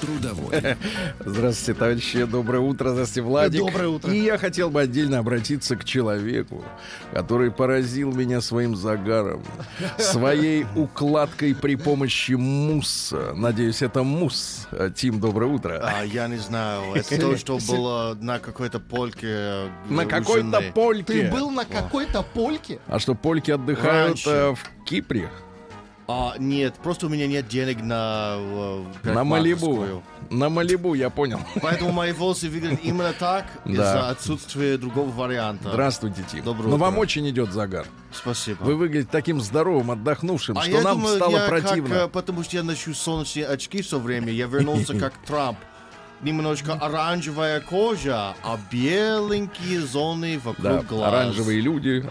Трудовой. Здравствуйте, товарищи. Доброе утро. Здравствуйте, Владик. Доброе утро. И я хотел бы отдельно обратиться к человеку, который поразил меня своим загаром, своей укладкой при помощи мусса. Надеюсь, это мусс. Тим, доброе утро. А, я не знаю. Это то, что было на какой-то польке. э, На какой-то польке. Ты был на какой-то польке? А что, польки отдыхают э, в Кипре? А, нет, просто у меня нет денег на э, На Малибу. На Малибу, я понял. Поэтому мои волосы выглядят именно так Да. из-за отсутствия другого варианта. Здравствуйте, Тим. Доброе Но утро. вам очень идет загар. Спасибо. Вы выглядите таким здоровым, отдохнувшим, а что нам думаю, стало я противно. Как, э, потому что я ношу солнечные очки все время. Я вернулся как Трамп. Немножко оранжевая кожа, а беленькие зоны вокруг Да, глаз. оранжевые люди.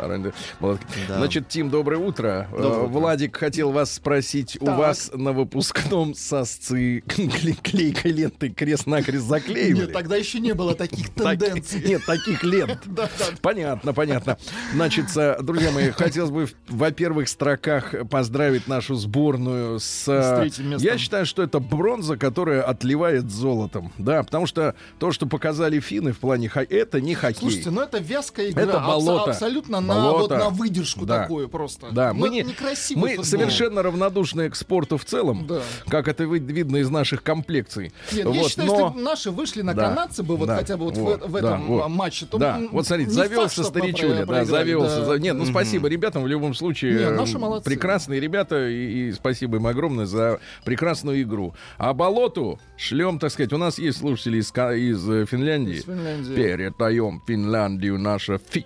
молодцы. Да. Значит, Тим, доброе утро. Доброе Э, утро. Владик хотел вас спросить, у Так. вас на выпускном сосцы кле- клейкой лентой крест-накрест заклеивали? Нет, тогда еще не было таких Так- тенденций. Нет, таких лент. Понятно, понятно. Значит, э, друзья мои, хотелось бы, в- во первых строках поздравить нашу сборную с... э. Я считаю, что это бронза, которая отливает золотом. Да, потому что то, что показали финны в плане хоккея, это не хоккей. Слушайте, ну это вязкая игра. Это абс- болото. абсолютно на, Болото. вот, на выдержку Да. такую просто. Да, Ну, мы, не, мы футбол. совершенно равнодушны к спорту в целом, Да. как это ви- видно из наших комплекций. Нет, я Вот, считаю, но- если бы наши вышли на Да, канадцы бы вот да, хотя бы вот, вот, в, в да, этом вот. а, матче, то да, вот смотрите, факт, завелся мы старичуля, да, завелся. да. за- Нет, ну спасибо ребятам в любом случае. Не, э, наши молодцы. Прекрасные ребята, и, и спасибо им огромное за прекрасную игру. А болоту шлем, так сказать, у нас есть слушатели из, Ка- из э, Финляндии. Из Финляндии. Передаем Финляндию наша фи.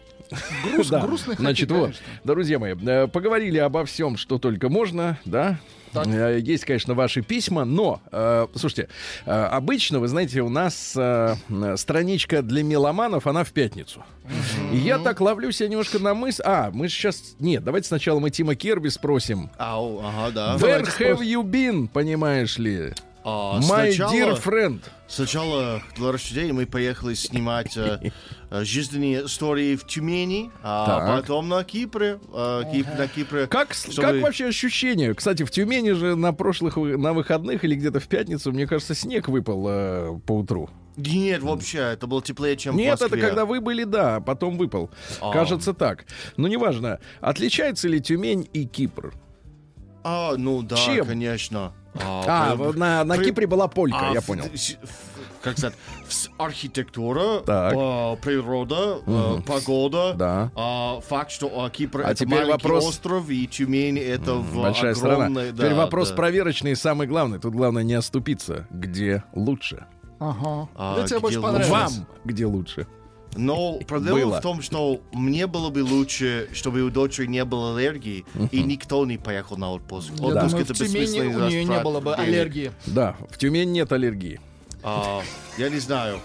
Груз- Да. грустный хоккей, Значит, вот, конечно. друзья мои, э, поговорили обо всем, что только можно, да? Так. Э, Есть, конечно, ваши письма, но, э, слушайте, э, обычно, вы знаете, у нас э, э, страничка для меломанов, она в пятницу. И я так ловлю себя немножко на мысль... А, мы сейчас... Нет, давайте сначала мы Тима Керби спросим. Ау, ага, да. Where have you been, понимаешь ли? А, My сначала- dear friend. Сначала для рождения мы поехали снимать э, э, жизненные истории в Тюмени, а Так. потом на Кипре. э, Кип- на Кипре. Как, чтобы- как вообще ощущение? Кстати, в Тюмени же на прошлых на выходных или где-то в пятницу, мне кажется, снег выпал э, по утру. Нет, вообще, это было теплее, чем в Нет, это Москве. когда вы были, да, а потом выпал. А. Кажется так. Ну, неважно. Отличается ли Тюмень и Кипр? А, ну да, Чем? конечно. А, при- вот на, на при- Кипре была полька, а, я понял. в- Как сказать, архитектура, Так. а, природа, а, погода, Да. а, факт, что а, Кипр А это теперь маленький вопрос- остров, и Тюмень это в Большая страна. огромной... да, Теперь вопрос да. проверочный и самый главный. Тут главное не оступиться. Где лучше? Ага. А, Да тебе больше где понравилось. Вам где лучше? Но проблема Было. в том, что мне было бы лучше, чтобы у дочери не было аллергии, и никто не поехал на отпуск. Я Отпуск думаю, это в Тюмени у нее не было бы денег. аллергии. Да, в Тюмени нет аллергии. А, я не знаю.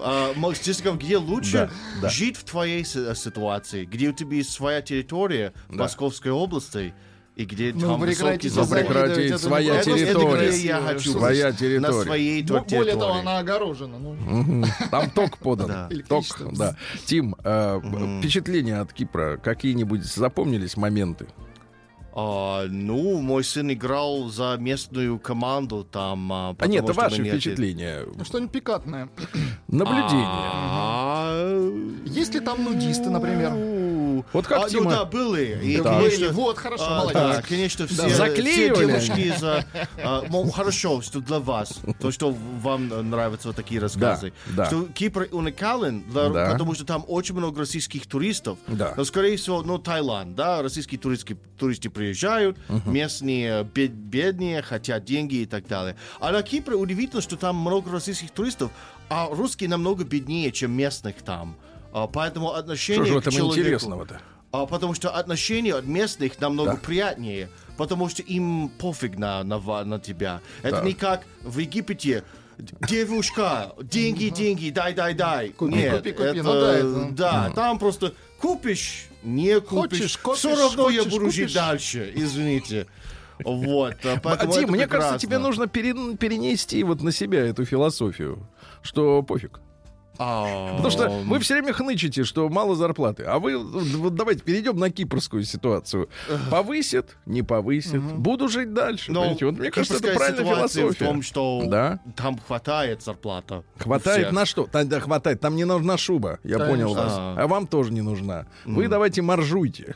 А, Макс, честно говоря, где лучше Да, да. жить в твоей си- ситуации, где у тебя есть своя территория в Да. Московской области, и где Ну, там прекратите Ну, забор. прекратить, это своя Это- это территория. где я хочу Своя территория. На своей Бо- территории. Более того, она огорожена. ну. Там ток подан. Да. Ток, да. Тим, э, впечатления от Кипра, какие-нибудь запомнились моменты? А, ну, мой сын играл за местную команду там. А, А нет, это мы не впечатления, Ну, Что-нибудь пикантное. наблюдения. А, Есть ли там нудисты, например? Ну, Вот как а, ну Тима- да, были. И, Да, конечно, были. Вот, хорошо, а, молодец. да, конечно, все, Заклеивали все девушки за... а, мол, хорошо, что для вас, то, что вам нравятся вот такие рассказы. да. Что Кипр уникален, для- Да. потому что там очень много российских туристов. Да. Но, скорее всего, ну, Таиланд, да, российские туристы, туристы приезжают, местные бед- беднее, хотят деньги и так далее. А на Кипре удивительно, что там много российских туристов, а русские намного беднее, чем местных там. А, поэтому отношение Что же в этом человеку- интересного-то? а, потому что отношения от местных намного Да. приятнее, потому что им пофиг на, на, на тебя. Это Так. не как в Египте. девушка, деньги, деньги, дай, дай, дай. Купи, Нет, купи, купи, это- ну да, это- да, там просто купишь, не купишь. Хочешь, купишь, Все равно я хочешь, буду жить купишь. дальше, извините. Вот, а поэтому Дим, мне кажется, прекрасно. тебе нужно пере- перенести вот на себя эту философию, что пофиг. Потому что вы все время хнычете, что мало зарплаты. А вы, вот давайте перейдем на кипрскую ситуацию. Повысит, не повысит. Буду жить дальше. Но? Вот мне кажется, это правильная философия. в том, что Да. там хватает зарплата. Хватает на что? Там, да, хватает. Там не нужна шуба. Я Конечно. понял вас. А. А вам тоже не нужна. Вы давайте моржуйте.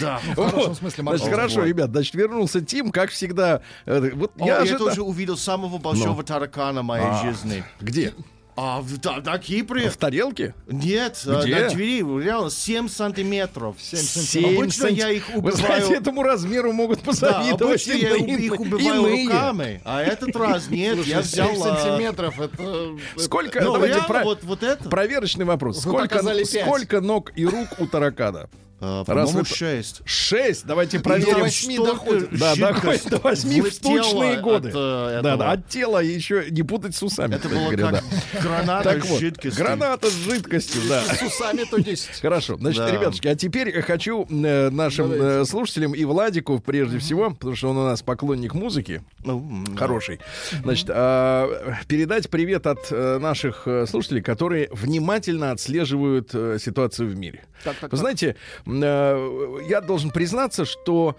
Да. В хорошем смысле Значит, моржа. хорошо, ребят, значит, вернулся Тим, как всегда. Э, Вот я тоже увидел самого большого Ну. таракана моей А. жизни. Где? А в- да, на Кипре? В тарелке? Нет, а, Где? на двери, реально, 7 сантиметров. Семь Обычно я санти- их Вы убиваю. знаете, этому размеру могут Да, позавидовать обычно я их убиваю иные. руками, а этот раз нет, я Слушай, взял... 7 а, сантиметров, это... Сколько, Ну, давайте реально, про- вот, вот это, проверочный вопрос. Вы Сколько, сколько ног и рук у таракана? А, Раз вы- 6. Шесть. Давайте до проверим. восьми Столько доходит. Да, доходит до восьми в влетело стучные от, годы. э, Да, этого. да, от тела еще не путать с усами. Это было говоря, как да. граната Так с вот, жидкостью. граната с жидкостью, да. С усами то 10. Хорошо, значит, Да. ребятушки, а теперь я хочу э, нашим э, слушателям и Владику прежде всего, потому что он у нас поклонник музыки, м, хороший, значит, а, передать привет от э, наших э, слушателей, которые внимательно отслеживают э, ситуацию в мире. Так, так, Вы так. знаете, э, я должен признаться, что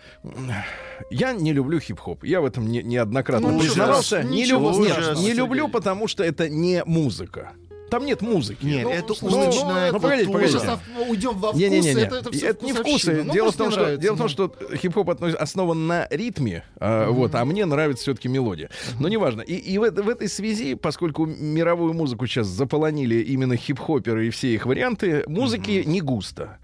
я не люблю хип-хоп. Я в этом не- неоднократно Ну, признавался. ужас. Не, нет, не люблю, потому что это не музыка. Там нет музыки. Нет, Ну, это слушайте, ну, уличная ну, погодите, погодите. сейчас уйдем во вкусы, Не-не-не, это, это, всё это не вкусы. Ну, дело, в том, не что, нравится, дело в том, что хип-хоп основан на ритме, а, вот, а мне нравится все-таки мелодия. Но неважно. И, и в, это- в этой связи, поскольку мировую музыку сейчас заполонили именно хип-хоперы и все их варианты, музыки не густо.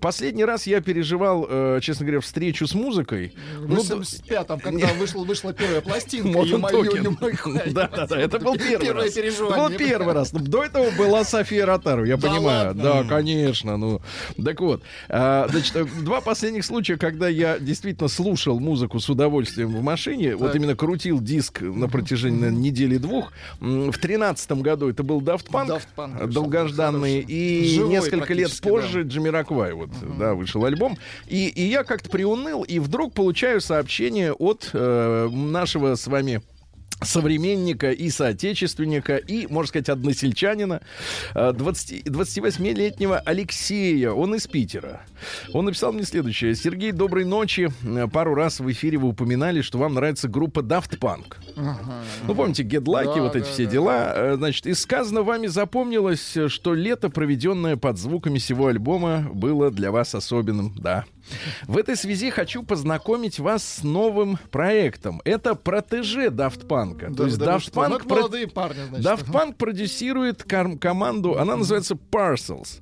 Последний раз я переживал, э, честно говоря, встречу с музыкой. В ну, да- 85-м, когда вышла, вышла первая пластинка, Modern «Ё моё, Talking. ё моё». Да, да, да, это был первый раз. Это был первый раз. До этого была София Ротару, я Да понимаю. ладно? Да, конечно. Ну, так вот, а, значит, два последних случая, когда я действительно слушал музыку с удовольствием в машине, вот именно крутил диск на протяжении наверное, недели-двух. В тринадцатом году это был Daft Punk, Daft Punk долгожданный, хороший. и Живой несколько лет позже Джамираквай, вот, да, вышел альбом. И, и я как-то приуныл, и вдруг получаю сообщение от э, нашего с вами современника и соотечественника, и, можно сказать, односельчанина, э, 20 28-летнего Алексея. Он из Питера. Он написал мне следующее. Сергей, доброй ночи. Э, Пару раз в эфире вы упоминали, что вам нравится группа Daft Punk. Ну, помните, Lucky, Да, вот эти да, все да. дела. Э, Значит, из сказано вами запомнилось, э, что лето, проведенное под звуками всего альбома, было для вас особенным. Да. В этой связи хочу познакомить вас с новым проектом. Это протеже Daft Punk. Да, То есть да, Daft? Ну, это про- молодые парни, значит. Daft Punk продюсирует кар- команду, она называется Parcels.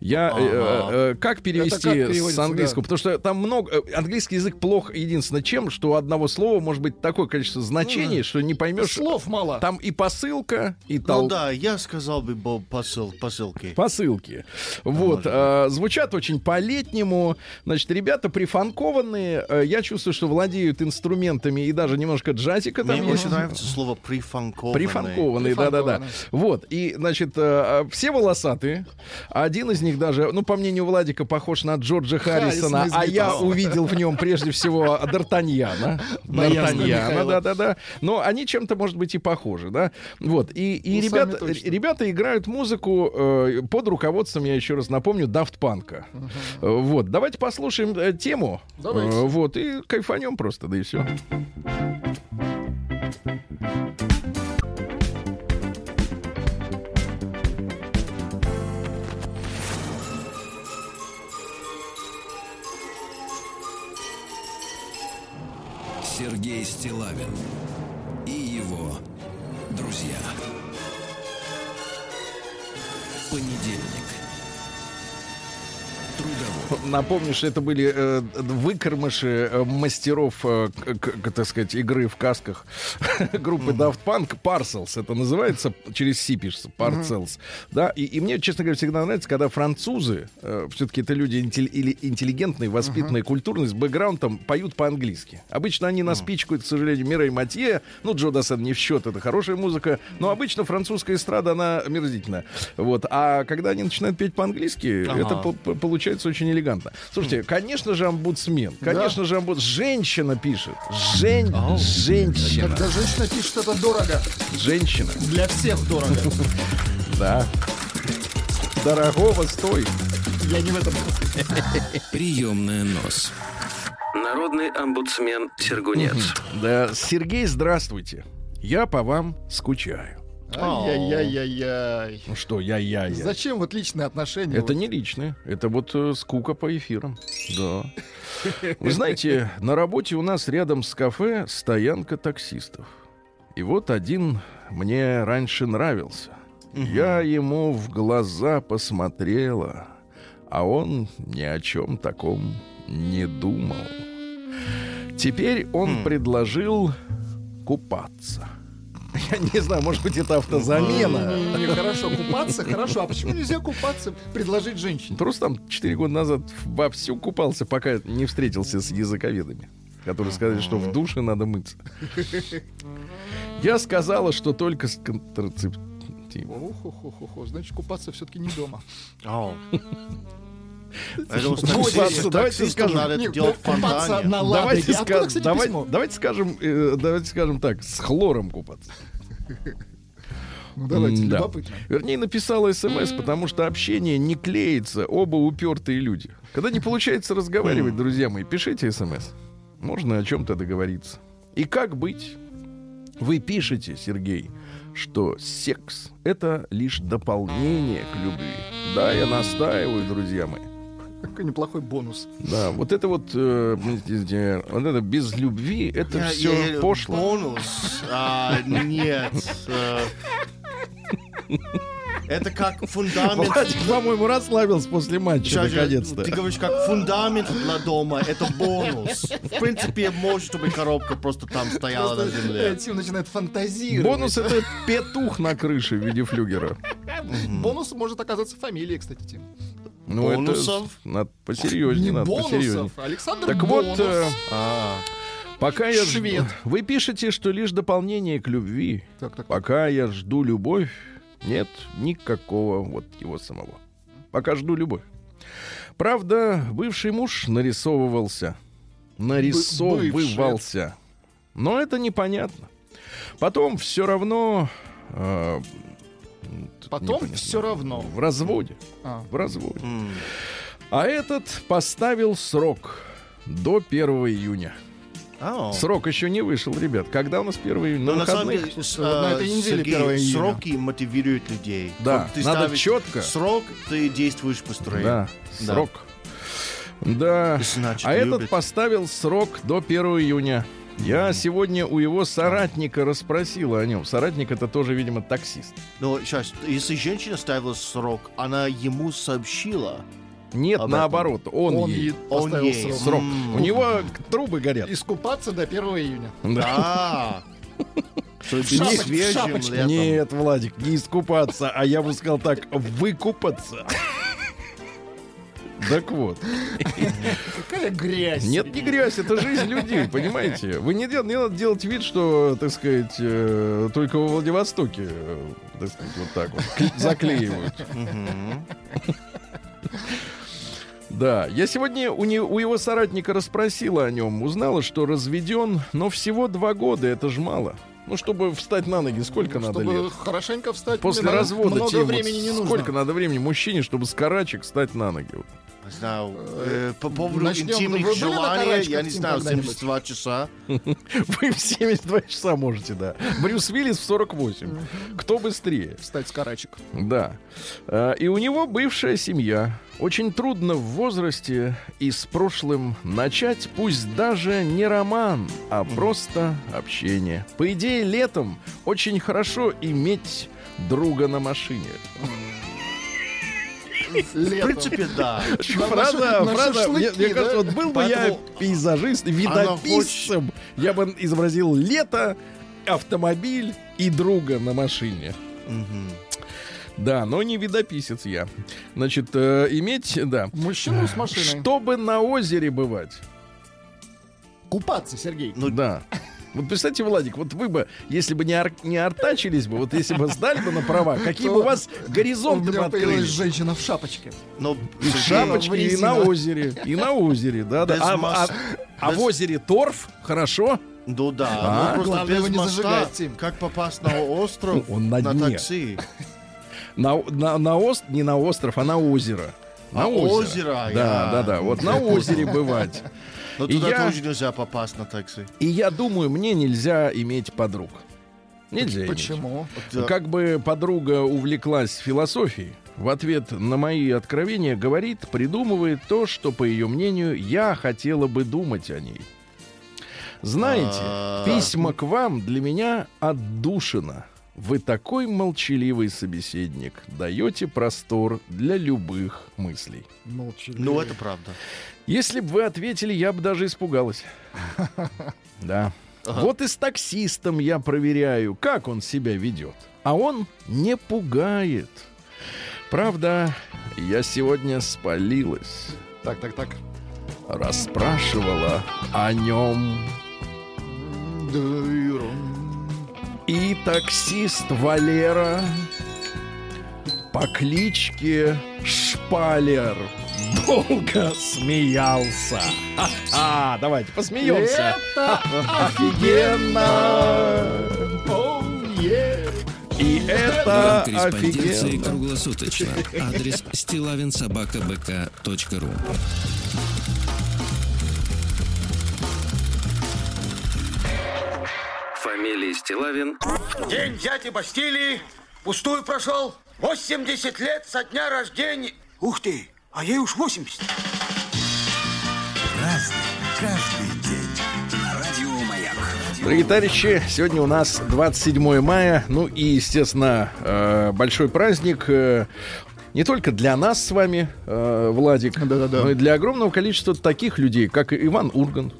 Я э, Ага. э, как перевести как с английского? да? Потому что там много э, английский язык плох единственное чем, что у одного слова может быть такое количество значений, что не поймешь. Слов мало. Там и посылка, и Ну тол- да, я сказал бы бо- посыл, посылки. посылки. Вот. э, звучат очень по-летнему. Значит, ребята прифанкованные. Э, я чувствую, что владеют инструментами и даже немножко джазика там Мне есть. очень нравится слово прифанкованный. Прифанкованные, да-да-да. Прифанкованные. Вот, и, значит, э, все волосатые. Один из них даже, ну, по мнению Владика, похож на Джорджа Харрисона, а я увидел в нем прежде всего Д'Артаньяна. Д'Артаньяна, да-да-да. Но они чем-то, может быть, и похожи, да. Вот, и, и Усами ребята, ребята играют музыку э, под руководством, я еще раз напомню, Daft Панка. Вот, давайте послушаем э, тему. Давайте. Э, вот, и кайфанем просто, да и все. Сергей Стилавин и его друзья. Понедельник. Трудовой. напомню, что это были э, выкормыши э, мастеров, э, к- к- так сказать, игры в касках группы Daft Punk. Parcels это называется, через C пишется, Parcels. Да, и, и мне, честно говоря, всегда нравится, когда французы, все-таки это люди интелли- или интеллигентные, воспитанные, культурные, с бэкграундом, поют по-английски. Обычно они нас пичкают, к сожалению, Мира и Матье. Ну, Джо Дассен не в счет, это хорошая музыка. Но обычно французская эстрада, она мерзительная. Вот. А когда они начинают петь по-английски, Ага. это по- по- получается очень элегантно. Слушайте, конечно же, омбудсмен. Конечно же, омбуд... Женщина пишет. Жень... Женщина. Когда женщина пишет, это дорого. Женщина. Для всех дорого. Да. Дорогого стоит. Я не в этом. Приемная нос. Народный омбудсмен Сергунец. Да, Сергей, здравствуйте. Я по вам скучаю. Ай-яй-яй-яй-яй. Ну что, я-я-я. Зачем вот личные отношения? Это вот? не личное, это вот э, скука по эфирам. Да. Вы знаете, на работе у нас рядом с кафе стоянка таксистов. И вот один мне раньше нравился. Я ему в глаза посмотрела, а он ни о чем таком не думал. Теперь он предложил купаться. Я не знаю, может быть, это автозамена. Хорошо, купаться хорошо. А почему нельзя купаться, предложить женщине? Просто там 4 года назад вовсю купался, пока не встретился с языковедами, которые сказали, что в душе надо мыться. Я сказала, что только с контрацептивом. Охо-хо-хо-хо. Значит, купаться все-таки не дома. Давайте скажем. надо это Не, делать в купаться фонтане. на Ладоге. Давайте, Откуда, ска- кстати, давай- письмо? давайте скажем, э, давайте скажем так, с хлором купаться. Ну, давайте, М-да. любопытно. Вернее, написала смс, потому что общение не клеится, оба упертые люди. Когда не получается разговаривать, друзья мои, пишите смс. Можно о чем-то договориться. И как быть? Вы пишете, Сергей, что секс — это лишь дополнение к любви. Да, я настаиваю, друзья мои. Какой неплохой бонус. Да, вот это вот, э, вот это без любви, это Я- все я- пошло. Бонус. А, нет. э, Это как фундамент. Владик, по-моему, расслабился после матча, наконец-то. Ты говоришь, как фундамент для дома, это бонус. В принципе, может, чтобы коробка просто там стояла на Просто, земле. э, Тим начинает фантазировать. Бонус это петух на крыше в виде флюгера. Бонус может оказаться фамилией, кстати, Тим. Ну, Бонусов? это надо посерьезнее, Не надо посерьезнее. бонусов. Александр Так Бонус. вот, э, А, пока я жду- Швед. Вы пишете, что лишь дополнение к любви. Так, так. Пока я жду любовь, нет никакого вот его самого. Пока жду любовь. Правда, бывший муж нарисовывался. Нарисовывался. Но это непонятно. Потом все равно... э, Потом все равно. В разводе. А. В разводе. м. А этот поставил срок до 1 июня. Ау. Срок еще не вышел, ребят. Когда у нас 1 июня? Но На на самом деле, на этой неделе Сергей, 1 июня. сроки мотивируют людей. Да, Вот ты надо четко. Срок, ты действуешь быстрее. Да, Да. срок. Да. Значит, а любит. этот поставил срок до 1 июня. Я сегодня у его соратника расспросила о нем. Соратник это тоже, видимо, таксист. Но сейчас, если женщина ставила срок, она ему сообщила. Нет, Об этом. наоборот, он, Он ей. Он поставил ей. срок. Срок. М. У него трубы горят. Искупаться до 1 июня. Да. В свежим летом. Нет, Владик, не искупаться, а я бы сказал так, выкупаться. Так вот. Какая грязь. Нет, не грязь, это жизнь людей, понимаете? Вы не, дел- не надо делать вид, что, так сказать, э, только во Владивостоке, э, так сказать, вот так вот заклеивают. Да, я сегодня у, не- у его соратника расспросила о нем, узнала, что разведен, но всего два года, это ж мало. Ну, чтобы встать на ноги, сколько надо Чтобы лет? хорошенько встать. После развода, много вот времени не нужно. сколько надо времени мужчине, чтобы с карачек встать на ноги? Вот. Не знаю, э, по поводу начнем. интимных Вы были на желаний, я не знаю, когда-нибудь? 72 часа. Вы в 72 часа можете, да. Брюс Уиллис в 48. Кто быстрее? Встать с карачек. Да. А, И у него бывшая семья. Очень трудно в возрасте и с прошлым начать, пусть даже не роман, а просто общение. По идее, летом очень хорошо иметь друга на машине. В принципе, да. Фраза, фраза, мне, кажется, вот был бы я пейзажист, видописцем, я бы изобразил лето, автомобиль и друга на машине. Да, но не видописец я. Значит, э, иметь, да. Мужчину с машиной. Чтобы на озере бывать. Купаться, Сергей. Ну, Да. Вот представьте, Владик, вот вы бы, если бы не, ар- не артачились бы, вот если бы сдали бы на права, какие бы у вас горизонты бы открылись? женщина в шапочке. но И в шапочке, и на озере. И на озере, да, да. А, а- а в озере торф, хорошо. Ну да, А? ну просто Главное его без не моста, зажигать, как попасть на остров, Он на на такси. На, на, на ост- не на остров, а на озеро. На А, озеро. озеро, Да, я- да, да. Вот на озере бывать. Но И туда я- тоже нельзя попасть на такси. И я думаю, мне нельзя иметь подруг. Нельзя иметь. Почему? Да. Как бы подруга увлеклась философией, в ответ на мои откровения говорит, придумывает то, что, по ее мнению, я хотела бы думать о ней. Знаете, А. письма к вам для меня отдушина. Вы такой молчаливый собеседник, даете простор для любых мыслей. Молчаливый. Ну, это правда. Если бы вы ответили, я бы даже испугалась. Да. Вот и с таксистом я проверяю, как он себя ведет. А он не пугает. Правда, я сегодня спалилась. Так, так, так. Расспрашивала о нем. И таксист Валера по кличке Шпалер долго смеялся. А, давайте посмеемся. Это Офигенно! И это Корреспонденции офигенно. круглосуточно. Адрес стилавинсобакабк.ру Фамилия Стилавин День дяди Бастилии пустую прошел. 80 лет со дня рождения. Ух ты, а ей уж 80. Дорогие товарищи, сегодня у нас 27 мая, ну и, естественно, э, большой праздник э, не только для нас с вами, э, Владик, Да-да-да. но и для огромного количества таких людей, как и Иван Ургант,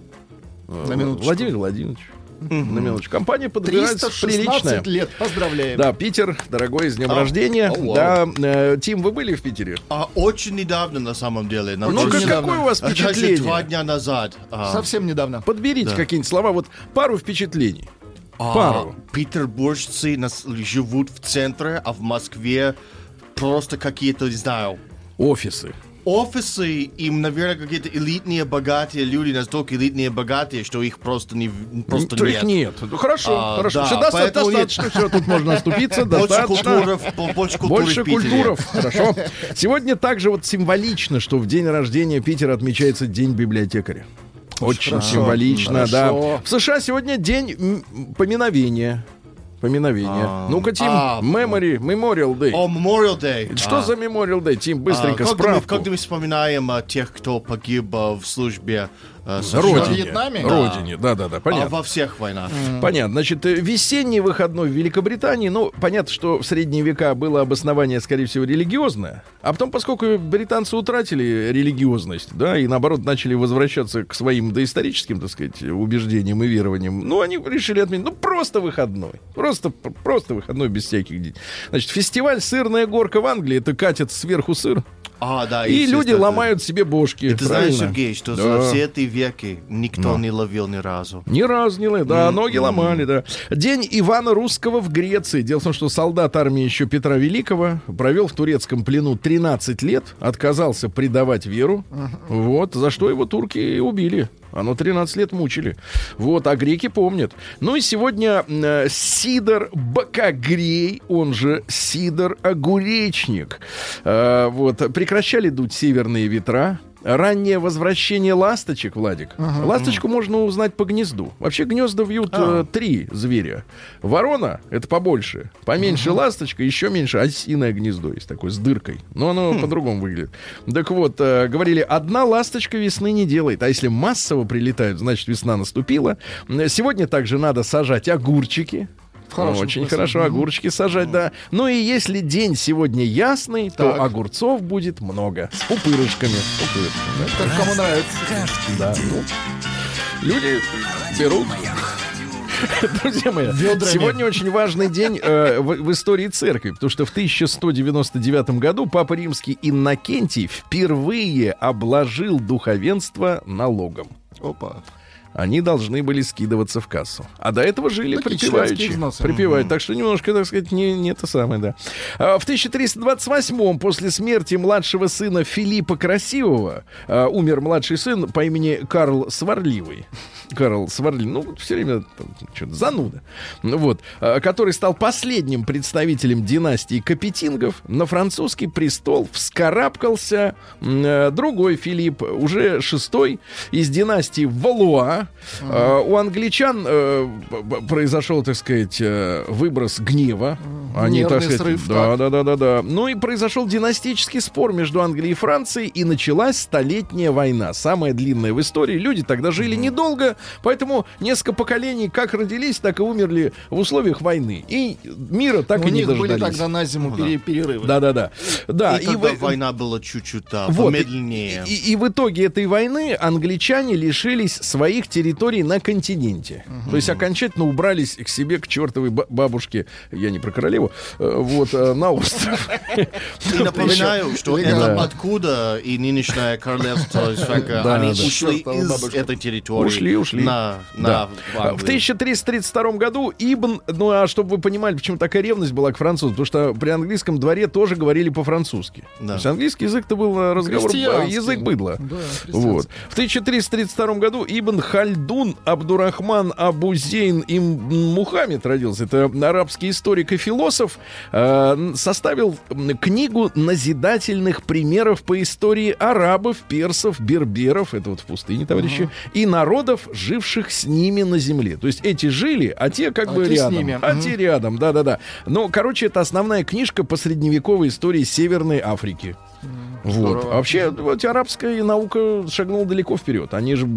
э, На минуточку. Владимир Владимирович. На минуточку. Компания подбирается 316 приличная. лет. Поздравляем. Да, Питер, дорогой, с днем А, рождения. о, да, э, Тим, вы были в Питере? А очень недавно, на самом деле. на Ну, как, недавно. какое у вас А даже впечатление? два дня назад. а, Совсем недавно. Подберите Да. какие-нибудь слова, вот пару впечатлений. а, Пару. Петербуржцы нас- живут в центре, а в Москве просто какие-то, не знаю, Офисы. Офисы, им, наверное, какие-то элитные, богатые люди, настолько элитные, богатые, что их просто, не, просто То нет. их нет. Ну, хорошо, А, хорошо. да, Все доста- поэтому нет. достаточно, все, тут можно оступиться. Больше достаточно. культуров, больше культуры Больше культуров, хорошо. Сегодня также вот символично, что в день рождения Питера отмечается День библиотекаря. Очень хорошо, символично, да. хорошо. В США сегодня день поминовения. Поминовения. А. Ну-ка, Тим, А, Memory, Memorial Day. О, Memorial Day. Что А. за Memorial Day, Тим? Быстренько А, справку. когда мы вспоминаем а, тех, кто погиб а, в службе а, США. Родине. Вьетнаме? Родине, да-да-да, А понятно. во всех войнах. Понятно. Значит, э, весенний выходной в Великобритании, ну, понятно, что в средние века было обоснование, скорее всего, религиозное. А потом, поскольку британцы утратили религиозность, да, и наоборот начали возвращаться к своим доисторическим, так сказать, убеждениям и верованиям, ну, они решили отменить, ну, просто выходной. Просто, просто выходной без всяких. Значит, фестиваль «Сырная горка» в Англии, это катят сверху сыр, А, да, и люди ломают себе бошки. И ты знаешь, правильно? Сергей, что Да. за все эти веки никто не ловил ни разу. Ни разу не ловил. Да, ноги ломали, да. День Ивана Русского в Греции. Дело в том, что солдат армии еще Петра Великого провел в турецком плену 13 лет, отказался предавать веру. Вот, за что его турки убили. Оно 13 лет мучили. Вот, а греки помнят. Ну и сегодня э, Сидор Бакагрей, он же Сидор Огуречник. Э, вот, прекращали дуть северные ветра. Раннее возвращение ласточек, Владик. Ласточку можно узнать по гнезду. Вообще гнезда вьют э, три зверя. Ворона — это побольше. Поменьше ласточка, еще меньше осиное гнездо есть такое, с дыркой. Но оно по-другому выглядит. Так вот, э, говорили, одна ласточка весны не делает. А если массово прилетают, значит, весна наступила. Сегодня также надо сажать огурчики. Очень смысле. хорошо, огурчики сажать, да. Ну и если день сегодня ясный, то Так. огурцов будет много. С пупырышками. Пупырышками, Как кому нравится. да. Да, ну, люди берут. Друзья мои, Ведрами. сегодня очень важный день э, в, в истории церкви, потому что в 1199 году Папа Римский Иннокентий впервые обложил духовенство налогом. Опа. Они должны были скидываться в кассу. А до этого жили Такие припеваючи. Припевают. Так что немножко, так сказать, не, не это самое, да. А, В 1328-м, после смерти младшего сына Филиппа Красивого, а, умер младший сын по имени Карл Сварливый. Карл Сварливый, ну, все время что-то зануда. Ну, вот. а, Который стал последним представителем династии Капетингов. На французский престол вскарабкался э, другой Филипп, уже шестой, из династии Валуа. А, У англичан э, произошел, так сказать, э, выброс гнева. Они, Нервный так сказать, срыв, да, так. да, да, да, да. Ну и произошел династический спор между Англией и Францией, и началась столетняя война, самая длинная в истории. Люди тогда жили недолго, поэтому несколько поколений как родились, так и умерли в условиях войны. И мира так У и не них были дождались. тогда на зиму пере- перерывы. Да, да, да. Да, и тогда вы- война была чуть-чуть да, вот, помедленнее. И, и- и в итоге этой войны англичане лишились своих территорий на континенте. То есть окончательно убрались к себе, к чертовой ба- бабушке, я не про королеву, э, вот, э, на остров. И напоминаю, что это Да. откуда и нынешнее королевство они ушли из этой территории. Ушли, ушли. На, на Да. Англию. В 1332 году Ибн, ну а чтобы вы понимали, почему такая ревность была к французу, потому что при английском дворе тоже говорили по-французски. Да. То есть английский язык-то был э, разговор, э, язык быдла. Да, Вот. В 1332 году Ибн Хальдун Абдурахман Абузейн им Мухаммед родился. Это арабский историк и философ. э, составил книгу назидательных примеров по истории арабов, персов, берберов, это вот в пустыне, товарищи, и народов, живших с ними на земле. То есть эти жили, а те как А бы те с рядом. ними. А Мгм. те рядом, да-да-да. Ну, короче, это основная книжка по средневековой истории Северной Африки. Вот. Здорово. А вообще, вот арабская наука шагнула далеко вперед. Они же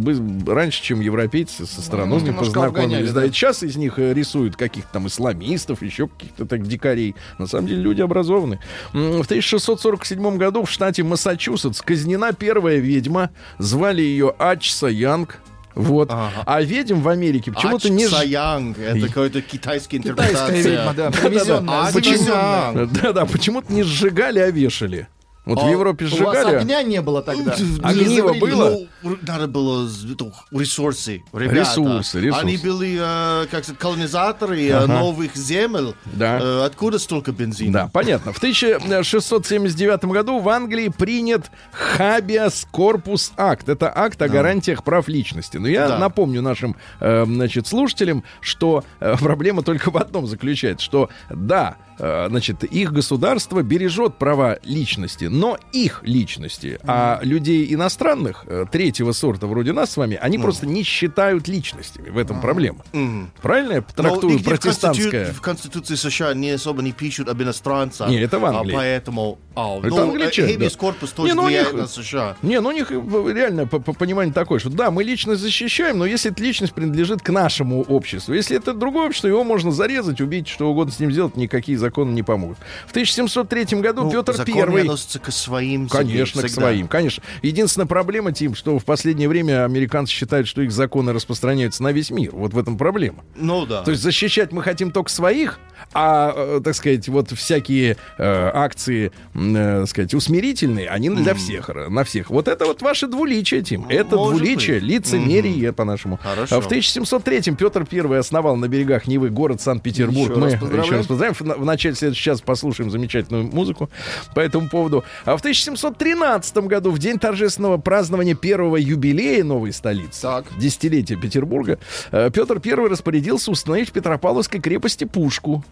раньше, чем европейцы, со страновыми немножко познакомились. Да, да. сейчас из них э, рисуют каких-то там исламистов, еще каких-то так дикарей. На самом деле люди образованы. В 1647 году в штате Массачусетс казнена первая ведьма. Звали ее Ачса Янг. Вот. Ага. А ведьм в Америке почему-то не... Саянг, это какая-то китайская Китайская интерпретация. ведьма, да, А, привезенная. почему? завезенная. Да-да, почему-то не сжигали, а вешали. Вот в А Европе У вас сжигали. огня не было тогда. Огниво Не было? Ну, надо было это, ресурсы, ребята. Ресурсы, ресурсы. Они были, э, как сказать, колонизаторы э, новых земель. Да. Э, откуда столько бензина? Да, понятно. В 1679 году в Англии принят Habeas Corpus Act. Это акт о гарантиях прав личности. Но я Да. напомню нашим э, значит, слушателям, что э, проблема только в одном заключается, что да, э, значит, их государство бережет права личности, но их личности. А людей иностранных, э, третьего сорта вроде нас с вами, они просто не считают личностями. В этом проблема. Правильно я трактую протестантское? В Конституции США не особо не пишут об иностранцах. Не, это в Англии. А поэтому... А, Это ну, англичане, Хебис да. корпус Не, тоже ну, влияет них- на США. Не, ну у них э, реально по- по- понимание такое, что да, мы личность защищаем, но если эта личность принадлежит к нашему обществу, если это другое общество, его можно зарезать, убить, что угодно с ним сделать, никакие законы не помогут. В 1703 году Ну, Петр относятся к своим Конечно, к всегда. своим, конечно. Единственная проблема, Тим, что в последнее время американцы считают, что их законы распространяются на весь мир. Вот в этом проблема. Ну да. То есть защищать мы хотим только своих, а, э, так сказать, вот всякие э, акции, э, так сказать, усмирительные, они для всех, р- на всех. Вот это вот ваше двуличие, Тим. Это Может двуличие, быть. лицемерие, по-нашему. Хорошо. А В 1703-м Петр I основал на берегах Невы город Санкт-Петербург. Еще Мы раз еще раз поздравляем. В, в начале следующего часа послушаем замечательную музыку по этому поводу. А в 1713 году, в день торжественного празднования первого юбилея новой столицы, Так. десятилетия Петербурга, э, Петр I распорядился установить в Петропавловской крепости пушку.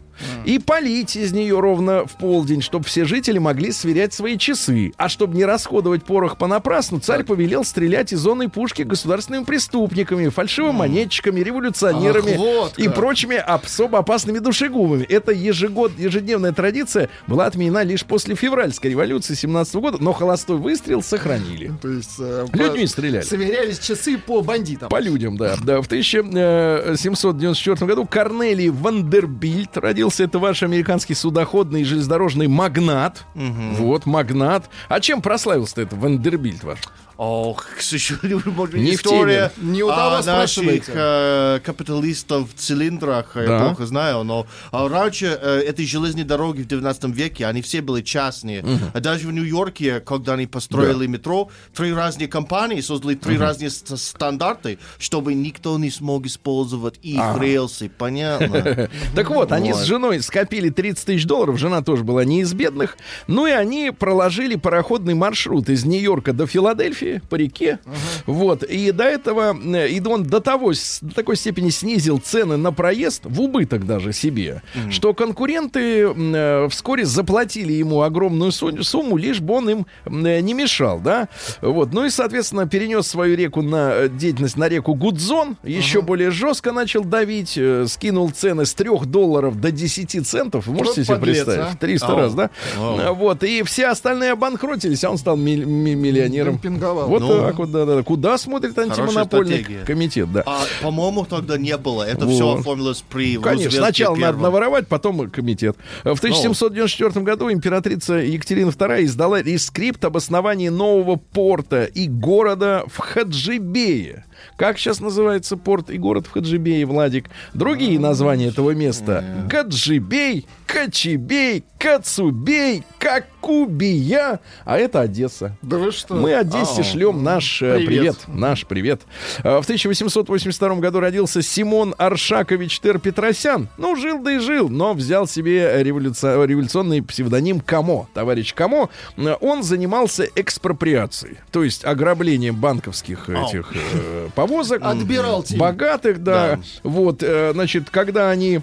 и полить из нее ровно в полдень, чтобы все жители могли сверять свои часы. А чтобы не расходовать порох понапрасну, царь повелел стрелять из зоны пушки государственными преступниками, фальшивомонетчиками, революционерами Ах, вот и прочими особо опасными душегубами. Эта ежегод, ежедневная традиция была отменена лишь после февральской революции 17 года, но холостой выстрел сохранили. То есть... э, Людьми по- стреляли. Сверялись часы по бандитам. По людям, да. да. В 1794 году Корнелий Вандербильт родился. Это ваш американский судоходный и железнодорожный магнат. Вот, магнат. А чем прославился этот Вандербильт ваш? Ох, к сожалению, может, Не в история теме. Не у того а, наших э, капиталистов в цилиндрах, Да. я плохо знаю, но а, раньше э, этой железной дороги в 19 веке, они все были частные. А даже в Нью-Йорке, когда они построили метро, три разные компании создали три разные ст- стандарты, чтобы никто не смог использовать их рельсы, понятно? Так вот, они с женой скопили 30 тысяч долларов. Жена тоже была не из бедных. Ну и они проложили пароходный маршрут из Нью-Йорка до Филадельфии по реке. Вот. И до этого, э, и он до того, до такой степени снизил цены на проезд, в убыток даже себе, что конкуренты э, вскоре заплатили ему огромную су- сумму, лишь бы он им э, не мешал, да. Вот. Ну и, соответственно, перенес свою реку на э, деятельность на реку Гудзон, еще более жестко начал давить, э, скинул цены с 3 долларов до 10 центов. Вы можете Вот себе подлец, представить? а. В 300 Ау. раз, да? Ау. Вот. И все остальные обанкротились, а он стал миль- ми- миллионером. Демпинговал. Вот Ну. так вот, да, да. Куда смотрит антимонопольный стратегия. комитет, да. А, по-моему, тогда не было. Это все Вот. оформилось при Конечно, Рузвельте сначала надо первом. наворовать, потом комитет. В 1794 году императрица Екатерина II издала рескрипт об основании нового порта и города в Хаджибее. Как сейчас называется порт и город в Хаджибее, Владик? Другие названия этого места. Гаджибей, Качибей, Кацубей, Какубия. А это Одесса. Да вы что? Мы Одессе шлем наш э, привет. Привет. Наш привет. Э, В 1882 году родился Симон Аршакович Тер-Петросян. Ну, жил да и жил, но взял себе революци- революционный псевдоним Камо. Товарищ Камо. Э, Он занимался экспроприацией, то есть ограблением банковских этих э, повозок. Отбирал тебе. Богатых, да. Да. Вот, э, значит, когда они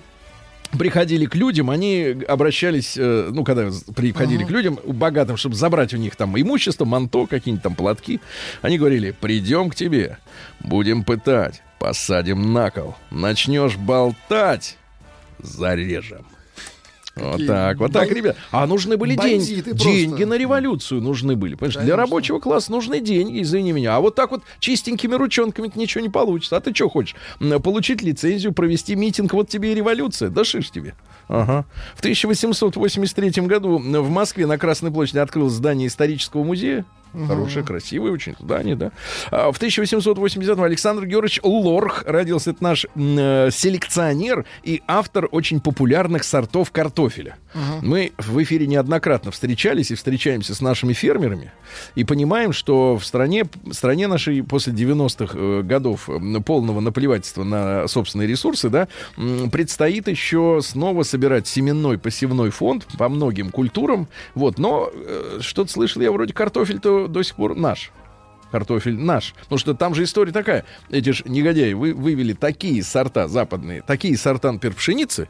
приходили к людям, они обращались, э, ну, когда приходили к людям богатым, чтобы забрать у них там имущество, манто, какие-нибудь там платки, они говорили, придем к тебе, будем пытать, посадим на кол, начнешь болтать, зарежем. Вот так, вот так, ребят. А нужны были деньги. Деньги на революцию нужны были. Понимаешь, для Конечно. рабочего класса нужны деньги, извини меня. А вот так вот чистенькими ручонками ничего не получится. А ты что хочешь? Получить лицензию, провести митинг, вот тебе и революция. Да шиш тебе. Ага. В 1883 году в Москве на Красной площади открылось здание исторического музея. Хорошее, красивое очень здание, да. А в 1880 Александр Георгиевич Лорх родился. Это наш э, селекционер и автор очень популярных сортов картофеля. Мы в эфире неоднократно встречались и встречаемся с нашими фермерами и понимаем, что в стране, стране нашей после 90-х э, годов полного наплевательства на собственные ресурсы, да, предстоит еще снова собирать семенной посевной фонд по многим культурам. Вот, но э, что-то слышал я вроде картофель-то до сих пор наш картофель наш. Потому что там же история такая. Эти же негодяи вы, вывели такие сорта западные, такие сорта, например, пшеницы,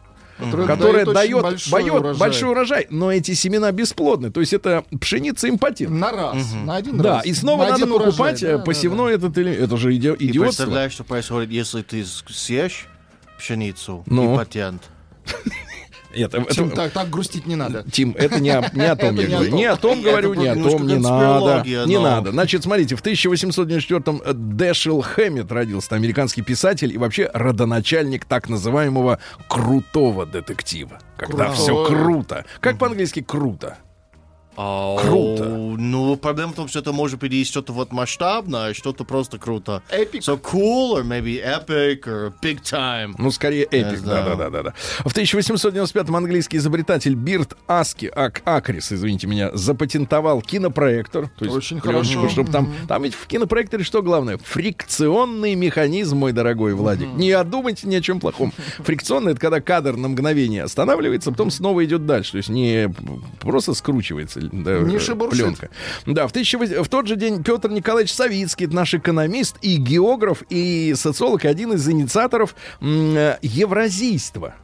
которая очень дает большой дает урожай. большой урожай, но эти семена бесплодны. То есть это пшеница импотент. На раз, на один Да, раз. и снова На надо один урожай, покупать да, э, да, посевной этот или это же иди- И идиотство. представляешь, что происходит, если ты съешь пшеницу Ну. и Это, да. это- Тим, так, так грустить не надо. Тим, это не о, не о том я говорю. Не о том говорю, не о том, не надо. Не надо. Значит, смотрите, в 1894-м Дэшел Хэммет родился, американский писатель и вообще родоначальник так называемого крутого детектива. Когда все круто. Как по-английски круто? Круто. Ну, проблема в том, что это может быть и что-то вот масштабное, что-то просто круто. Epic. So cool, or maybe epic, or big time. Ну, скорее эпик, да-да-да. В 1895-м английский изобретатель Бирт Аски, Ак, Акрис, извините меня, запатентовал кинопроектор. То есть Очень хорошо. Чтобы там, там ведь в кинопроекторе что главное? Фрикционный механизм, мой дорогой Владик. Не одумайте ни о чем плохом. Фрикционный — это когда кадр на мгновение останавливается, потом снова идет дальше. То есть не просто скручивается Не э, шебуршит. пленка. Да, в, 1800 в тот же день Петр Николаевич Савицкий, наш экономист и географ, и социолог, и один из инициаторов э, евразийства.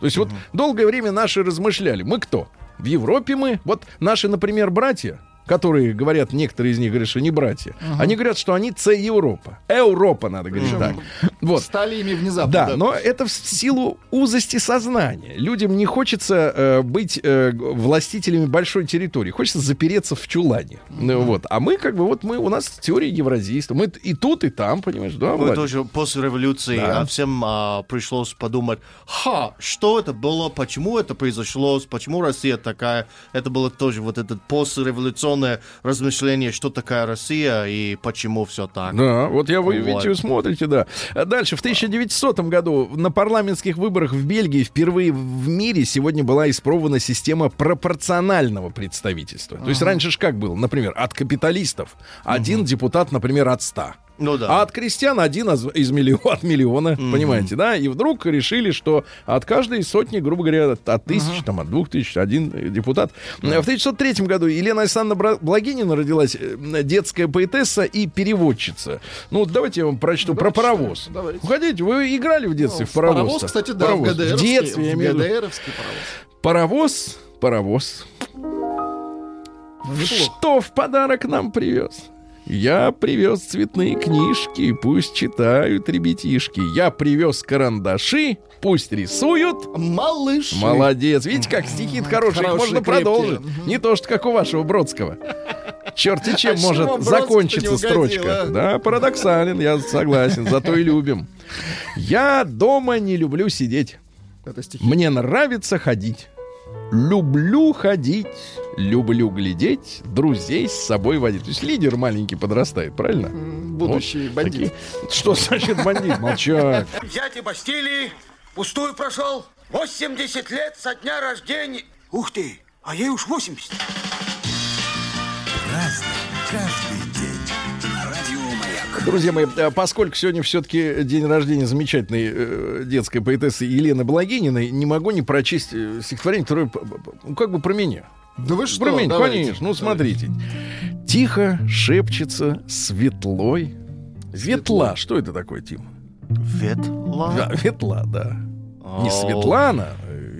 То есть вот долгое время наши размышляли. Мы кто? В Европе мы, вот наши, например, братья, которые говорят, некоторые из них говорят, что не братья, они говорят, что они С Европа. Европа, надо говорить так. Вот. Стали ими внезапно. Да, но это в силу узости сознания. Людям не хочется э, быть э, властителями большой территории. Хочется запереться в чулане. Ну, вот. А мы как бы вот мы у нас теория евразийства. Мы и тут, и там, понимаешь, да, Мы тоже после революции Да. всем а, пришлось подумать, ха, что это было, почему это произошло, почему Россия такая. Это было тоже вот это послереволюционное размышление, что такая Россия и почему все так. Да, вот я вы Вот. видите, вы смотрите, да. Дальше, в 1900 году на парламентских выборах в Бельгии впервые в мире сегодня была испробована система пропорционального представительства. То есть раньше ж как было? Например, от капиталистов один депутат, например, от 100. Ну да. А от крестьян один из, из миллиона, от миллиона, понимаете, да? И вдруг решили, что от каждой сотни, грубо говоря, от, от тысячи, там, от двух тысяч, один депутат. В 1903 году Елена Александровна Благинина родилась, э, детская поэтесса и переводчица. Ну, вот давайте я вам прочту про паровоз. давайте. Уходите, вы играли в детстве Ну, в паровоз? Паровоз, кстати, да, Паровоз. в ГДРовский. В детстве, я в имею в виду. ГДРовский паровоз. Паровоз, паровоз. Ну, неплохо. Что в подарок нам привез? Я привез цветные книжки, пусть читают ребятишки. Я привез карандаши, пусть рисуют. Малыш. Молодец. Видите, как стихи хорошие, Хорошие, можно крепкие. продолжить. Не то, что как у вашего Бродского. Черти чем А чего может Бродский-то закончиться строчка. а? Да, парадоксален, я согласен, зато и любим. Я дома не люблю сидеть. Мне нравится ходить. Люблю ходить, люблю глядеть, друзей с собой водить. То есть лидер маленький подрастает, правильно? Будущий Вот бандит. такие. Что значит бандит? Молчать. Взятие Бастилии пустую прошел. 80 лет со дня рождения. Ух ты, а ей уж 80. Друзья мои, э, поскольку сегодня все-таки день рождения замечательной э, детской поэтессы Елены Благининой, не могу не прочесть э, стихотворение, которое ну, как бы про меня. Да вы что? про меня, Давайте. конечно. Ну, смотрите. Тихо шепчется светлой. Ветла. Что это такое, Тим? Ветла? Да, ветла, да. Не Светлана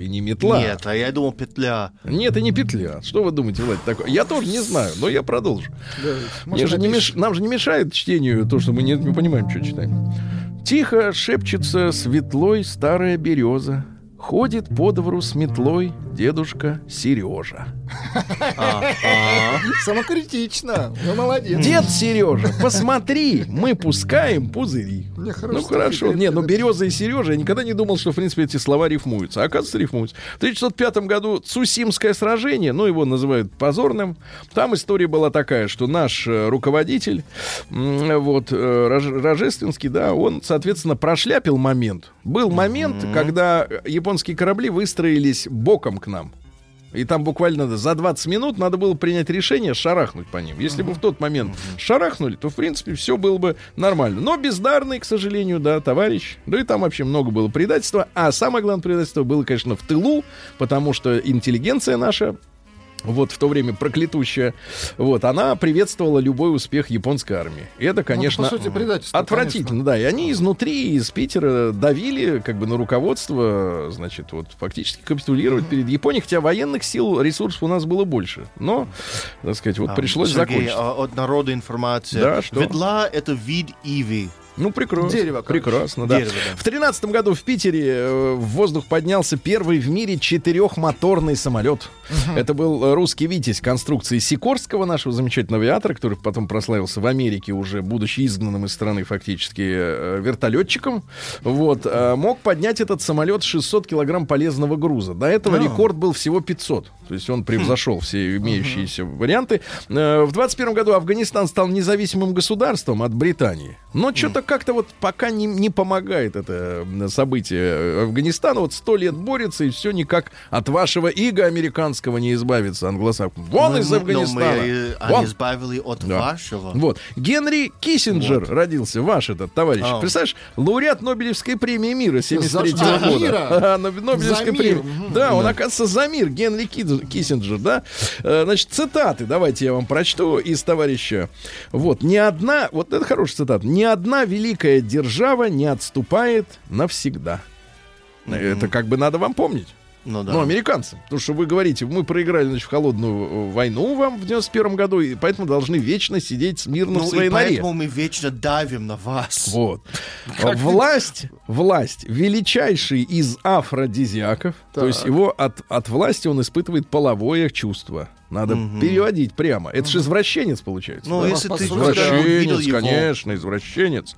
и не метла. Нет, а я думал петля. Нет, и не петля. Что вы думаете, Влад, такое? Я тоже не знаю, но я продолжу. Мне Может, же не меш- Нам же не мешает чтению то, что мы не, не понимаем, что читаем. Тихо шепчется светлой старая береза. Ходит по двору с метлой дедушка Сережа. Самокритично. Вы молодец. Дед Сережа, посмотри, мы пускаем пузыри. Ну хорошо, Не, ну береза и Сережа, я никогда не думал, что в принципе эти слова рифмуются. А оказывается, рифмуются. В 1905 году Цусимское сражение, ну его называют позорным. Там история была такая, что наш э, руководитель, вот э, Рож- Рожественский, да, он, соответственно, прошляпил момент. Был момент, когда японские корабли выстроились боком к нам. И там буквально за 20 минут надо было принять решение шарахнуть по ним. Если бы в тот момент шарахнули, то, в принципе, все было бы нормально. Но бездарный, к сожалению, да, товарищ. Да и там вообще много было предательства. А самое главное предательство было, конечно, в тылу, потому что интеллигенция наша вот в то время проклятущая, вот, она приветствовала любой успех японской армии. И это, конечно, Ну, сути, отвратительно, да. И они изнутри, из Питера давили как бы на руководство, значит, вот фактически капитулировать перед Японией, хотя военных сил, ресурсов у нас было больше. Но, так сказать, вот А, пришлось Сергей, закончить. а, от народа информация. Да, что? Ветла — это вид иви. Ну, прекрасно. Дерево, короче. Прекрасно, да. Дерево, да. В тринадцатом году в Питере э, в воздух поднялся первый в мире четырехмоторный самолет. Это был русский «Витязь» конструкции Сикорского, нашего замечательного авиатора, который потом прославился в Америке уже, будучи изгнанным из страны фактически э, вертолетчиком. Вот. э, мог поднять этот самолет 600 килограмм полезного груза. До этого рекорд был всего 500. То есть он превзошел все имеющиеся варианты. В 21 году Афганистан стал независимым государством от Британии. Но что-то как-то вот пока не, не помогает это событие Афганистана. Вот сто лет борется, и все никак от вашего иго американского не избавиться, англосаксов. Вон Ну, из ну, Афганистана. мы, э, Вон. они избавили от Да. вашего. Вот. Генри Киссинджер родился, ваш этот товарищ. А. Представляешь, лауреат Нобелевской премии мира 73 За- года. мира? Ноб- Нобелевской премии. Да, он, оказывается, за мир. Генри Киссинджер, да. Э, Значит, цитаты давайте я вам прочту из товарища. Вот. Ни одна, вот это хорошая цитата. Ни одна великая держава не отступает навсегда. Это как бы надо вам помнить. Ну да. Ну, американцам. Потому что вы говорите, мы проиграли, значит, в холодную э, войну вам в 91 году, и поэтому должны вечно сидеть смирно Ну в своей и норе. поэтому мы вечно давим на вас. Вот. Власть, власть, величайший из афродизиаков, то есть его от, от власти он испытывает половое чувство. Надо переводить прямо. Это же извращенец получается. Ну, да? если ты Извращенец, его, конечно, извращенец.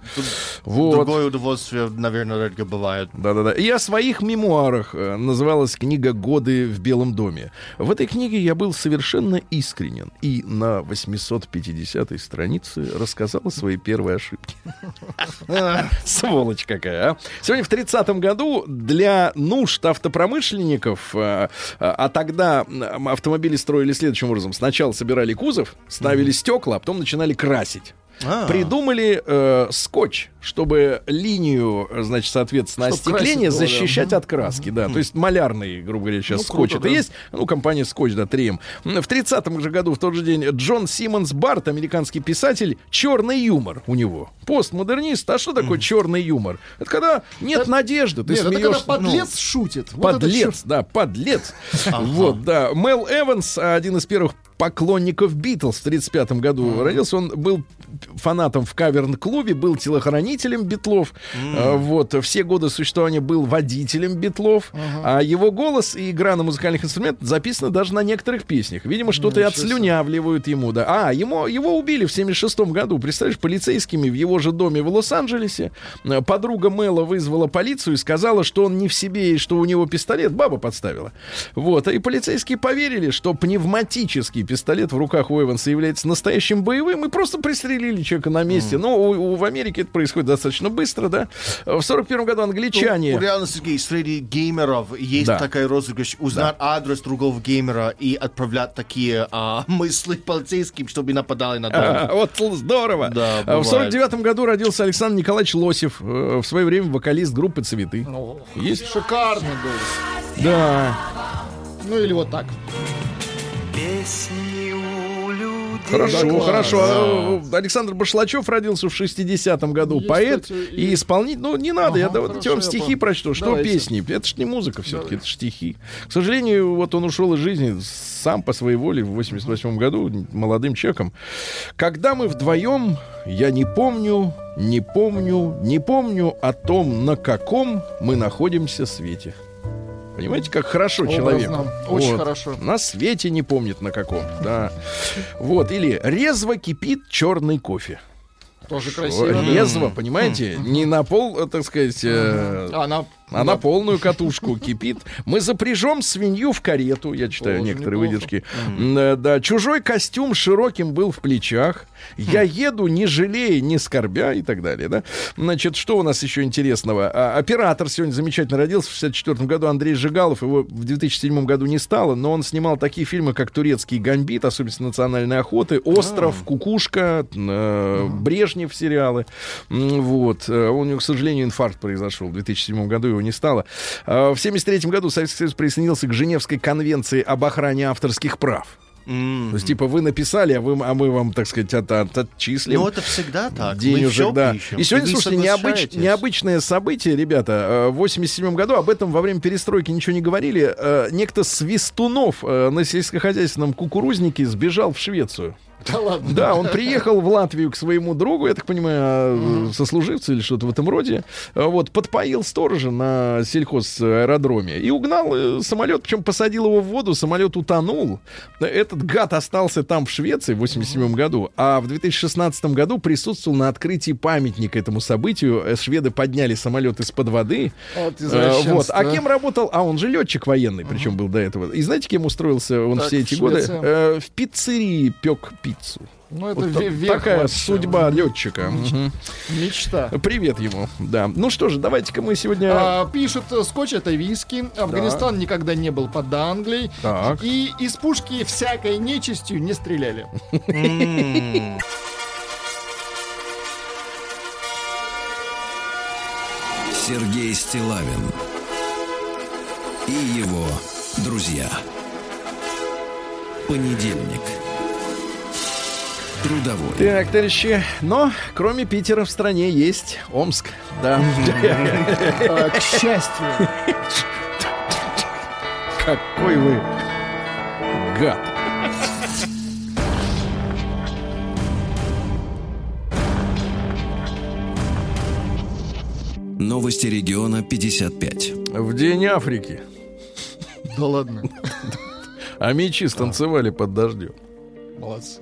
Вот. другое удовольствие, наверное, редко бывает. Да-да-да. И о своих мемуарах э, называлась книга «Годы в Белом доме». В этой книге я был совершенно искренен и на 850-й странице рассказал о своей первой ошибке. Сволочь какая, а. Сегодня в 30-м году для нужд автопромышленников, э, э, а тогда автомобили строили следующим образом. Сначала собирали кузов, ставили стекла, а потом начинали красить. А. Придумали э, скотч, чтобы линию, э, значит, соответственно, Чтоб остекления было, да. защищать от краски, да. То есть малярный, грубо говоря, сейчас Ну, скотч круто, это да. есть. Ну, компания скотч, да, 3М. В 30-м же году, в тот же день, Джон Симмонс Барт, американский писатель, черный юмор у него. Постмодернист. А что такое черный юмор? Это когда нет надежды, ты Нет, это когда подлец шутит. Вот это Подлец, да, подлец. Вот, да. Мел Эванс, один из первых поклонников Битлз в 1935 году родился. Он был фанатом в каверн-клубе, был телохранителем Битлов. А, Вот. Все годы существования был водителем Битлов. А его голос и игра на музыкальных инструментах записаны даже на некоторых песнях. Видимо, что-то и отслюнявливают ему, да. А, ему, его убили в 76 году, представляешь, полицейскими в его же доме в Лос-Анджелесе. Э, Подруга Мэла вызвала полицию и сказала, что он не в себе и что у него пистолет. Баба подставила. Вот. И полицейские поверили, что пневматический пистолет в руках у Эванса является настоящим боевым и просто пристрелили человека на месте. Но у- у- в Америке это происходит достаточно быстро, да. В 41 году англичане... Ну, реально, Сергей, среди геймеров есть Да. такая розыгрыш. Узнать адрес другого геймера и отправлять такие а, мысли полицейским, чтобы нападали на дом. А, вот здорово. Да, А, в бывает. 49 году родился Александр Николаевич Лосев, э, в свое время вокалист группы «Цветы». Ну, Есть? Шикарный голос. Да. Ну или вот так. Хорошо, Да, хорошо. класс. А, Александр Башлачев родился в 60-м году. Есть, Поэт кстати, и и- исполнитель. Ну, не надо, я Ага, давайте хорошо, вам я стихи понял. прочту. Что Давайте. песни? Это ж не музыка все-таки, это стихи. К сожалению, вот он ушел из жизни сам по своей воле в 88 году, молодым человеком. Когда мы вдвоем, я не помню, не помню, не помню о том, на каком мы находимся свете. Понимаете, как хорошо человек. Очень хорошо. На свете не помнит на каком. Да. Вот. Или резво кипит черный кофе. Тоже красиво. Резво, понимаете? Не на пол, э, так сказать, э, А Она а на полную катушку кипит. Мы запряжем свинью в карету. Я читаю Тоже некоторые неплохо. выдержки. Э, Да, чужой костюм широким был в плечах. Я еду, не жалея, не скорбя и так далее. Да? Значит, что у нас еще интересного? А, оператор сегодня замечательно родился в 64 году. Андрей Жигалов. Его в 2007 году не стало, но он снимал такие фильмы, как «Турецкий гамбит», особенно национальной охоты, «Остров», «Кукушка», э, «Брежнев» сериалы. Вот. Э, У него, к сожалению, инфаркт произошел в 2007 году, его не стало. А, В 1973 году Советский Союз присоединился к Женевской конвенции об охране авторских прав. М. То есть, типа, вы написали, а, вы, а мы вам, так сказать, от, от- отчислим. Ну, это всегда так. Мы Денежек, всё да. пишем, И сегодня, вы слушайте, необыч- необычное событие, ребята. Э, В 87 году об этом во время перестройки ничего не говорили. Э, Некто Свистунов э, на сельскохозяйственном кукурузнике сбежал в Швецию. Да ладно. Да, он приехал в Латвию к своему другу, я так понимаю, а, сослуживцу или что-то в этом роде. А, Вот, подпоил сторожа на сельхозаэродроме и угнал э, самолет, причем посадил его в воду, самолет утонул. Этот гад остался там в Швеции в 87 году, а в 2016 году присутствовал на открытии памятника этому событию. Э, Шведы подняли самолет из-под воды. Вот Э, Вот. А кем работал? А он же летчик военный, причем был до этого. И знаете, кем устроился он Так, все эти годы? В пиццерии пек пиццу. Ну, это Вот век такая вообще. судьба летчика. Мгм. Мечта. Привет ему. Да. Ну что же, давайте-ка мы сегодня. А, пишет, э, скотч это виски. Афганистан никогда не был под Англией. Так. И из пушки всякой нечистью не стреляли. Сергей Стилавин и его друзья. Понедельник. Трудовой. Так, товарищи, но кроме Питера в стране есть Омск. Да. А, К счастью. Какой вы гад. Новости региона 55. В день Африки Да ладно. а мечи станцевали под дождем. Молодцы.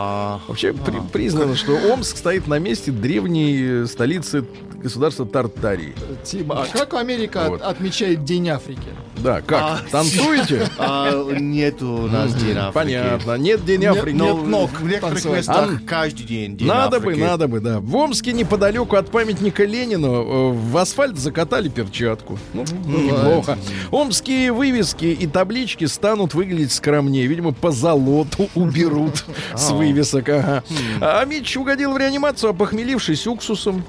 А, Вообще при- признано, что Омск стоит на месте древней столицы государства Тартарии. Тима, а как Америка Вот. от- отмечает День Африки? Да, как? А, Танцуете? а, нету у нас День Африки. Понятно. Нет День Нет, Африки. Но Нет ног в некоторых местах А, каждый день День Надо бы, Африки. надо бы, да. В Омске неподалеку от памятника Ленину э, в асфальт закатали перчатку. Ну, неплохо. Омские вывески и таблички станут выглядеть скромнее. Видимо, по золоту уберут с вывесок. Ага. А Мич угодил в реанимацию, опохмелившись уксусом.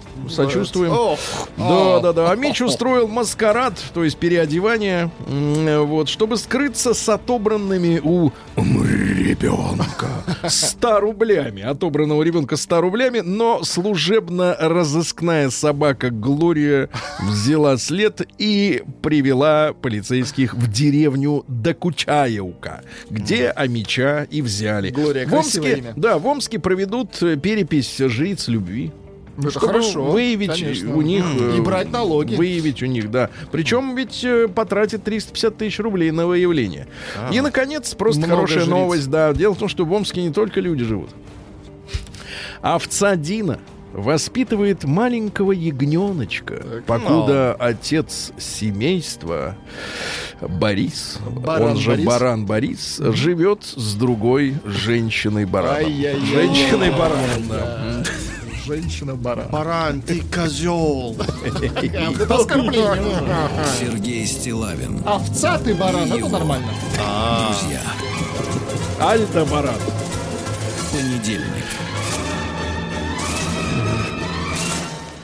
Сочувствуем. Ох, Да, да, да. А Мич устроил маскарад, то есть переодевание, вот, чтобы скрыться с отобранными у ребенка 100 рублями. Отобранного ребенка 100 рублями, но служебно-розыскная собака Глория взяла след и привела полицейских в деревню Докучаевка, где Амича и взяли. Глория, в Омске, имя. да, в Омске проведут э, перепись жриц любви. Это Чтобы хорошо. выявить конечно. у них... э, И брать налоги. Выявить у них, да. Причем ведь э, потратит 350 тысяч рублей на выявление. И, наконец, просто хорошая жриц. новость, да. Дело в том, что в Омске не только люди живут. Овца Дина воспитывает маленького ягненочка, покуда отец семейства Борис, Баран он же Борис. баран Борис, живет с другой женщиной-бараном. Женщиной-бараном, да. Женщина-баран. баран, ты козел. Это оскорбление. Сергей Стилавин. Овца ты баран, это нормально. Друзья. Альта-баран. Понедельник.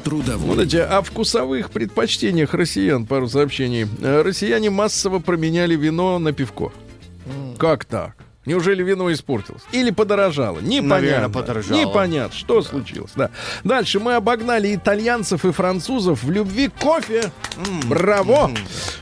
Трудовой. Смотрите, о вкусовых предпочтениях россиян пару сообщений. Россияне массово променяли вино на пивко. Как так? Неужели вино испортилось? Или подорожало? Непонятно. Наверное, подорожало. Непонятно, что случилось. Да. Дальше мы обогнали итальянцев и французов в любви к кофе. Браво!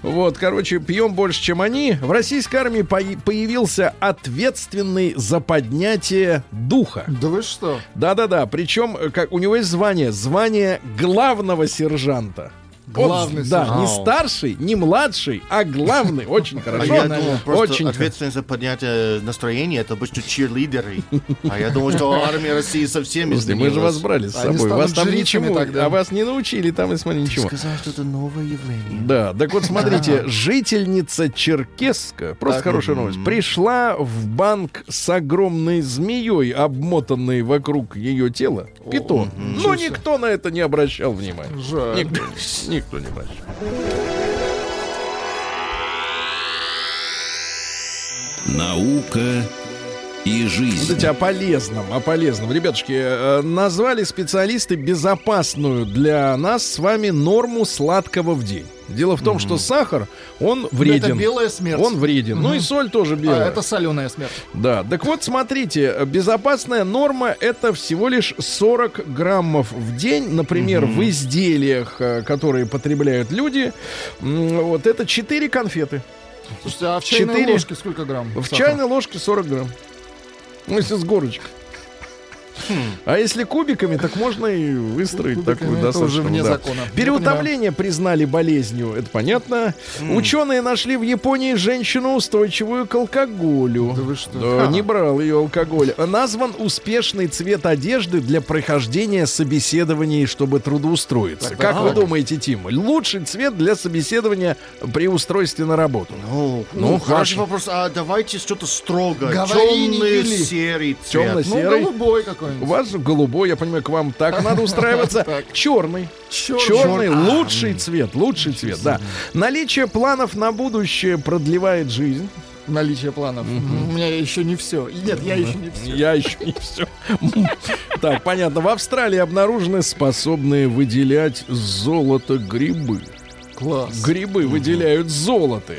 Вот, короче, пьем больше, чем они. В российской армии пои- появился ответственный за поднятие духа. Да вы что? Да-да-да, причем э, как у него есть звание, звание главного сержанта. Главный да, не старший, не младший, а главный. Очень А хорошо. я думал, просто Очень ответственность за поднятие настроения это обычно чирлидеры. А я думал, что армия России совсем Слушайте, мы же вас брали с собой. Вас там ничему, тогда. а вас не научили там, и смотри, ничего. Сказал, что это новое явление. Да, так вот смотрите, жительница Черкесска, просто хорошая новость, пришла в банк с огромной змеей, обмотанной вокруг ее тела, питон. Но никто на это не обращал внимания. Жаль. Никто, обращал. Наука и жизнь. Смотрите, о полезном, о полезном. Ребятушки, э, назвали специалисты безопасную для нас с вами норму сладкого в день. Дело в том, что сахар, он вреден. Это белая смерть. Он вреден. Ну и соль тоже А, белая. это соленая смерть. Да, так вот, смотрите, безопасная норма это всего лишь 40 граммов в день. Например, в изделиях, э, которые потребляют люди, вот это 4 конфеты. Слушайте, а в чайной Четыре. ложке сколько грамм? В сахара? чайной ложке 40 грамм. Ну, если с горочкой. А если кубиками, так можно и выстроить Кубиками такую достаточно. уже вне да. закона. Переутомление признали болезнью, это понятно. Ученые нашли в Японии женщину, устойчивую к алкоголю. Да вы что? Да, не брал ее алкоголь. Назван успешный цвет одежды для прохождения собеседований, чтобы трудоустроиться. Так, как так. вы думаете, Тим? Лучший цвет для собеседования при устройстве на работу? Ну, Ну, ну, хорошо. хороший вопрос. А давайте что-то строго. Говори, Темный серый цвет. Темный Ну, голубой У какой-нибудь. вас голубой, я понимаю, к вам так надо устраиваться. Черный. Черный, а, лучший цвет, лучший цвет, да. Наличие планов на будущее продлевает жизнь. Наличие планов. У меня еще не все. Нет, я еще не все. Я еще не все. Так, понятно. В Австралии обнаружены способные выделять золото грибы. Класс. Грибы выделяют золото.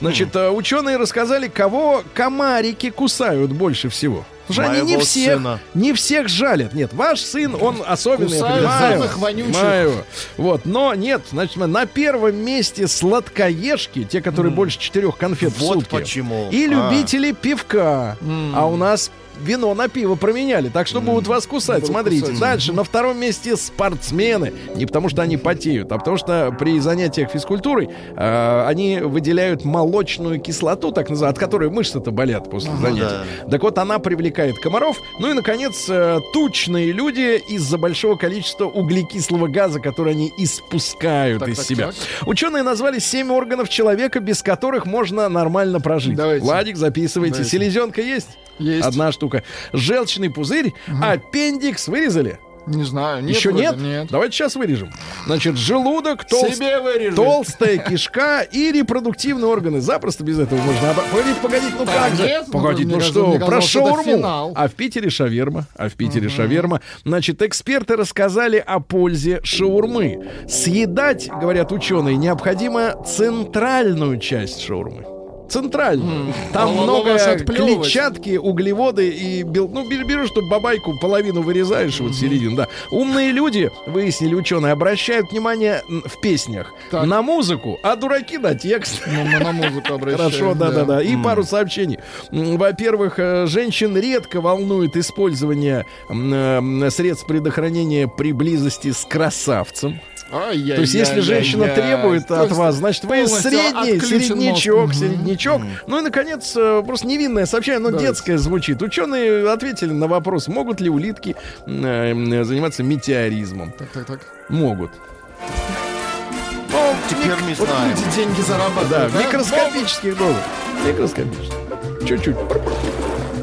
Значит, э, ученые рассказали, кого комарики кусают больше всего. Что они не всех, сына. не всех жалят. Нет, ваш сын, он особенный. я Кусают самых вонючих. Понимаю. Вот, но нет, значит, на первом месте сладкоежки, те, которые больше четырех конфет в сутки. почему. И А. любители пивка. А у нас вино на пиво променяли, так что будут вас кусать. Смотрите, кусать. дальше на втором месте спортсмены. Не потому что они потеют, а потому что при занятиях физкультурой э, они выделяют молочную кислоту, так называемую, от которой мышцы-то болят после занятий. Так вот, она привлекает комаров. Ну и, наконец, э, тучные люди из-за большого количества углекислого газа, который они испускают Так, из так, себя. так. Ученые назвали семь органов человека, без которых можно нормально прожить. Давайте. Владик, записывайте. Давайте. Селезенка есть? Есть. Одна штука. Желчный пузырь, аппендикс вырезали? Не знаю. Нет Еще вроде, нет? Нет. Давайте сейчас вырежем. Значит, желудок, толст- толстая кишка и репродуктивные органы. Запросто без этого можно. обо- Погодите, погодите, ну как же? нет, ну, Погодите, ну кажется- что, про шаурму. А в Питере шаверма. А в Питере шаверма. Значит, эксперты рассказали о пользе шаурмы. Съедать, говорят ученые, необходимо центральную часть шаурмы. Центральную. Там много клетчатки, углеводы и бел... Ну, бер- берешь, чтобы бабайку половину вырезаешь, вот середину, да. Умные люди, выяснили ученые, обращают внимание в песнях Так. на музыку, а дураки на текст. Ну, мы на музыку обращаем. Хорошо, да, да, да. И пару сообщений. Во-первых, э, женщин редко волнует использование э, средств предохранения при близости с красавцем. Ай-яй-яй-яй-яй. То есть, если женщина требует от вас, значит, вы средний, отключен середнячок, мозг. середнячок. Ну и, наконец, э, просто невинное сообщение, но Давайте. детское звучит. Ученые ответили на вопрос, могут ли улитки э, заниматься метеоризмом. Так, так, так. Могут. Теперь мы Вот знаем. люди деньги Да, зарабатывают. в а? микроскопических дозах. Микроскопических. Чуть-чуть.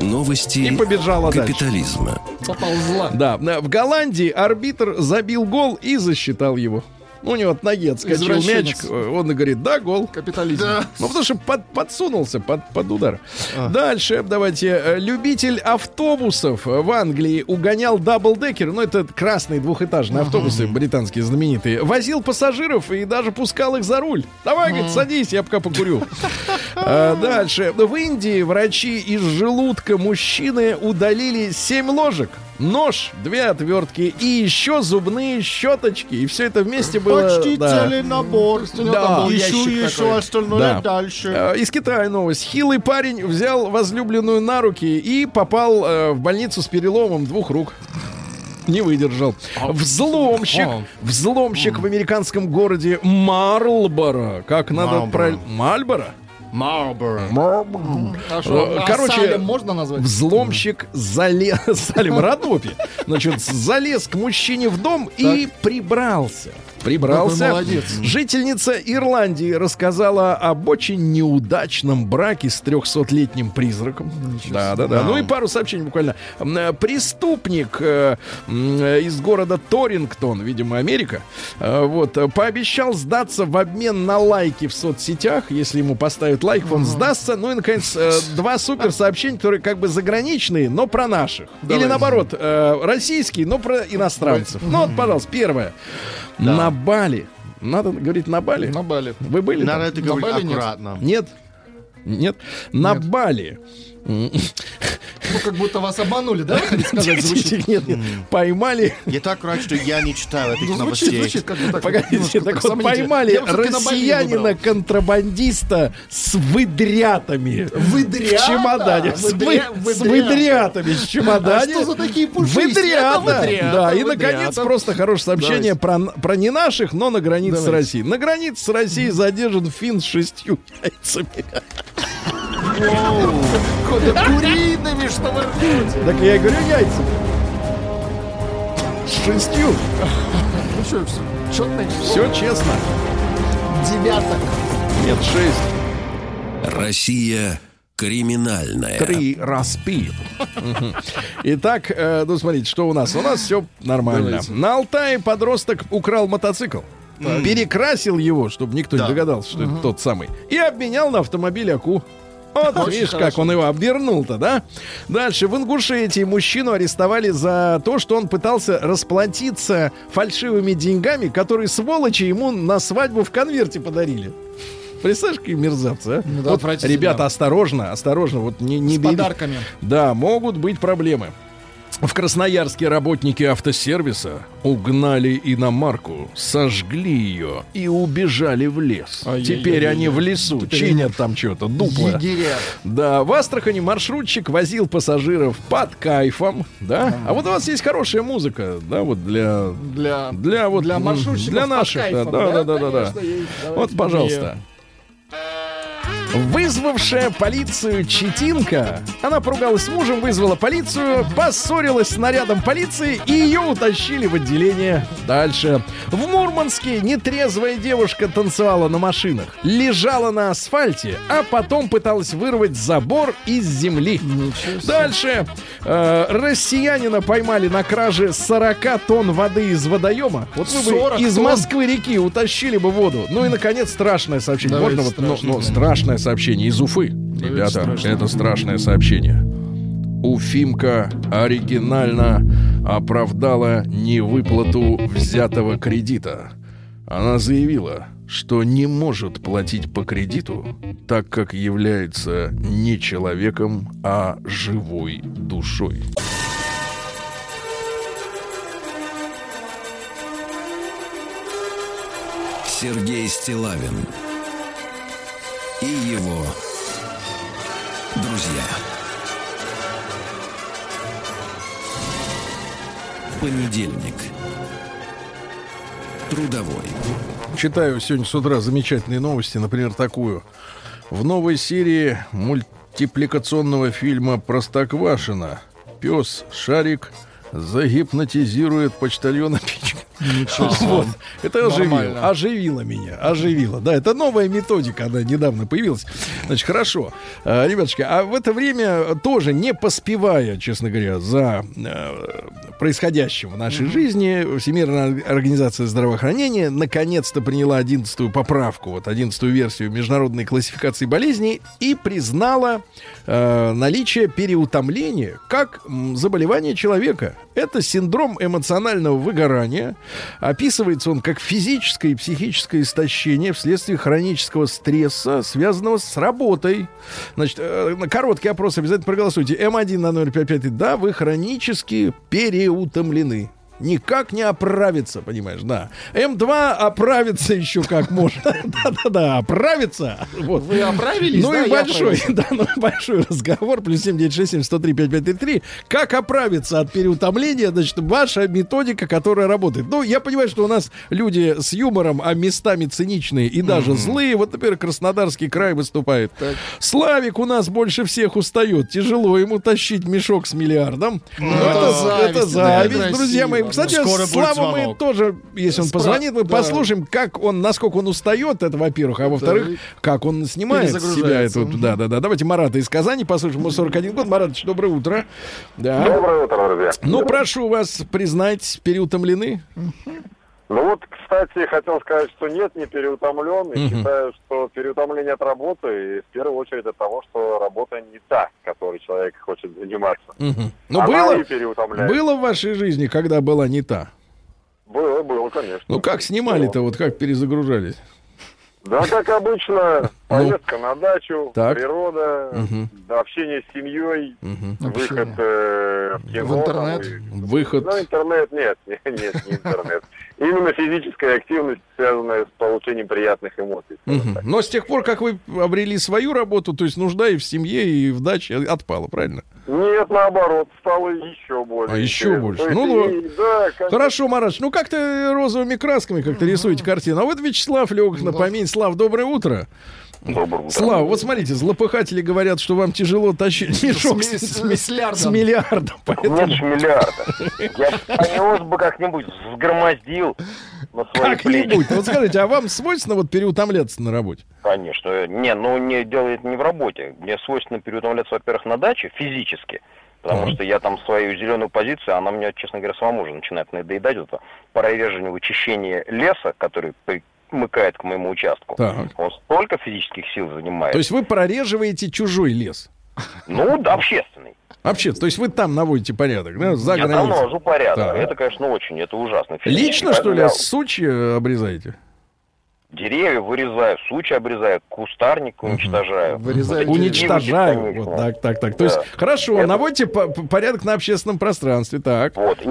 Новости И побежала дальше. капитализма. Поползла. Да, в Голландии арбитр забил гол и засчитал его. Ну, У него от ноги отскочил мячик. э, Он и говорит, да, гол. Капитализм. Ну, потому что под- подсунулся под, под удар. Дальше, давайте. э, Любитель автобусов в Англии угонял double-decker. Ну, это красные двухэтажные автобусы британские знаменитые. Возил пассажиров и даже пускал их за руль. Давай, говорит, садись, я пока покурю. А, Дальше. В Индии врачи из желудка мужчины удалили 7 ложек. Нож, две отвертки и еще зубные щеточки. И все это вместе было... Почти да. целый набор. был Еще, еще такой. остальное Да. дальше. Э, Из Китая новость. Хилый парень взял возлюбленную на руки и попал э, в больницу с переломом двух рук. Не выдержал. Взломщик. Взломщик в американском городе Марлборо. Как надо правильно... Мальборо? А что, Э, а короче, Салем можно назвать? Взломщик залез... Салим Радопи. Значит, залез к мужчине в дом и прибрался. Прибрался. Какой молодец. Жительница Ирландии рассказала об очень неудачном браке с 300-летним призраком. Да, да, да. Ну и пару сообщений буквально. Э, Преступник э, э, из города Торингтон, видимо, Америка, э, вот, пообещал сдаться в обмен на лайки в соцсетях. Если ему поставят лайк, он сдастся. Ну и, наконец, э, два супер сообщения, которые как бы заграничные, но про наших. Или Давайте. наоборот, российские, но про иностранцев. Ну вот, пожалуйста, первое. На Бали. Надо говорить на Бали. На Бали. Вы были там? Надо это На говорить нет. аккуратно. Нет. Нет. На Бали. Ну, как будто вас обманули, да, сказать, звучит? Нет, нет. Поймали. Я так рад, что я не читаю этих Ну, новостей. звучит, как бы так. Погодите, так так вот поймали россиянина-контрабандиста с выдрятами. Выдрята? В чемодане. С, вы- с выдрятами в чемодане. А что за такие пушистики? Выдрята. Да, и, выдрята. наконец, просто хорошее сообщение про, про не наших, но на границе с. Россией. На границе с Россией задержан фин с шестью яйцами. Да куриными, что вы ржете? Так я и говорю яйцами. С шестью. Ну что, четный Все честно. девяток. Нет, шесть. Россия криминальная. Три распи. Итак, э, ну смотрите, что у нас? У нас все нормально. Давайте. На Алтае подросток украл мотоцикл. Перекрасил его, чтобы никто не Да. догадался, что это тот самый. И обменял на автомобиль АКУ. Вот, видишь, как он его обвернул-то, да? Дальше. В Ингушетии мужчину арестовали за то, что он пытался расплатиться фальшивыми деньгами, которые сволочи ему на свадьбу в конверте подарили. Представляешь, какие мерзавцы, а? Ну да, вот, ребята, осторожно, осторожно, вот не, не С берите- подарками. Да, могут быть проблемы. В Красноярске работники автосервиса угнали иномарку, сожгли ее и убежали в лес. Ай-яй-яй-яй. Теперь они в лесу Теперь чинят там что-то, дупло. Егеря. Да, в Астрахани маршрутчик возил пассажиров под кайфом, да. А вот у вас есть хорошая музыка, да, вот для Для, для вот для маршрутчиков для под наших, да, кайфом, да, да, да, да, да. Давайте Вот, пожалуйста. Вызвавшая полицию Читинка, она поругалась с мужем, вызвала полицию, поссорилась с нарядом полиции и ее утащили в отделение. Дальше. В Мурманске нетрезвая девушка танцевала на машинах, лежала на асфальте, а потом пыталась вырвать забор из земли. Дальше. Э, россиянина поймали на краже 40 тонн воды из водоема. Вот вы бы 40 из? Москвы реки утащили бы воду. Ну и, наконец, страшное сообщение. Давайте Можно вот, страшное. ну, страшное сообщение из Уфы. Ребята, страшно. это страшное сообщение. Уфимка оригинально оправдала невыплату взятого кредита. Она заявила, что не может платить по кредиту, так как является не человеком, а живой душой. Сергей Стилавин и его друзья. Понедельник. Трудовой. Читаю сегодня с утра замечательные новости, например, такую. В новой серии мультипликационного фильма «Простоквашино» пес Шарик загипнотизирует почтальона Пичка. Ничего себе. Вот. Это оживило, оживило меня, оживило. Да, это новая методика, она недавно появилась. Значит, хорошо. А, Ребятушки, а в это время тоже не поспевая, честно говоря, за э, происходящим в нашей жизни, Всемирная организация здравоохранения наконец-то приняла 11 поправку, вот 11 версию международной классификации болезней и признала э, наличие переутомления как заболевание человека. Это синдром эмоционального выгорания. Описывается он как физическое и психическое истощение вследствие хронического стресса, связанного с работой. Значит, э, на короткий опрос обязательно проголосуйте. М1 на номер 55. Да, вы хронически переутомлены. Никак не оправиться, понимаешь, да. М2 оправиться еще как можно. Да-да-да, оправиться. Вот. Вы оправились, Ну да, и большой, да, ну большой разговор. Плюс 7967 103 5533. Как оправиться от переутомления, значит, ваша методика, которая работает. Ну, я понимаю, что у нас люди с юмором, а местами циничные и даже злые. Вот, например, Краснодарский край выступает. Славик у нас больше всех устает. Тяжело ему тащить мешок с миллиардом. Ну, это зависть, это зависть, друзья мои. Ну, Кстати, скоро Славу мы тоже, если он Спра- позвонит, мы да. послушаем, как он, насколько он устает, это во-первых, а во-вторых, как он снимает себя эту. Да, да, да. Давайте Марата из Казани послушаем. Ему 41 год. Маратович, доброе утро. Да. Доброе утро, друзья. Ну, прошу вас признать, переутомлены. Ну вот, кстати, хотел сказать, что нет, не переутомлен. И считаю, что переутомление от работы, и в первую очередь от того, что работа не та, которой человек хочет заниматься. Мгм. Ну, Она было, было в вашей жизни, когда была не та? Было, было, конечно. Ну, как снимали-то, вот как перезагружались? Да, как обычно, поездка на дачу, Ну. Так. природа, общение с семьей, выход э, в кино. В интернет? там, и- Выход. Ну, интернет нет, нет, нет, не интернет. Именно физическая активность, связанная с получением приятных эмоций. так. Но с тех пор, как вы обрели свою работу, то есть нужда и в семье, и в даче отпала, правильно? Нет, наоборот, стало еще более. А, еще интересно. больше. То Ну, и- да, конечно. Хорошо, Мараш, ну как-то розовыми красками как-то рисуете картину. А вот Вячеслав легок на помень. Слав, доброе утро. Доброе утро. Слава, вот смотрите, злопыхатели говорят, что вам тяжело тащить мешок С с, с- с- с миллиардом. Поэтому Нет миллиарда. Я понес бы как-нибудь, сгромоздил на свои как-нибудь. Вот скажите, а вам свойственно вот переутомляться на работе? Конечно. Не, ну не делает не в работе. Мне свойственно переутомляться, во-первых, на даче физически, потому Мгм. что я там свою зеленую позицию, она мне, честно говоря, самому уже начинает надоедать. Это прореживание, вычищение леса, который примыкает к моему участку. Так. Он столько физических сил занимает. То есть вы прореживаете чужой лес? Ну, да, общественный. Вообще, то есть вы там наводите порядок, да, за я там границей? навожу порядок. Так. Это, конечно, очень, это ужасно. Физически Лично, что ли, я- сучья обрезаете? Деревья вырезаю, сучи обрезаю, кустарник уничтожаю. Вырезаете- Уничтожаю. Конечно. Вот так, так, так. То есть, хорошо, Это- наводите по- по- порядок на общественном пространстве. Так. Вот. И,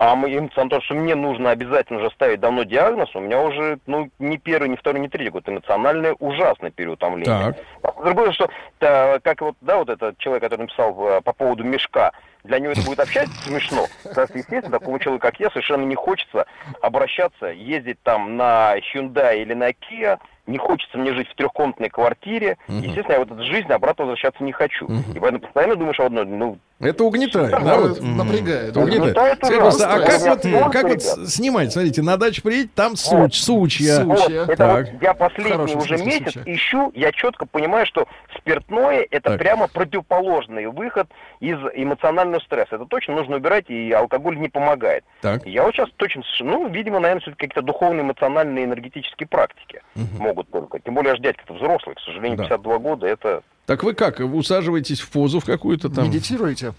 а мы- эмоционально, то, что мне нужно обязательно уже ставить давно диагноз, у меня уже, ну, не первый, не второй, не третий год. Эмоциональное ужасное переутомление. Так. Другое, что, как вот, да, вот этот человек, который написал э, по поводу мешка, для него это будет общаться смешно. Потому что, естественно, такому человеку, как я, совершенно не хочется обращаться, ездить там на Hyundai или на Kia, не хочется мне жить в трехкомнатной квартире. Естественно, я в эту жизнь обратно возвращаться не хочу. И поэтому постоянно думаешь об одном, ну, Это угнетает, да? Да, вот? Напрягает. Это угнетает. Это Скажи, просто, а как вот, ужасно, как вот снимать? Смотрите, на дачу приедете, там суч, сучья. Су- Вот, это Так. вот я последний уже месяц случая. ищу, я четко понимаю, что спиртное это Так. прямо противоположный выход из эмоционального стресса. Это точно нужно убирать, и алкоголь не помогает. Так. Я вот сейчас точно, ну, видимо, наверное, все-таки какие-то духовные, эмоциональные, энергетические практики могут только. Тем более, же дядька-то взрослый, к сожалению, Да. 52 года, это, Так вы как? Вы усаживаетесь в позу в какую-то там? Медитируете?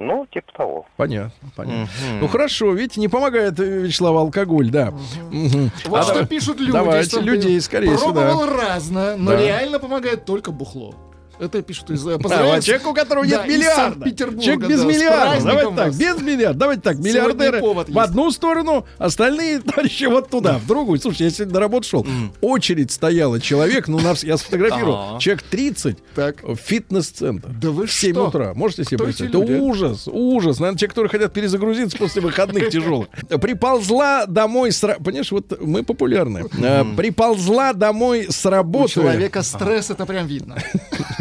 ну, типа того. Понятно, понятно. Ну хорошо, видите, не помогает э, Вячеслав алкоголь, да. Мгм. Вот А что давай- пишут люди. Давайте, людей скорее Пробовал разное, но Да. реально помогает только бухло. Это пишут из... Поздравляю вот с- человек, у которого Да, нет из миллиарда. Человек без да, миллиарда. Давайте так, вас. без миллиарда. Давайте так, миллиардеры в одну сторону, остальные товарищи вот туда, в другую. Слушай, я сегодня на работу шел, очередь стояла человек, ну, нас, я сфотографировал, человек 30 Так. в фитнес-центр. Да вы в 7 что? утра. Можете себе Кто представить? Это люди? ужас, ужас. Наверное, те, которые хотят перезагрузиться после выходных тяжелых. Приползла домой с... Понимаешь, вот мы популярны. Э, Приползла домой с У работы. человека стресс, это прям видно.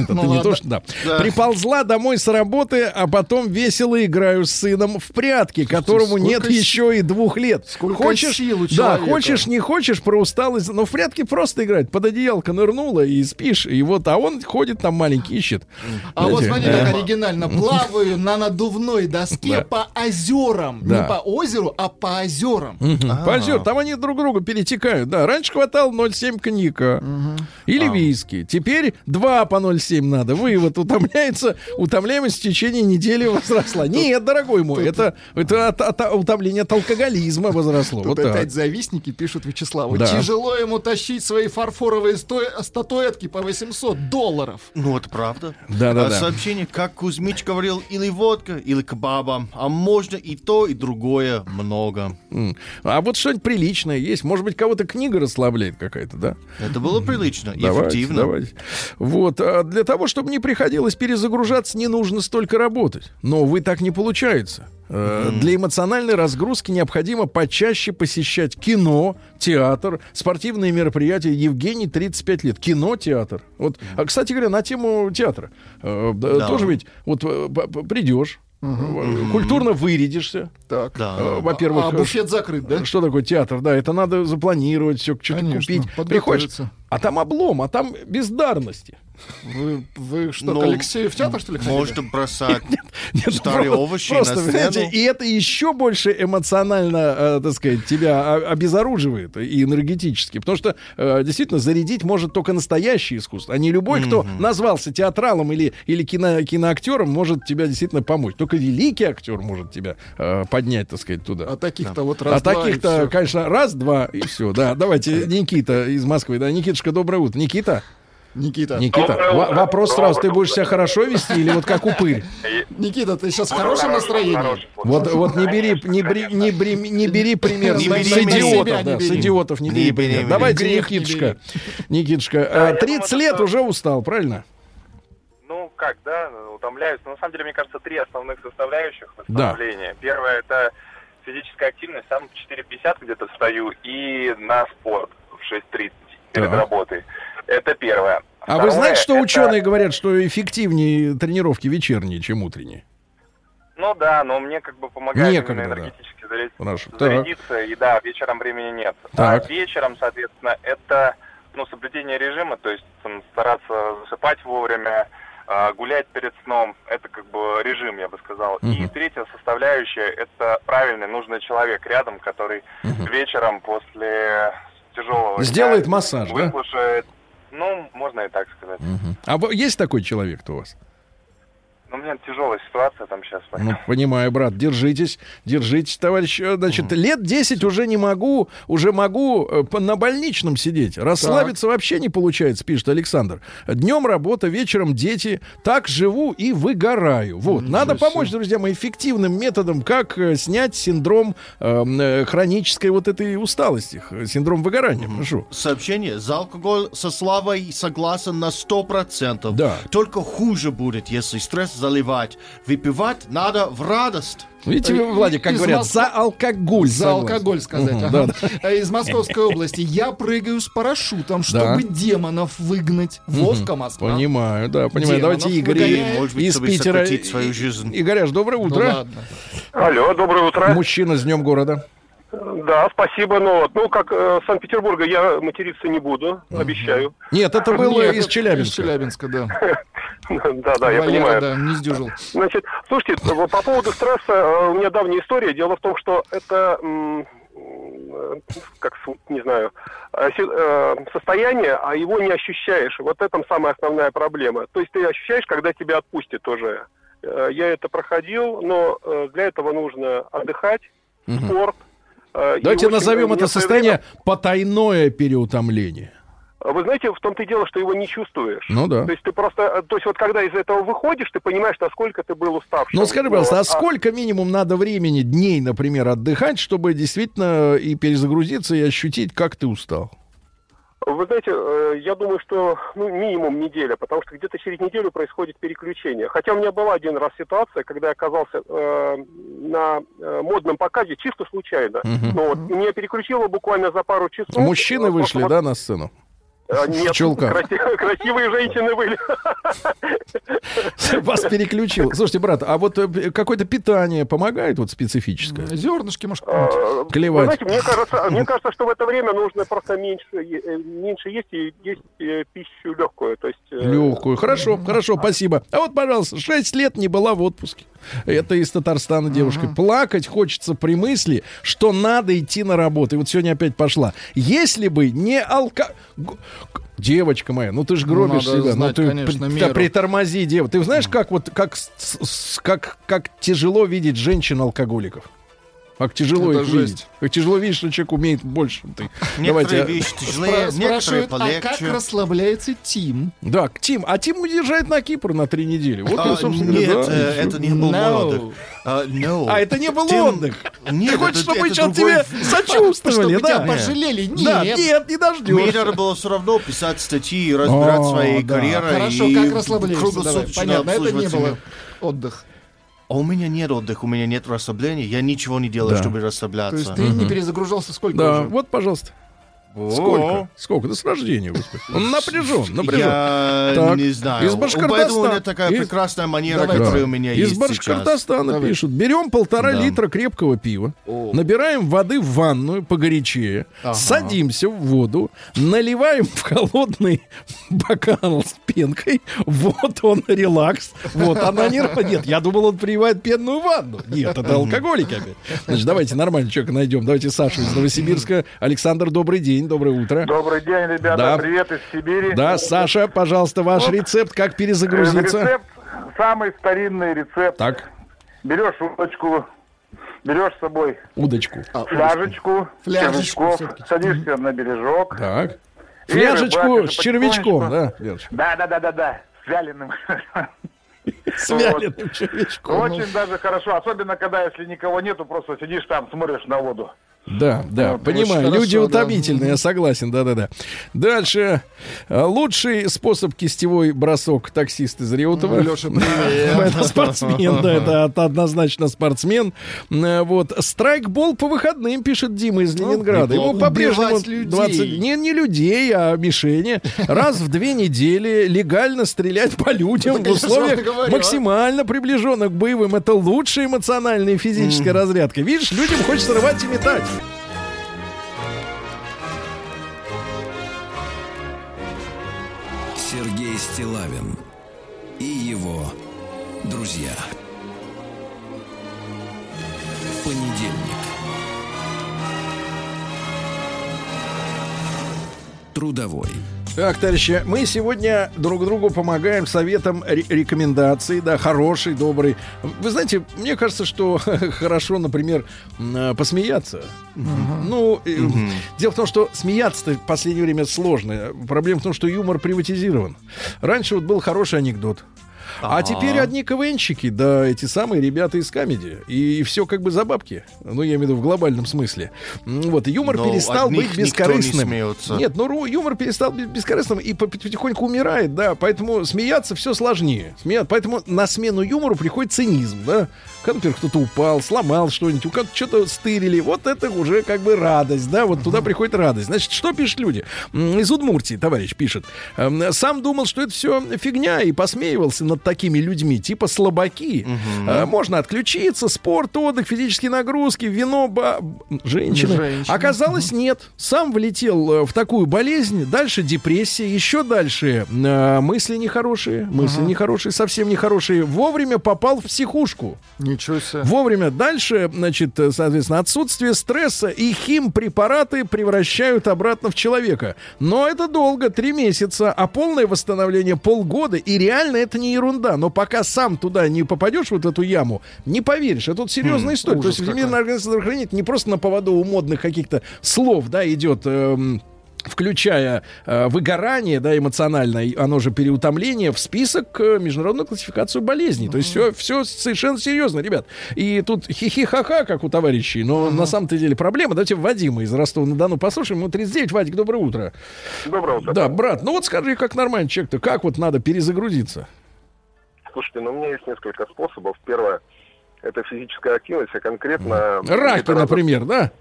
Это Ну не ладно. то, что да. Приползла домой с работы, а потом весело играю с сыном в прятки, которому сколько нет еще и двух лет. сколько хочешь, сил у да, хочешь, не хочешь, про усталость, но в прятки просто играть. Под одеялко нырнула и спишь, и вот, а он ходит там маленький, ищет. А вот Знаете, смотри, э, как оригинально. Плаваю на надувной доске Да. по озерам. Да. Не по озеру, а по озерам. Мгм. Позер, там они друг друга перетекают. Да, раньше хватало 0,7 коньяка. Или виски. Теперь 2 по 0,7 надо. Вывод утомляется, утомляемость в течение недели возросла. Нет, дорогой мой, это, это от, от- утомление от алкоголизма возросло. Тут Вот так. опять завистники пишут Вячеславу. Да. Тяжело ему тащить свои фарфоровые статуэтки по 800 долларов. Ну, это правда. Да-да-да. А Сообщение, как Кузьмич говорил, или водка, или кебаба. А можно и то, и другое много. А вот что-нибудь приличное есть. Может быть, кого-то книга расслабляет какая-то, да? Это было прилично и Давайте, эффективно. давайте. Вот. а для того, чтобы не приходилось перезагружаться, не нужно столько работать. Но, увы, так не получается. Э, Для эмоциональной разгрузки необходимо почаще посещать кино, театр, спортивные мероприятия. Евгений, 35 лет. Кино, театр. Вот, а, кстати говоря, на тему театра. э, да. Тоже ведь вот э, придешь, э, культурно вырядишься. Так. Да. Во-первых, а буфет закрыт, да? что такое театр? Да, это надо запланировать, все, что-то купить. Приходишь, а там облом, а там бездарности. Вы, вы что, Ну, к Алексею в театр, что ли, ходили? Можно бросать Нет, старые овощи просто, на понимаете, сцену. и это еще больше эмоционально, э, так сказать, тебя обезоруживает и энергетически. Потому что э, действительно зарядить может только настоящее искусство, а не любой, кто назвался театралом или, или кино, киноактером, может тебя действительно помочь. Только великий актер может тебя э, поднять, так сказать, туда. А таких-то вот а раз и таких-то, конечно, раз-два и все. Да, давайте Никита из Москвы. Да, Никитушка, доброе утро. Никита, Никита. Никита, Доброе во- утро. вопрос Доброе сразу, ты будешь себя хорошо вести или вот как упырь? Никита, ты сейчас в хорошем настроении? Вот, вот не бери, не бери, не бери, не бери пример Не с, идиотов, да, с бери. идиотов не Не бери пример. Давайте, Никитушка, Никитушка, а, я 30 думаю, лет уже устал, правильно? Ну, как, да, утомляюсь. Но на самом деле, мне кажется, три основных составляющих Да. восстановления. Первое — это физическая активность. Сам в 4.50 где-то встаю и на спорт в 6.30 перед работой. Это первое. А вы знаете, что это- ученые говорят, что эффективнее тренировки вечерние, чем утренние? Ну да, но мне как бы помогает Некогда, именно да. энергетически заря- Хорошо. Так. зарядиться. И да, вечером времени нет. Так. А вечером, соответственно, это ну, соблюдение режима, то есть там, стараться засыпать вовремя, а, гулять перед сном. Это как бы режим, я бы сказал. И Мгм. третья составляющая — это правильный, нужный человек рядом, который вечером после тяжелого Сделает дня массаж, да? Ну, можно и так сказать. Мгм. А есть такой человек-то у вас? Ну, у меня тяжелая ситуация там сейчас. Ну, понимаю, брат, держитесь, держитесь, товарищ. Э, Значит, лет 10 уже не могу, уже могу э, на больничном сидеть. Расслабиться вообще не получается, пишет Александр. Днем работа, вечером дети. Так живу и выгораю. Вот, надо помочь, друзья мои, эффективным методом, как э, снять синдром э, э, хронической вот этой усталости, синдром выгорания. Прошу. Сообщение. За алкоголь со Славой согласен на 100%. Да. Только хуже будет, если стресс заливать. Выпивать надо в радость. Видите, вы, Владик, как Из говорят, Москвы- за алкоголь. За согласен. алкоголь сказать. Мгм, ага. да, Э, Из Московской области. Я прыгаю с парашютом, чтобы демонов выгнать. Вовка Москва. Понимаю, да, понимаю. Демонов Давайте Игорь выгоняет. Может быть, из Питера. свою жизнь. Игоряш, доброе Ну утро. ладно. Алло, доброе утро. Мужчина с днем города. Да, спасибо. Ну, вот, ну как э, Санкт-Петербурга я материться не буду, обещаю. Нет, это было Нет, из Челябинска. Из Челябинска, да. Да, да, я понимаю. да, не сдюжил. Значит, слушайте, по по поводу стресса э, у меня давняя история. Дело в том, что это, э, как, не знаю, э, состояние, а его не ощущаешь. Вот это самая основная проблема. То есть ты ощущаешь, когда тебя отпустит уже. Э, Я это проходил, но для этого нужно отдыхать, спорт. Давайте назовем это состояние потайное переутомление. Вы знаете, в том-то и дело, что его не чувствуешь. Ну да. То есть ты просто, э, то есть вот когда из этого выходишь, ты понимаешь, насколько ты был уставшим. Ну скажи, пожалуйста, а Вот. сколько минимум надо времени, дней, например, отдыхать, чтобы действительно и перезагрузиться, и ощутить, как ты устал? Вы знаете, э, я думаю, что ну, минимум неделя, потому что где-то через неделю происходит переключение. Хотя у меня была один раз ситуация, когда я оказался э, на э, модном показе чисто случайно. Ну, вот, и меня переключило буквально за пару часов. Мужчины вышли, просто да, на сцену? Э, Нет, в чулках? краси- красивые женщины были. Вас переключил. Слушайте, брат, а вот э, какое-то питание помогает вот специфическое? Зернышки, может, какие-нибудь? Клевать. Знаете, мне кажется, мне кажется, что в это время нужно просто меньше, э, меньше есть и есть э, пищу легкую. То есть, Легкую. Хорошо, хорошо, спасибо. А вот, пожалуйста, 6 лет не была в отпуске. Это из Татарстана девушка. Плакать хочется при мысли, что надо идти на работу. И вот сегодня опять пошла. Если бы не алка... Девочка моя, ну ты же гробишь надо себя. знать, ну ты конечно, при- да, притормози, дева. Ты знаешь, как вот как, с- как, как тяжело видеть женщин-алкоголиков? Как тяжело Это их жесть. видеть. Как тяжело видишь, что человек умеет больше. чем Ты. Некоторые Давайте, вещи Спра- тяжелее, некоторые Спрашивают, а как полегче. расслабляется Тим? Да, Тим. А Тим уезжает на Кипр на три недели. Вот, А, собственно нет, да. э, это не был No. отдых. А, no. А это не был Тим- отдых. Нет, Ты хочешь, это- чтобы это сейчас другой- тебе сочувствовали, Чтобы тебя да? пожалели? Нет. Да, нет, не Мне дождешься. надо было все равно писать статьи, разбирать О, своей да. карьерой. Хорошо, и как расслабляешься? Давай. круглосуточно Понятно, это не было отдых. А у меня нет отдыха, у меня нет расслабления. Я ничего не делаю, Да. чтобы То расслабляться. есть ты не перезагружался сколько Да, уже? вот, пожалуйста. Сколько? Сколько? Да с рождения, господи. Он напряжен, напряжен. Я Так, не знаю. из Башкортостана. Поэтому у меня такая Из- прекрасная манера, Давайте. которая у меня Из есть Башкортостана Давай. пишут. Берем полтора Да. литра крепкого пива, набираем воды в ванную погорячее, садимся в воду, наливаем в холодный бокал с пенкой. Вот он, релакс. Вот она не... Нет, я думал, он принимает пенную ванну. Нет, это алкоголики опять. Значит, давайте нормального человека найдем. Давайте Сашу из Новосибирска. Александр, добрый день, доброе утро. Добрый день, ребята. Да. Привет из Сибири. Да, Саша, пожалуйста, ваш рецепт, как Э, перезагрузиться. Рецепт, самый старинный рецепт. Так, Берешь удочку, берешь с собой удочку. фляжечку, Фляжечку всё-таки. садишься на бережок. Так. Фляжечку с червячком, да, Верочка? Да, да, да, да, да. С вяленым. С вяленым червячком. Очень даже хорошо. Особенно, когда если никого нету, просто сидишь там, смотришь на воду. Да, да, очень понимаю. хорошо, Люди да. утомительные, я согласен, да-да-да. Дальше. А, Лучший способ кистевой бросок таксист из Реутова. Леша. Это спортсмен, да, это однозначно спортсмен. Вот. Страйкбол по выходным, пишет Дима из Ленинграда. Ему неплохо. по-прежнему Убивать людей. 20... Не, не людей, а мишени. Раз в две недели легально стрелять по людям в условиях а. максимально приближенных к боевым. Это лучшая эмоциональная и физическая разрядка. Видишь, людям хочется рвать и метать. Стилавин и его друзья. Понедельник. Трудовой. Так, товарищи, мы сегодня друг другу помогаем советом ре- рекомендаций, да, хороший, добрый. Вы знаете, мне кажется, что хорошо, например, посмеяться. Ну, э, дело в том, что смеяться-то в последнее время сложно. Проблема в том, что юмор приватизирован. Раньше вот был хороший анекдот. А теперь одни КВНщики, да, эти самые ребята из камеди. И все как бы за бабки. Ну, я имею в виду в глобальном смысле. Вот, юмор Но перестал быть не бескорыстным. смеется. Нет, ну юмор перестал быть бескорыстным и по- потихоньку умирает, да. Поэтому смеяться все сложнее. Смеяться. Поэтому на смену юмору приходит цинизм, да. Когда, например, кто-то упал, сломал что-нибудь, у кого-то что-то стырили. Вот это уже как бы радость, да. Вот туда приходит радость. Значит, что пишут люди? Из Удмуртии товарищ пишет. Эм, Сам думал, что это все фигня и посмеивался над такими людьми, типа слабаки. Э, Можно отключиться, спорт, отдых, физические нагрузки, вино, ба- женщины. Женщины. Оказалось, нет. Сам влетел э, в такую болезнь, дальше депрессия, еще дальше э, мысли нехорошие, мысли нехорошие, совсем нехорошие. Вовремя попал в психушку. Ничего себе. Вовремя дальше, значит, э, соответственно, отсутствие стресса и химпрепараты превращают обратно в человека. Но это долго, три месяца, а полное восстановление полгода. И реально это не ерунда. Но пока сам туда не попадешь, вот в эту яму, не поверишь. Это вот серьезная история. То есть Всемирная организация здравоохранения не просто на поводу у модных каких-то слов, да, идет... эм, включая э, выгорание, да, эмоциональное, оно же переутомление, в список э, международную классификацию болезней. То есть все, все совершенно серьезно, ребят. И тут хихи-ха-ха, как у товарищей, но на самом-то деле проблема. Давайте Вадима из Ростова-на-Дону послушаем. Ему 39. Вадик, доброе утро. Доброе утро. Да, брат, ну вот скажи, как нормальный человек-то, как вот надо перезагрузиться? Слушайте, ну у меня есть несколько способов. Первое – это физическая активность, а конкретно... Раки, раза- например, да?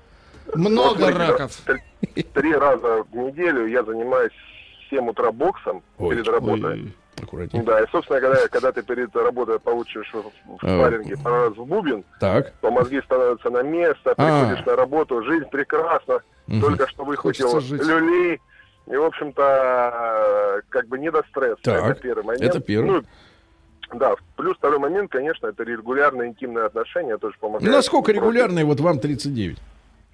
Много Вот, раков. Три, три раза в неделю я занимаюсь в 7 утра боксом Ой, перед работой. ой, аккуратнее. Да, и, собственно, когда, когда ты перед работой получишь в, в А. спарринге по раз в бубен, Так. то мозги становятся на место, А. приходишь на работу, жизнь прекрасна, Мгм. только что выхватил люлей, и, в общем-то, как бы не до стресса. Так, это первый момент. это первый. Ну, да, плюс второй момент, конечно, это регулярные интимные отношения, тоже помогает. Насколько регулярные вот вам 39?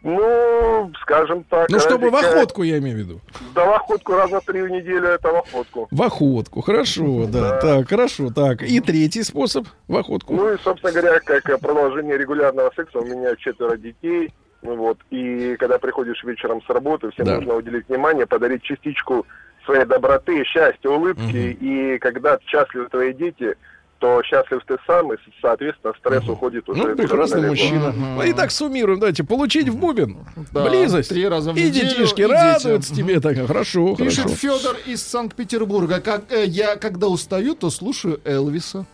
Ну, скажем так. Ну, чтобы в ради- охотку, я имею в виду. Да, в охотку раз на три в неделю, это в охотку. В охотку, хорошо, да. Так, хорошо, так. И третий способ в охотку. Ну и, собственно говоря, как продолжение регулярного секса, у меня четверо детей. Вот, и когда приходишь вечером с работы, всем Да. нужно уделить внимание, подарить частичку своей доброты, счастья, улыбки. И когда счастливы твои дети, то счастлив ты сам, и, соответственно, стресс уходит уже. Ну, прекрасный далеко. мужчина. Ну, Итак, суммируем. Давайте. Получить в бубен. Да, Близость. три раза в и неделю, детишки и радуются тебе. Так, хорошо, Пишет хорошо. Федор из Санкт-Петербурга. Как, э, я, когда устаю, то слушаю Элвиса.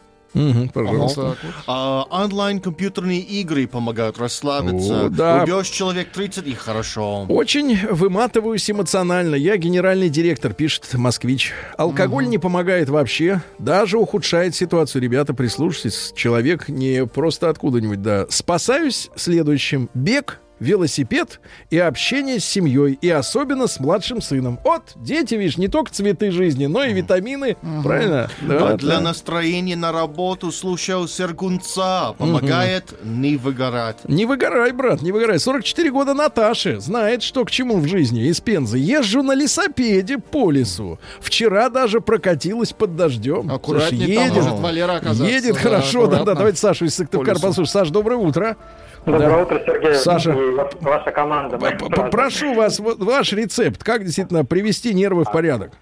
Пожалуйста. Вот. А, онлайн компьютерные игры помогают расслабиться. О, да. Убьешь человек 30 и хорошо. Очень выматываюсь эмоционально. Я генеральный директор, пишет москвич. Алкоголь не помогает вообще, даже ухудшает ситуацию. Ребята, прислушайтесь. Человек не просто откуда-нибудь, да. Спасаюсь следующим. Бег, велосипед и общение с семьей, и особенно с младшим сыном. Вот, дети, видишь, не только цветы жизни, но и витамины. Правильно? Да, А для да. настроения на работу слушал Сергунца. Помогает не выгорать. Не выгорай, брат, не выгорай. 44 года Наташи знает, что к чему в жизни. Из Пензы. Езжу на лесопеде по лесу. Вчера даже прокатилась под дождем. Аккуратнее, Слушай, там едет, может Валера оказаться. едет Да, хорошо. Да, да, аккуратно. давайте Сашу из Сыктывкара послушаем. Саш, доброе утро. Доброе Да. утро, Сергей. Саша. И ва- Ваша команда. Прошу вас, вот ваш рецепт. Как действительно привести нервы в порядок?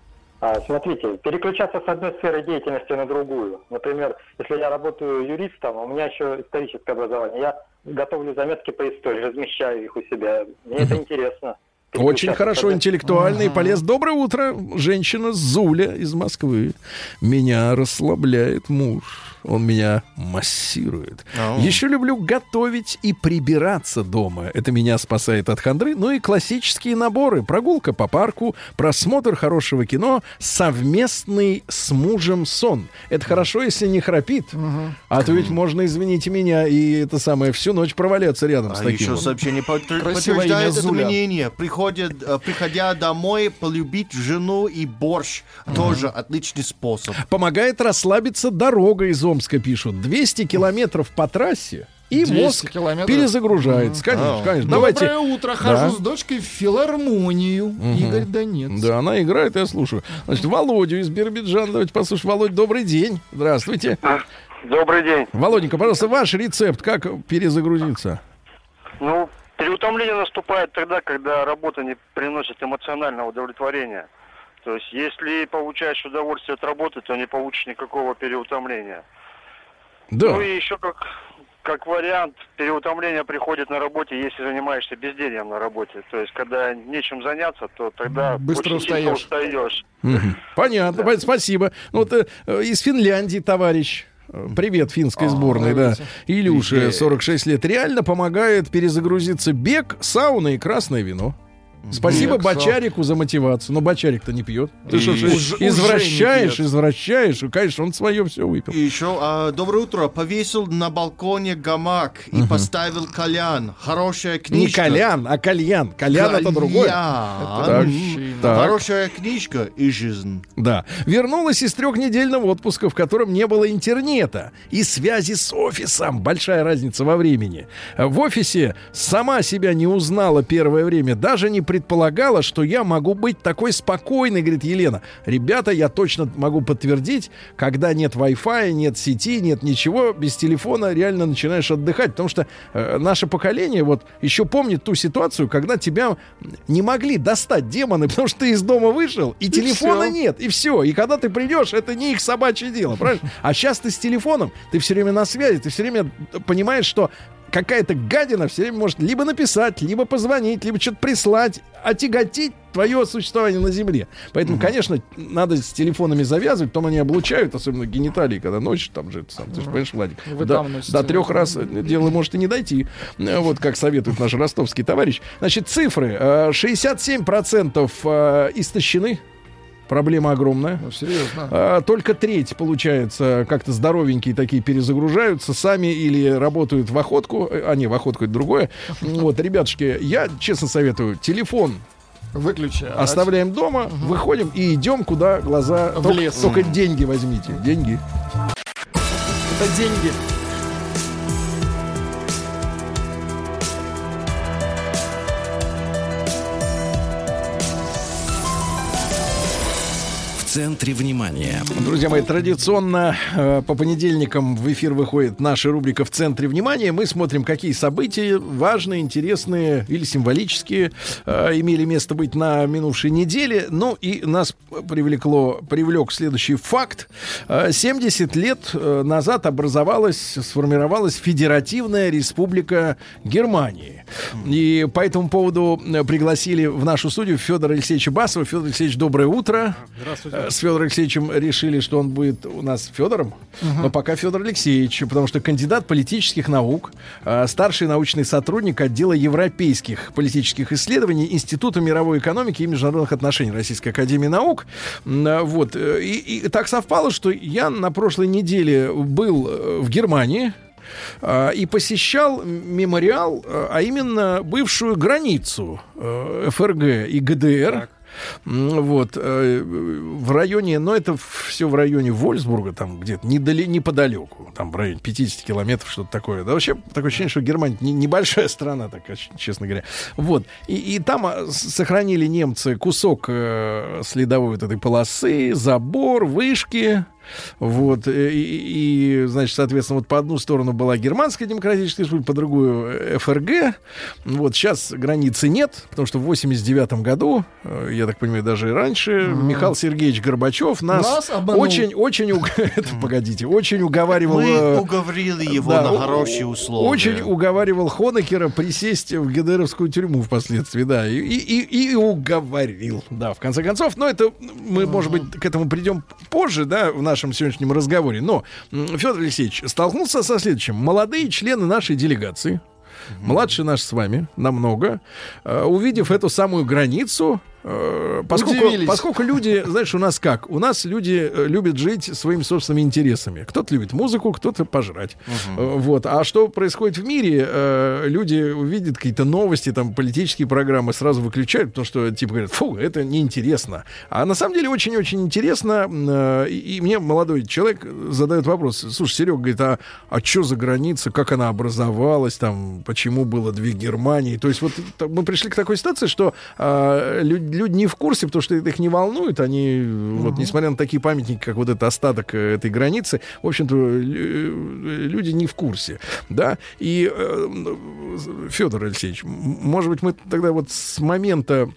А, смотрите, переключаться с одной сферы деятельности на другую. Например, если я работаю юристом, у меня еще историческое образование, я готовлю заметки по истории, размещаю их у себя. Мне это интересно. Очень хорошо, одной- интеллектуально и полезно. Доброе утро, женщина Зуля из Москвы. Меня расслабляет муж. Он меня массирует. Ау. Еще люблю готовить и прибираться дома. Это меня спасает от хандры. Ну и классические наборы. Прогулка по парку, просмотр хорошего кино, совместный с мужем сон. Это хорошо, если не храпит. А то ведь можно, извините меня, и это самое, всю ночь проваляться рядом с А таким. еще вот. сообщение подтверждает это мнение. Приходят, э, приходя домой, полюбить жену и борщ. Тоже отличный способ. Помогает расслабиться дорога из Омска, пишут. 200 километров по трассе и 200 мозг километров. перезагружается. Конечно, А. конечно. Доброе Давайте. утро, Да. хожу с дочкой в филармонию. Игорь Донец. Да, она играет, я слушаю. Значит, Володю из Биробиджана. Давайте послушаем. Володь, добрый день. Здравствуйте. Добрый день. Володенька, пожалуйста, ваш рецепт, как перезагрузиться? Ну, переутомление наступает тогда, когда работа не приносит эмоционального удовлетворения. То есть, если получаешь удовольствие от работы, то не получишь никакого переутомления. Да. Ну и еще как, как вариант, переутомление приходит на работе, если занимаешься бездельем на работе. То есть, когда нечем заняться, то тогда Быстро устаешь. устаешь. Мгм. Понятно, понятно, спасибо. Ну, Вот э, э, из Финляндии товарищ. Привет финской сборной, да. Илюша, 46 лет. Реально помогает перезагрузиться бег, сауна и красное вино. Спасибо сау- Бочарику за мотивацию. Но Бочарик-то не пьет. Ты что, извращаешь, не пьет. извращаешь. И, Конечно, он свое все выпил. И еще а, доброе утро. Повесил на балконе гамак и поставил кальян. Хорошая Не книжка. кальян, а кальян. Кальян это другое. Кальян. Так, так. Хорошая книжка и жизнь. Да. Вернулась из трехнедельного отпуска, в котором не было интернета и связи с офисом. Большая разница во времени. В офисе сама себя не узнала первое время. Даже не предполагала, что я могу быть такой спокойной, говорит Елена. Ребята, я точно могу подтвердить, когда нет Wi-Fi, нет сети, нет ничего, без телефона реально начинаешь отдыхать. Потому что э, наше поколение вот еще помнит ту ситуацию, когда тебя не могли достать демоны, потому что ты из дома вышел, и, телефона всё. нет, и все. И когда ты придешь, это не их собачье дело, правильно? А сейчас ты с телефоном, ты все время на связи, ты все время понимаешь, что какая-то гадина все время может либо написать, либо позвонить, либо что-то прислать, отяготить твое существование на Земле. Поэтому, конечно, надо с телефонами завязывать, потом они облучают, особенно гениталии, когда ночью там же, сам, ты же понимаешь, Владик, Вы носите. до трех раз э, дело может и не дойти. Э, Вот как советует наш ростовский товарищ. Значит, цифры. Э, 67% э, истощены. Проблема огромная. Ну, серьезно. А, Только треть, получается, как-то здоровенькие такие перезагружаются сами или работают в охотку. Э, А, не, в охотку это другое. Вот, ребятушки, я честно советую, телефон Выключи. а оставляем дома, выходим и идем, куда глаза... В только, лес. Только деньги возьмите. Деньги. Это деньги. Центре внимания. Друзья мои, традиционно э, по понедельникам в эфир выходит наша рубрика «В центре внимания». Мы смотрим, какие события важные, интересные или символические э, имели место быть на минувшей неделе. Ну и нас привлекло, привлек следующий факт. Э, 70 лет э, назад образовалась, сформировалась Федеративная Республика Германии. И по этому поводу пригласили в нашу студию Федора Алексеевича Басова. Федор Алексеевич, доброе утро. Здравствуйте. С Федором Алексеевичем решили, что он будет у нас Федором, но пока Федор Алексеевич, потому что кандидат политических наук, э, старший научный сотрудник отдела европейских политических исследований Института мировой экономики и международных отношений Российской Академии Наук. Э, Вот. э, И, и так совпало, что я на прошлой неделе был в Германии, и посещал мемориал, а именно бывшую границу ФРГ и ГДР. М, Вот, э, в районе, но это все в районе Вольсбурга, там где-то недали, неподалеку, там в районе 50 километров, что-то такое. Да вообще такое ощущение, что Германия не- небольшая страна, так, честно говоря. Вот, и, и там а, сохранили немцы кусок э, следовой вот этой полосы, забор, вышки, вот, э, и, и, значит, соответственно, вот по одну сторону была Германская Демократическая Республика, по другую э, ФРГ. Вот сейчас границы нет, потому что в 89 году, э, я так понимаю, даже и раньше, Михаил Сергеевич Горбачев нас, Нас обманул. очень, очень, уг- это, погодите, очень уговаривал... Мы уговорили его да, на хорошие условия. Очень уговаривал Хонекера присесть в ГДРовскую тюрьму впоследствии, да, и, и, и- уговорил, да, в конце концов. Но это мы, может быть, к этому придем позже, да, в нашем сегодняшнем разговоре. Но Федор Алексеевич столкнулся со следующим. Молодые члены нашей делегации, младше наш с вами намного, э, увидев эту самую границу, поскольку, Удивились. поскольку люди, знаешь, у нас как? У нас люди э, любят жить своими собственными интересами. Кто-то любит музыку, кто-то пожрать. Э, Вот. А что происходит в мире? Э, Люди увидят какие-то новости, там, политические программы, сразу выключают, потому что, типа, говорят, фу, это неинтересно. А на самом деле очень-очень интересно. Э, И мне молодой человек задает вопрос. Слушай, Серега говорит, а, а что за граница, как она образовалась, там, почему было две Германии? То есть вот мы пришли к такой ситуации, что а, лю- люди не в курсе, потому что это их не волнует. Они, вот, несмотря на такие памятники, как вот этот остаток э, этой границы, в общем-то, лю- люди не в курсе. Да? И, Федор Алексеевич, может быть, мы тогда вот с момента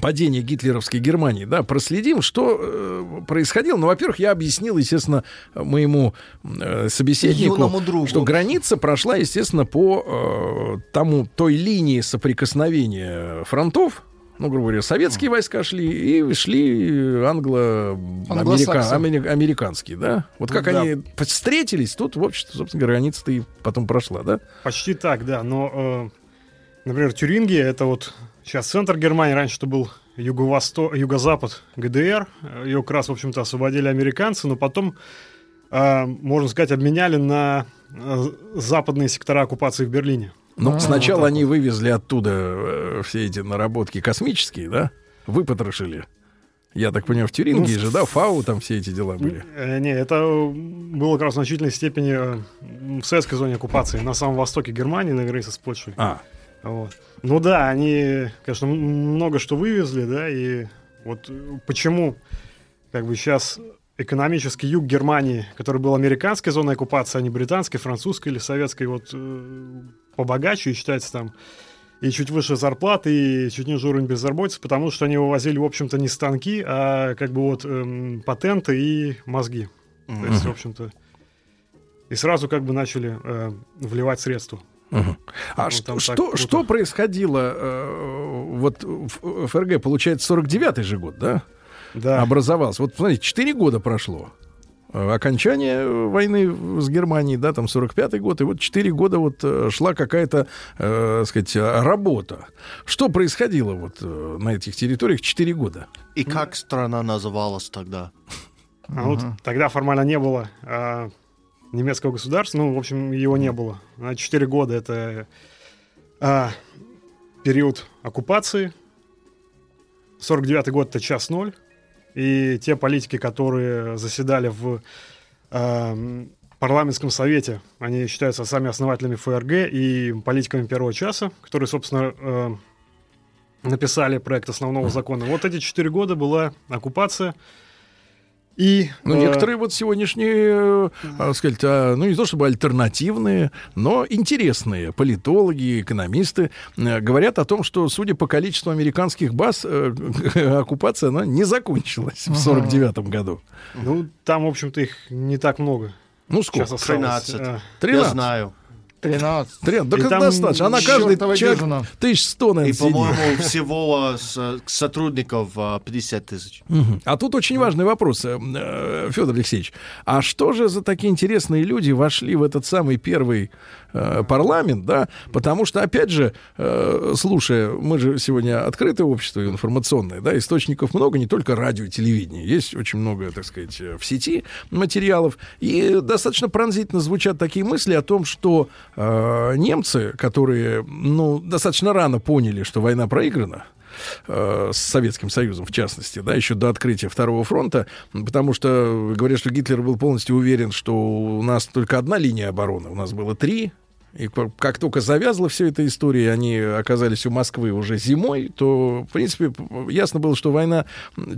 падения гитлеровской Германии, да, проследим, что э, происходило. Ну, во-первых, я объяснил, естественно, моему э, собеседнику, что граница прошла, естественно, по э, тому той линии соприкосновения фронтов. Ну, грубо говоря, советские войска шли и шли англо Англосаксы. американские, да? Вот как Да. они встретились, тут, в общем-то, собственно, граница-то и потом прошла, да? Почти так, да. Но, э, например, Тюрингия это вот сейчас центр Германии, раньше это был юго-восток, юго-запад ГДР. Ее как раз, в общем-то, освободили американцы, но потом, э, можно сказать, обменяли на э, западные сектора оккупации в Берлине. Ну, А, сначала вот они вывезли оттуда э, все эти наработки космические, да? Выпотрошили. Я так понимаю, в Тюрингии Ну, же, да, ФАУ там все эти дела были. Э, Не, это было как раз в значительной степени э, в советской зоне оккупации, на самом востоке Германии, на границе с Польшей. А, Вот. Ну да, они, конечно, много что вывезли, да, и вот э, почему как бы сейчас экономический юг Германии, который был американской зоной оккупации, а не британской, французской или советской, вот э, побогаче и считается там и чуть выше зарплаты, и чуть ниже уровень безработицы, потому что они вывозили, в общем-то, не станки, а как бы вот эм, патенты и мозги. То есть, в общем-то, и сразу как бы начали э, вливать средства. мгм. а Ну, что, что, круто. что происходило э, вот в ФРГ, получается, 49-й же год, да? Да. Образовался. Вот, смотрите, 4 года прошло. Э, Окончание э, войны с Германией, да, там 45-й год, и вот 4 года вот э, шла какая-то, э, сказать, э, работа. Что происходило вот э, на этих территориях 4 года? И как страна называлась тогда? А вот тогда формально не было а, немецкого государства, ну, в общем, его не было. На 4 года это а, период оккупации. 49 год это час ноль. И те политики, которые заседали в м, парламентском совете, они считаются сами основателями ФРГ и политиками первого часа, которые, собственно, э, написали проект основного закона. Вот эти четыре года была оккупация. И, Ну, э, некоторые вот сегодняшние, э, а, сказать, а, ну, не то чтобы альтернативные, но интересные политологи, экономисты э, говорят о том, что, судя по количеству американских баз, э, оккупация, она не закончилась в 49 году. Ну, там, в общем-то, их не так много. Ну, сколько? Сейчас осталось. 13. Э, Я 13. знаю. 13. 13. Да И как достаточно. Она каждый человек дюжина. 1100, И, наверное, сидит. по-моему, всего а, сотрудников а, 50 тысяч. Мгм. А тут очень важный вопрос, э, Федор Алексеевич. А что же за такие интересные люди вошли в этот самый первый э, парламент, да? Потому что, опять же, э, слушая, мы же сегодня открытое общество информационное, да, источников много, не только радио и телевидение. Есть очень много, так сказать, э, в сети материалов. И достаточно пронзительно звучат такие мысли о том, что э, немцы, которые, ну, достаточно рано поняли, что война проиграна, э, с Советским Союзом, в частности, да, еще до открытия Второго фронта, потому что говорят, что Гитлер был полностью уверен, что у нас только одна линия обороны, у нас было три, и как только завязла вся эта история, они оказались у Москвы уже зимой, то, в принципе, ясно было, что война,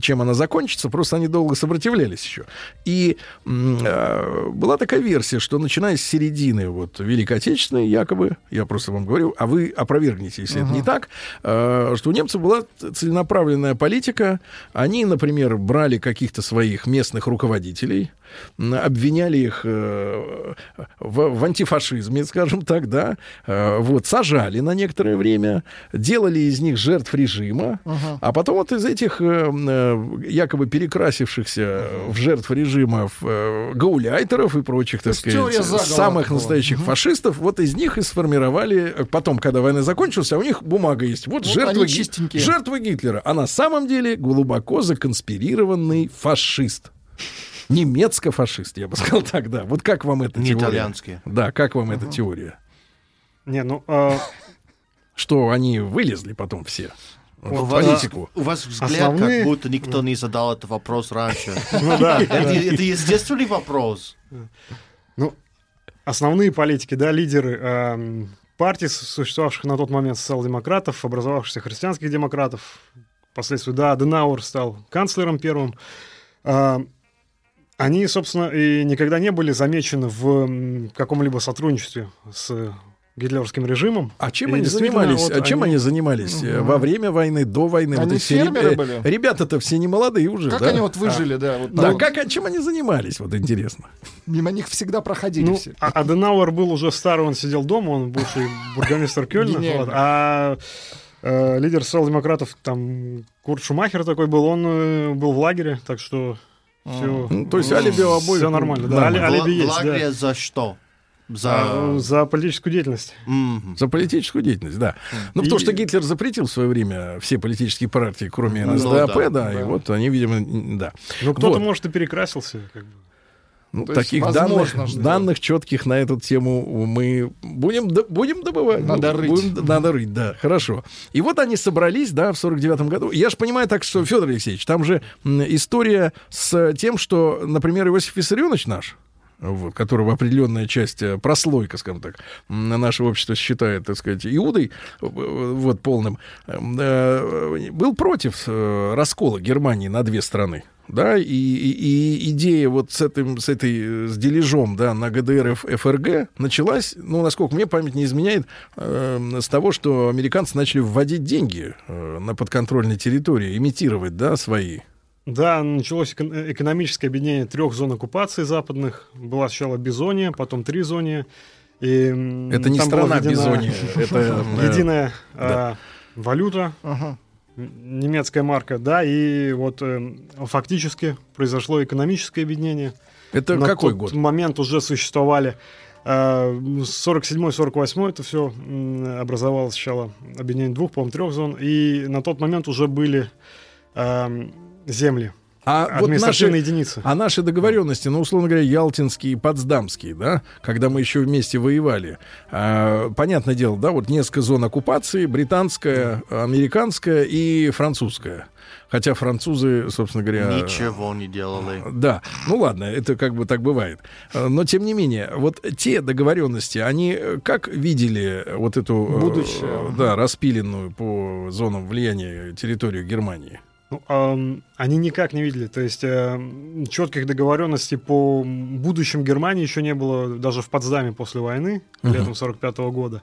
чем она закончится, просто они долго сопротивлялись еще. И э, была такая версия, что начиная с середины вот, Великой Отечественной, якобы, я просто вам говорю, а вы опровергните, если это не так, э, что у немцев была целенаправленная политика. Они, например, брали каких-то своих местных руководителей, обвиняли их э, в, в антифашизме, скажем так, да, э, вот, сажали на некоторое время, делали из них жертв режима, Ага. а потом вот из этих э, якобы перекрасившихся в жертв режима гауляйтеров и прочих, так сказать, самых настоящих фашистов, вот из них и сформировали, потом, когда война закончилась, а у них бумага есть, вот, Вот жертвы, жертвы Гитлера, а на самом деле глубоко законспирированный фашист. Немецко-фашист, я бы сказал так, да. Вот как вам эта Не теория? итальянский. Да, как вам эта теория? Не, ну, э, Что они вылезли потом все У в вас, политику. у вас взгляд, Основные- как будто никто не задал этот вопрос раньше. ну да. Это, это естественный вопрос. Ну, основные политики, да, лидеры эм, партий, с- существовавших на тот момент социал-демократов, образовавшихся христианских демократов, впоследствии, да, Аденауэр стал канцлером первым, А, они, собственно, и никогда не были замечены в каком-либо сотрудничестве с гитлеровским режимом. А чем И они занимались? вот а чем они, занимались э, во время войны, до войны? Они ребя- фермеры были? Ребята-то все не молодые уже, Как да? они вот выжили, да? Вот Да, там как, а чем они занимались? Вот интересно. Мимо них всегда проходили Ну, все. а- Аденауэр был уже старый, он сидел дома, он бывший бургомистр Кёльна. Вот. А э, лидер социал-демократов, там, Курт Шумахер такой был, он э, был в лагере, так что все... Ну, то есть алиби у обоих Все нормально, да. Али- алиби есть, лагере да. за что? За... А, За политическую деятельность. Мгм. За политическую деятельность, да. Ну, потому И- что Гитлер запретил в свое время все политические партии, кроме Ну, НСДАП, да, да, и да. вот они, видимо, да. Ну, кто-то, Вот. может, и перекрасился. Как бы. Ну, То есть таких возможно данных, данных четких на эту тему мы будем, будем добывать. Надо Ну, рыть. будем- надо рыть, да, хорошо. И вот они собрались, да, в 49 году. Я же понимаю так, что, Федор Алексеевич, там же история с тем, что, например, Иосиф Виссарионович наш, вот, которого определенная часть, э, прослойка, скажем так, нашего общества считает, так сказать, иудой, э, вот, полным, э, был против раскола Германии на две страны. Да, и, и- и идея вот с этим, с этой, э, с дележом, да, на ГДР Ф- ФРГ началась, ну, насколько мне память не изменяет, э, с того, что американцы начали вводить деньги э, на подконтрольной территории, имитировать, да, свои. Да, началось э, экономическое объединение трех зон оккупации западных. Была сначала Бизония, потом три зония. И, Это не страна Бизония, это... э, Единая да. а, валюта, Ага. Немецкая марка, да, и вот э, фактически произошло экономическое объединение. Это На какой тот год? момент уже существовали э, 47-48 это все образовалось сначала объединение двух, по-моему, трех зон, и на тот момент уже были эм, земли, А вот наши, единицы. а наши договоренности, ну, условно говоря, ялтинские и потсдамские, да, когда мы еще вместе воевали, а, понятное дело, да, вот несколько зон оккупации, британская, американская и французская. Хотя французы, собственно говоря... Ничего не делали. Да, ну ладно, это как бы так бывает. Э, Но тем не менее, вот те договоренности, они как видели вот эту э, Будущее. да, распиленную по зонам влияния территорию Германии? Ну, ам, они никак не видели. То есть эм, четких договоренностей по будущем Германии еще не было даже в Потсдаме после войны, Мгм. летом 45 года.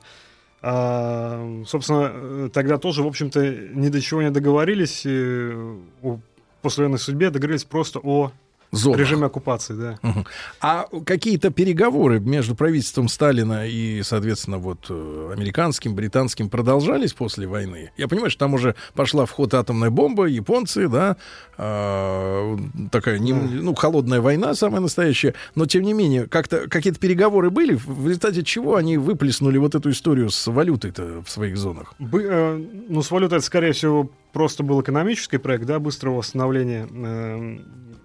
А, собственно, э, тогда тоже, в общем-то, ни до чего не договорились. э, о послевоенной судьбе договорились просто о Зонах. режиме оккупации, да. Мгм. А какие-то переговоры между правительством Сталина и, соответственно, вот э, американским, британским продолжались после войны? Я понимаю, что там уже пошла в ход атомная бомба, японцы, да, а, такая, не- ну, холодная война самая настоящая, но тем не менее, как-то какие-то переговоры были, в результате чего они выплеснули вот эту историю с валютой-то в своих зонах? Бы- э, ну, с валютой это, скорее всего, просто был экономический проект, да, быстрого восстановления, э,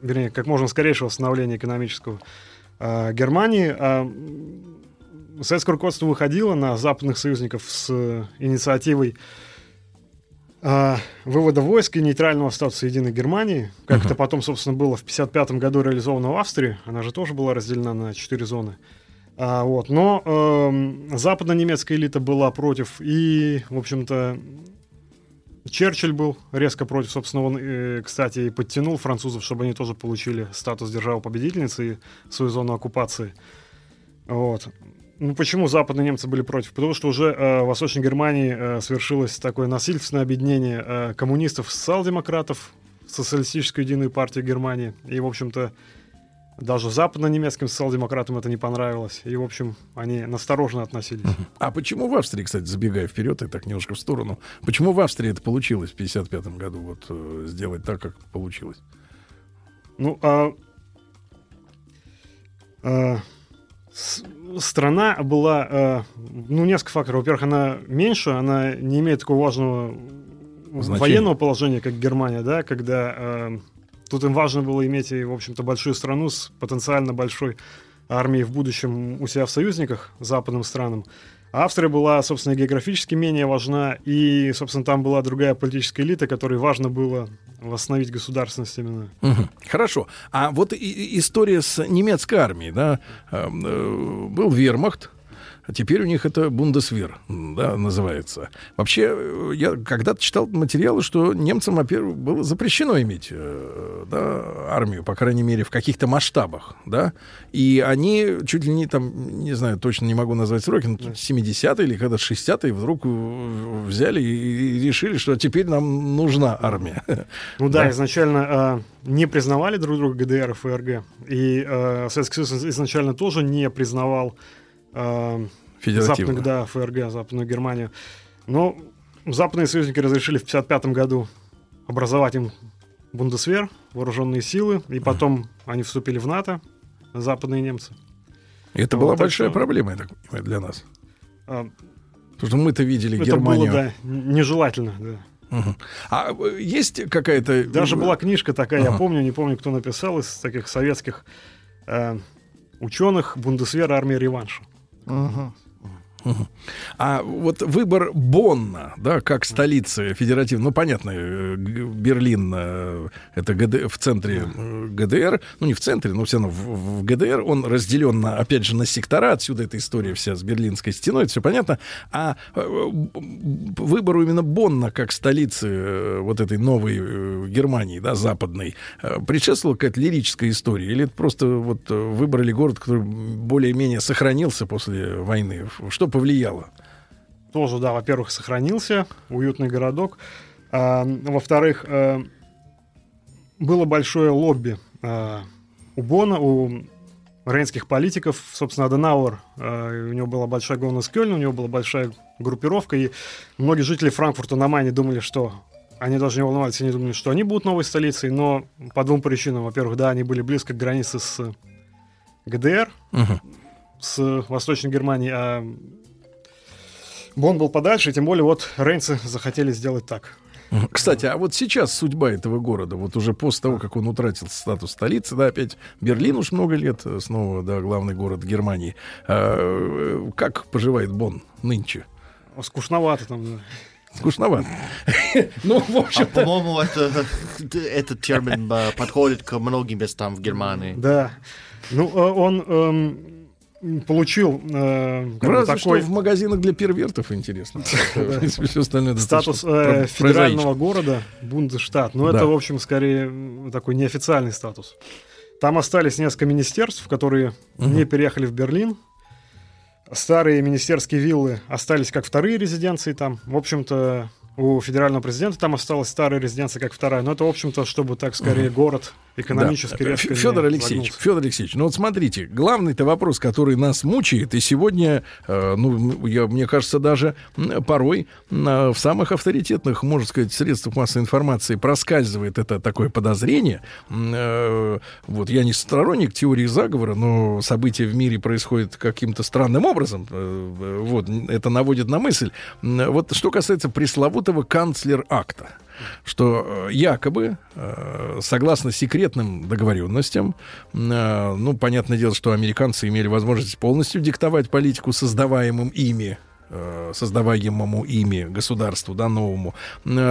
вернее, как можно скорейшего восстановления экономического э, Германии. М, советское руководство выходило на западных союзников с э, инициативой э, вывода войск и нейтрального статуса единой Германии, как Мгм. это потом, собственно, было в 1955 году реализовано в Австрии. Она же тоже была разделена на четыре зоны. А, вот. Но эм, западно-немецкая элита была против, и, в общем-то, Черчилль был резко против, собственно, он, э, кстати, и подтянул французов, чтобы они тоже получили статус державы-победительницы и свою зону оккупации. Вот. Ну, почему западные немцы были против? Потому что уже э, в Восточной Германии э, совершилось такое насильственное объединение э, коммунистов, социал-демократов, социалистическую единую партию Германии. И, в общем-то, Даже западно-немецким социал-демократам это не понравилось. И, в общем, они настороженно относились. А почему в Австрии, кстати, забегая вперед и так немножко в сторону, почему в Австрии это получилось в 55 году, вот э, сделать так, как получилось? Ну, а, а, с- страна была, а, ну, несколько факторов. Во-первых, она меньше, она не имеет такого важного Значение. военного положения, как Германия, да, когда а, тут им важно было иметь, в общем-то, большую страну с потенциально большой армией в будущем у себя в союзниках, западным странам. Австрия была, собственно, географически менее важна, и, собственно, там была другая политическая элита, которой важно было восстановить государственность именно. Мгм. Хорошо. А вот и- история с немецкой армией, да, э, э, был вермахт, а теперь у них это Бундесвер, да, называется. Вообще, э, я когда-то читал материалы, что немцам, во-первых, было запрещено иметь э, да, армию, по крайней мере, в каких-то масштабах, да, и они чуть ли не там, не знаю, точно не могу назвать сроки, но тут 70-е или когда 60-е вдруг э, взяли и решили, что теперь нам нужна армия. Ну да, изначально а, не признавали друг друга ГДР и ФРГ. И а, Советский Союз изначально тоже не признавал а, Федеративно. западных, да, ФРГ, Западную Германию. Но западные союзники разрешили в 1955 году образовать им Бундесвер, вооруженные силы, и потом они вступили в НАТО, западные немцы. Это Вот, была большая что- проблема, я так понимаю, для нас. А, Потому что мы-то видели это Германию. было, да, нежелательно, да. Мгм. А э, есть какая-то... Даже была книжка такая, я Ага. помню, не помню, кто написал, из таких советских э, ученых Бундесвера армия реванша. Uh huh. А вот выбор Бонна, да, как столицы федеративной, ну, понятно, э, Берлин, э, это ГД, в центре э, ГДР, ну, не в центре, но все равно в, в ГДР, он разделен, на, опять же, на сектора, отсюда эта история вся с Берлинской стеной, это все понятно. А м, выбору именно Бонна как столицы вот этой новой Германии, да, западной, предшествовала какая-то лирическая история? Или это просто вот выбрали город, который более-менее сохранился после войны? Что повлияло? Тоже, да, во-первых, сохранился уютный городок. А, во-вторых, э, было большое лобби э, у Бона, у рейнских политиков. Собственно, Аденауэр, э, у него была большая главность Кёльна, у него была большая группировка, и многие жители Франкфурта на Майне думали, что они даже не волновались, они думали, что они будут новой столицей, но по двум причинам. Во-первых, да, они были близко к границе с ГДР, Мгм. С Восточной Германией, а Бон был подальше, и тем более вот рейнцы захотели сделать так. Кстати, а вот сейчас судьба этого города, вот уже после того, как он утратил статус столицы, да, опять Берлин уж много лет э, снова, да, главный город Германии. А, э, как поживает Бон нынче? Скучновато там. да. Скучновато. Ну, в А, общем по-моему, это, этот термин э, подходит к многим местам в Германии. Да. Ну, он эм, получил э, Разве такой что в магазинах для первертов интересно. Остальное статус э, федерального города, Бундесштат. Но Да. это, в общем, скорее такой неофициальный статус. Там остались несколько министерств, которые не переехали в Берлин. Старые министерские виллы остались как вторые резиденции там. В общем-то, у федерального президента там осталась старая резиденция как вторая. Но это, в общем-то, чтобы так скорее город экономически Да. резко Федор Алексеевич, загнулся. Федор Алексеевич, ну вот смотрите, главный-то вопрос, который нас мучает, и сегодня, э, ну, я, мне кажется, даже порой э, в самых авторитетных, можно сказать, средствах массовой информации проскальзывает это такое подозрение. Э, вот я не сторонник теории заговора, но события в мире происходят каким-то странным образом. Э, э, вот, это наводит на мысль. М, Вот что касается пресловутого канцлер-акта что э, якобы, э, согласно секретным договоренностям, э, ну, понятное дело, что американцы имели возможность полностью диктовать политику создаваемым ими создаваемому ими государству, да, новому,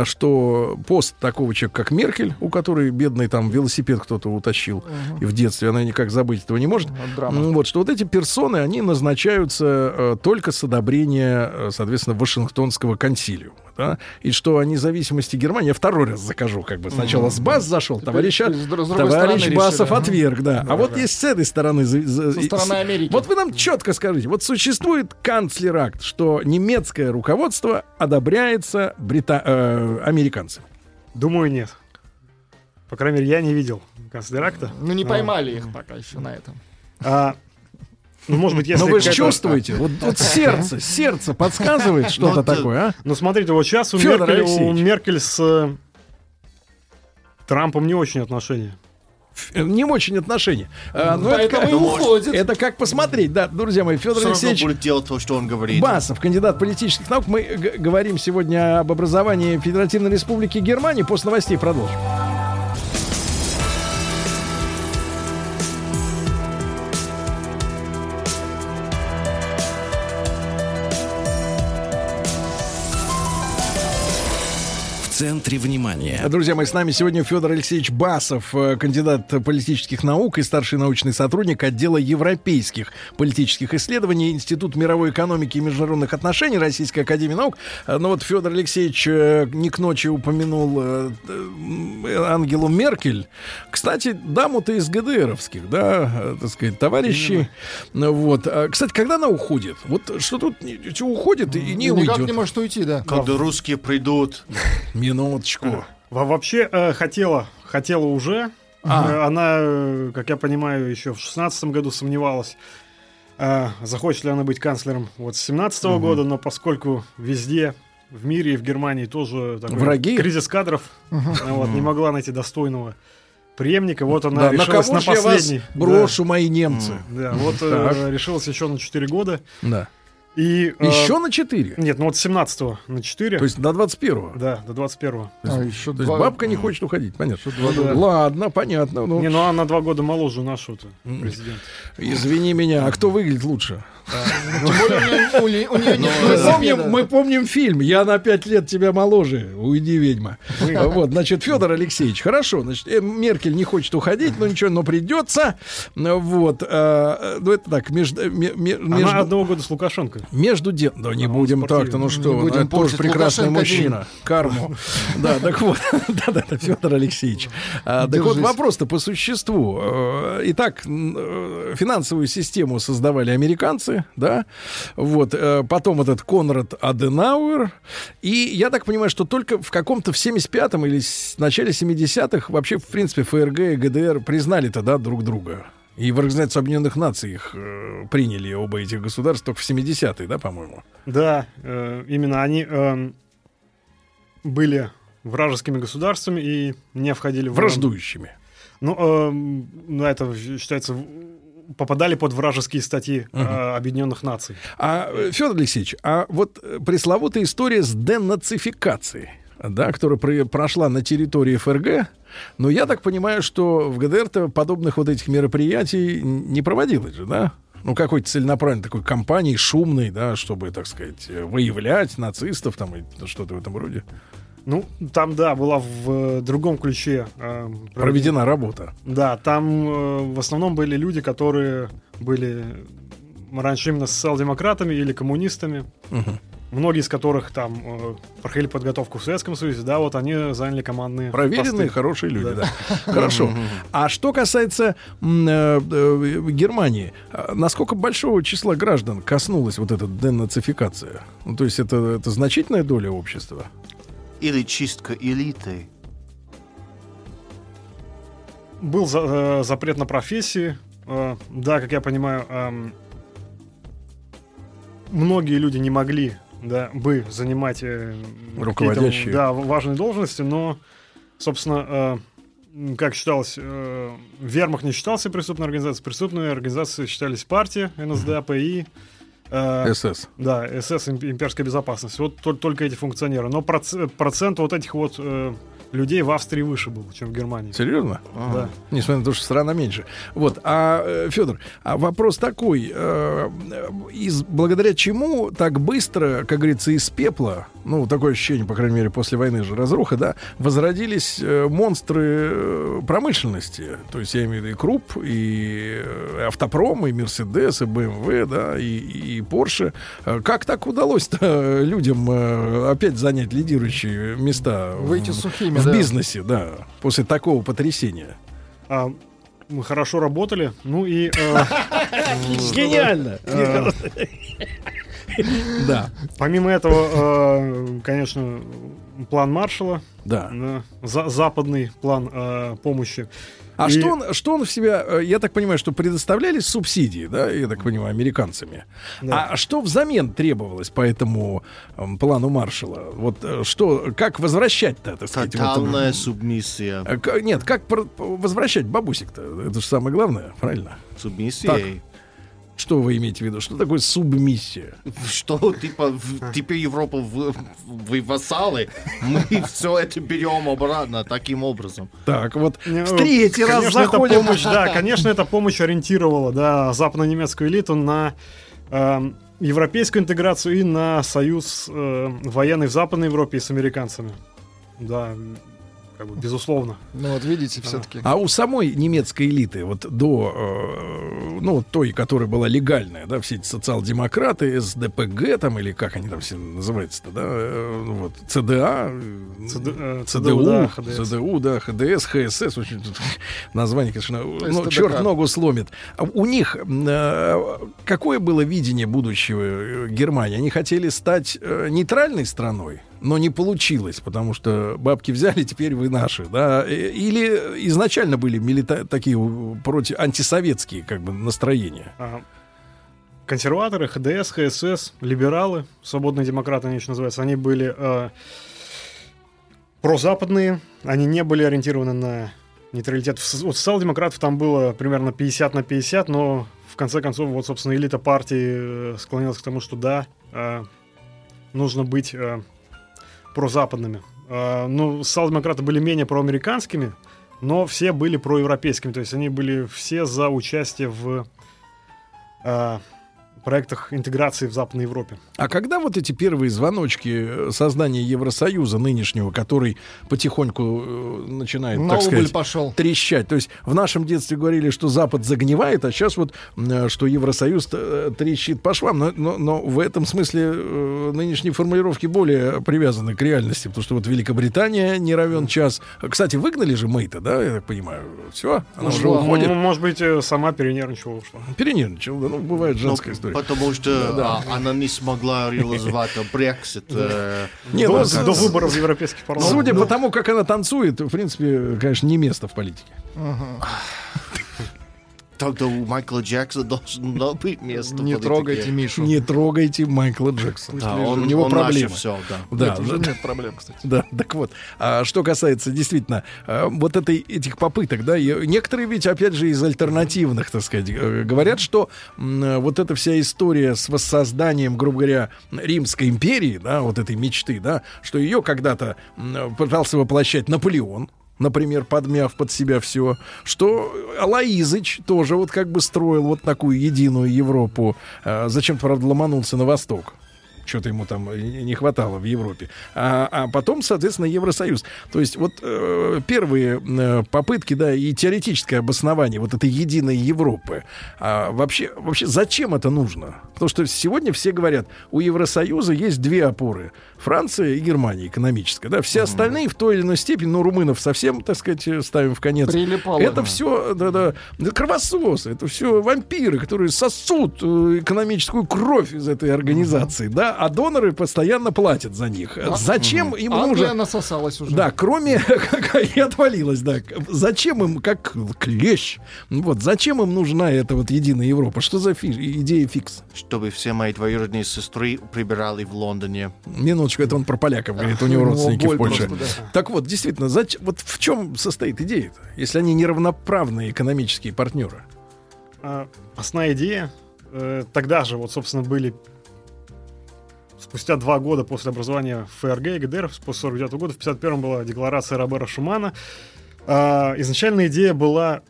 что пост такого человека, как Меркель, у которой бедный там велосипед кто-то утащил, и в детстве она никак забыть этого не может, драма. М, вот, что вот эти персоны, они назначаются только с одобрения, соответственно, Вашингтонского консилиума. Да? И что о независимости Германии, я второй раз закажу, как бы сначала с БАС зашел, товарища, с с другой товарищ Басов решили, отверг, да. а вот есть с этой стороны... за- за- Со стороны с- Америки. Вот вы нам четко скажите, вот существует канцлер-акт, что немецкое руководство одобряется брита- э, американцами. Думаю, нет. По крайней мере, я не видел. канцлеракта. Ну, не А, поймали их пока еще на этом. а, ну, может быть, если... Но вы же чувствуете, вот, вот сердце, сердце подсказывает что-то такое, а? Ну, смотрите, вот сейчас у, Меркель, у. Меркель с э, Трампом не очень отношения. Э, Не очень отношения. А, ну, это, как, уходит. это как посмотреть, да, друзья мои, Федор Все Алексеевич будет делать то, что он говорит. Басов, кандидат политических наук. Мы г- говорим сегодня об образовании Федеративной Республики Германии. После новостей продолжим. Центре внимания. Друзья мои, с нами сегодня Федор Алексеевич Басов, э, кандидат политических наук и старший научный сотрудник отдела европейских политических исследований Институт мировой экономики и международных отношений Российской Академии Наук. Э, Ну вот Федор Алексеевич э, не к ночи упомянул Ангелу Меркель. Кстати, даму-то из ГДРовских, да, так сказать, товарищи. Ну Вот. А, Кстати, когда она уходит? Вот что тут уходит и не Никак уйдет. не может уйти, да. Когда русские придут. Минуточку. Во- Вообще э, хотела, хотела уже. А. Э, Она, э, как я понимаю, еще в шестнадцатом году сомневалась, э, захочет ли она быть канцлером вот с семнадцатого Мгм. года, но поскольку везде в мире и в Германии тоже такой Враги? кризис кадров, э, вот, не могла найти достойного преемника, вот она Да, на решилась на вас последний. брошу, мои немцы? Да, вот э, решилась еще на 4 года. Да. И, э, Еще на 4? Нет, ну вот с 17 на 4. То есть до 21-го? Да, до 21-го. То есть, то есть бабка не хочет уходить, понятно. два года. Ладно, понятно. Ну, Не, ну она на два года моложе нашего-то президента. Извини меня, а кто выглядит лучше? Мы помним, фильм «Я на пять лет тебя моложе». Уйди, ведьма. Вот, значит, Федор Алексеевич, хорошо, значит, э, Меркель не хочет уходить, но ничего, но придется. Вот, э, ну это так, между, ме- ме- Она одного года с Лукашенко. между дел... Да не будем так-то, ну что, Не вы, будем тоже прекрасный мужчина. Карму. Да, так вот, да-да-да, Федор Алексеевич. А, Так вот, вопрос-то по существу. Э, Итак, э, финансовую систему создавали американцы, да, вот, э, потом вот этот Конрад Аденауэр, и я так понимаю, что только в каком-то в 75-м или с начале 70-х вообще, в принципе, ФРГ и ГДР признали-то, да, друг друга. И в Организацию Объединенных Наций их э, приняли оба этих государства только в 70-е, да, по-моему? Да, э, именно они эм, были вражескими государствами и не входили в... Враждующими. Ну, ну, это считается, в- попадали под вражеские статьи э, Мгм. Объединенных Наций. А, э, Федор Алексеевич, а вот э, пресловутая история с денацификацией, да, которая про- прошла на территории ФРГ, но я так понимаю, что в ГДР-то подобных вот этих мероприятий не проводилось же, да? Ну, какой-то целенаправленной такой кампании, шумной, да, чтобы, так сказать, выявлять нацистов там и что-то в этом роде. Ну, там, да, была в другом ключе э, Проведена работа. Да, там э, в основном были люди, которые были раньше именно социал-демократами или коммунистами. Мгм. Многие из которых там э, проходили подготовку в Советском Союзе, да, вот они заняли командные Проверенные, посты. хорошие люди, да. Да. Хорошо. А что касается э, э, Германии, а насколько большого числа граждан коснулась вот эта денацификация? Ну, то есть это, это значительная доля общества? Или чистка элиты. Был за- э, запрет на профессии. Э, да, как я понимаю, эм, многие люди не могли да, бы занимать э, Руководящие. да, важные должности, но, собственно, э, как считалось, э, Вермах не считался преступной организацией, преступные организации считались партия, НСДАП и э, СС. Да, СС, им- имперская безопасность. Вот тол- только эти функционеры. Но проц- процент вот этих вот э, людей в Австрии выше был, чем в Германии. Серьезно? Да. Несмотря на то, что страна меньше. Вот, а, Федор, а вопрос такой. э, э, из, благодаря чему так быстро, как говорится, из пепла, ну, такое ощущение, по крайней мере, после войны же разруха, да, возродились э, монстры э, промышленности. То есть я имею в виду и Круп, и э, Автопром, и Мерседес, и БМВ, да, и, и Порше. Э, Как так удалось-то людям э, опять занять лидирующие места Выйти сухими, в да. бизнесе, да, после такого потрясения? А, мы хорошо работали. Ну и... э, Гениально! Да. Помимо этого, э, конечно, план Маршала. Да. за- западный план э, помощи. А И- что, он, что он в себя, э, я так понимаю, что предоставлялись субсидии, да, я так понимаю, американцами. Да. А что взамен требовалось по этому эм, плану Маршала? Вот что, как возвращать-то, так сказать? вот, Тотальная м, субмиссия. к- нет, как про- возвращать бабусик-то? Это же самое главное, правильно? Субмиссией. Что вы имеете в виду? Что такое субмиссия? Что, типа, в- теперь Европа, вы, вы вассалы, мы все это берем обратно таким образом. Так, вот Не, в третий раз конечно, заходим. помощь, да, конечно, эта помощь ориентировала, да, западно-немецкую элиту на эм, европейскую интеграцию и на союз э, военный в Западной Европе и с американцами. Да, как бы, безусловно. Ну вот видите, все-таки. А у самой немецкой элиты, вот до, э, ну, той, которая была легальная, да, все эти социал-демократы, СДПГ там, или как они там все называются-то, да, э, вот, ЦДА, ЦД, э, ЦДУ, да, ХДС. ЦДУ, да, ХДС, ХСС, очень тут название, конечно, ну, черт ногу сломит. А У них э, какое было видение будущего э, Германии? Они хотели стать э, нейтральной страной, но не получилось, потому что бабки взяли, теперь вы наши, да? Э, Или изначально были милита- такие э, против антисоветские как бы настроения? А, Консерваторы, ХДС, ХСС, либералы, свободные демократы они еще называются, они были э, прозападные, они не были ориентированы на нейтралитет. В с- У социал-демократов там было примерно 50 на 50, но в конце концов, вот, собственно, элита партии э, склонилась к тому, что да, э, нужно быть э, прозападными. Э, ну, социал-демократы были менее проамериканскими, но все были проевропейскими, то есть они были все за участие в э, проектах интеграции в Западной Европе. А когда вот эти первые звоночки э, создания Евросоюза нынешнего, который потихоньку э, начинает, На так сказать, пошел. трещать. То есть в нашем детстве говорили, что Запад загнивает, а сейчас вот, э, что Евросоюз трещит по швам. Но, но, но в этом смысле нынешние формулировки более привязаны к реальности, потому что вот Великобритания не равен час. Кстати, выгнали же Мейта, да, я так понимаю. Все, она уже Ну, уходит. ну, может быть, сама перенервничала ушла. Перенервничал, да, ну, бывает женская Ну, история. Потому что Да, а, она не смогла реализовать Брексит. э, Не, до, ну, до с- выборов в Европейский парламент. Судя по тому, как она танцует, в принципе, конечно, не место в политике. Тогда у Майкла Джексона должно быть место. Не трогайте Мишу. Не трогайте Майкла Джексона. Да, у него он проблемы. все, да. Да, Нет, уже нет проблем, кстати. да, так вот, а что касается действительно а, вот этой, этих попыток, да, и некоторые ведь, опять же, из альтернативных, так сказать, э, говорят, что вот эта вся история с воссозданием, грубо говоря, Римской империи, да, вот этой мечты, да, что ее когда-то пытался воплощать Наполеон, например, подмяв под себя все, что Алаизыч тоже вот как бы строил вот такую единую Европу, а, зачем-то, правда, ломанулся на восток. Что-то ему там не хватало в Европе. А, а потом, соответственно, Евросоюз. То есть вот э, первые э, попытки, да, и теоретическое обоснование вот этой единой Европы. А вообще, вообще, зачем это нужно? Потому что сегодня все говорят, у Евросоюза есть две опоры. Франция и Германия экономическая. Да? Все остальные в той или иной степени, ну, румынов совсем, так сказать, ставим в конец. Прилипало. Это все, да, да, кровососы, это все вампиры, которые сосут э, экономическую кровь из этой организации, да, а доноры постоянно платят за них. Зачем им Англия нужно... насосалась уже. Да, кроме и отвалилась, да. Зачем им, как клещ, вот, зачем им нужна эта вот единая Европа? Что за фи- идея фикс? Чтобы все мои двоюродные сестры прибирали в Лондоне. Минуточку, это он про поляков говорит, у него родственники в Польше. просто, Так вот, действительно, зач- вот в чем состоит идея если они неравноправные экономические партнеры? А, основная идея э, тогда же, вот, собственно, были спустя два года после образования ФРГ и ГДР, после 49 года, в 51 была декларация Робера Шумана. А, изначальная идея была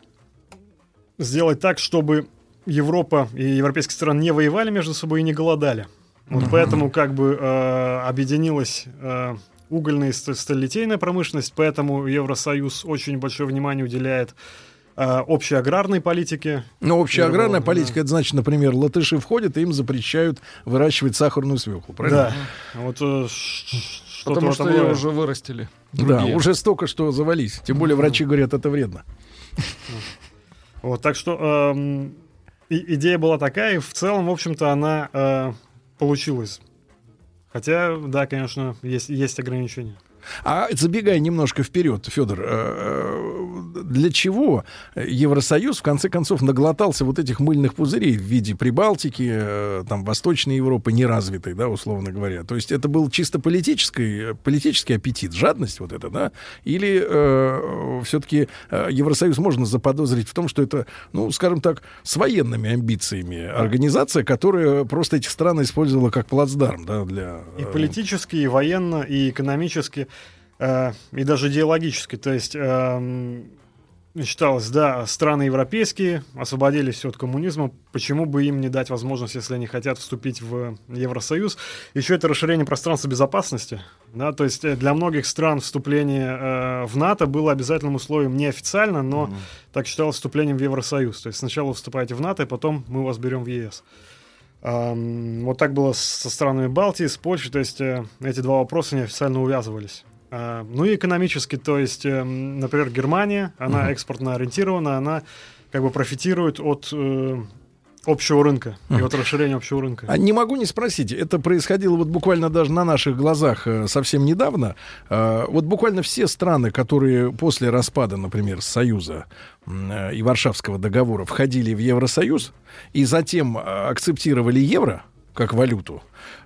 сделать так, чтобы Европа и европейские страны не воевали между собой и не голодали. Вот поэтому как бы э, объединилась э, угольная и ст- сталелитейная промышленность, поэтому Евросоюз очень большое внимание уделяет э, общей аграрной политике. Ну, общая Мирового, аграрная да. политика, это значит, например, латыши входят, и им запрещают выращивать сахарную свеклу, правильно? Да. Вот э, что-то Потому что ее уже вырастили. Да, другие. уже столько, что завались. Тем более врачи говорят, это вредно. Вот, так что и- идея была такая, и в целом, в общем-то, она э, получилось. Хотя, да, конечно, есть, есть ограничения. А забегая немножко вперед, Федор, э, для чего Евросоюз в конце концов наглотался вот этих мыльных пузырей в виде Прибалтики, э, там Восточной Европы неразвитой, да, условно говоря? То есть это был чисто политический, политический аппетит, жадность вот это, да? Или э, все-таки э, Евросоюз можно заподозрить в том, что это, ну, скажем так, с военными амбициями организация, которая просто этих стран использовала как плацдарм, да, для... И политически, и военно, и экономически э, и даже идеологически. То есть э, считалось, да, страны европейские освободились от коммунизма, почему бы им не дать возможность, если они хотят вступить в Евросоюз. Еще это расширение пространства безопасности. Да, то есть э, для многих стран вступление э, в НАТО было обязательным условием неофициально, но mm-hmm. так считалось вступлением в Евросоюз. То есть сначала вы вступаете в НАТО, и потом мы вас берем в ЕС. Um, вот так было со странами Балтии, с Польшей, то есть э, эти два вопроса неофициально увязывались. Uh, ну и экономически, то есть, э, например, Германия, она uh-huh. экспортно ориентирована, она как бы профитирует от э, общего рынка и от расширения общего рынка. А не могу не спросить, это происходило вот буквально даже на наших глазах э, совсем недавно. Э, вот буквально все страны, которые после распада, например, Союза э, и Варшавского договора входили в Евросоюз и затем э, акцептировали евро как валюту,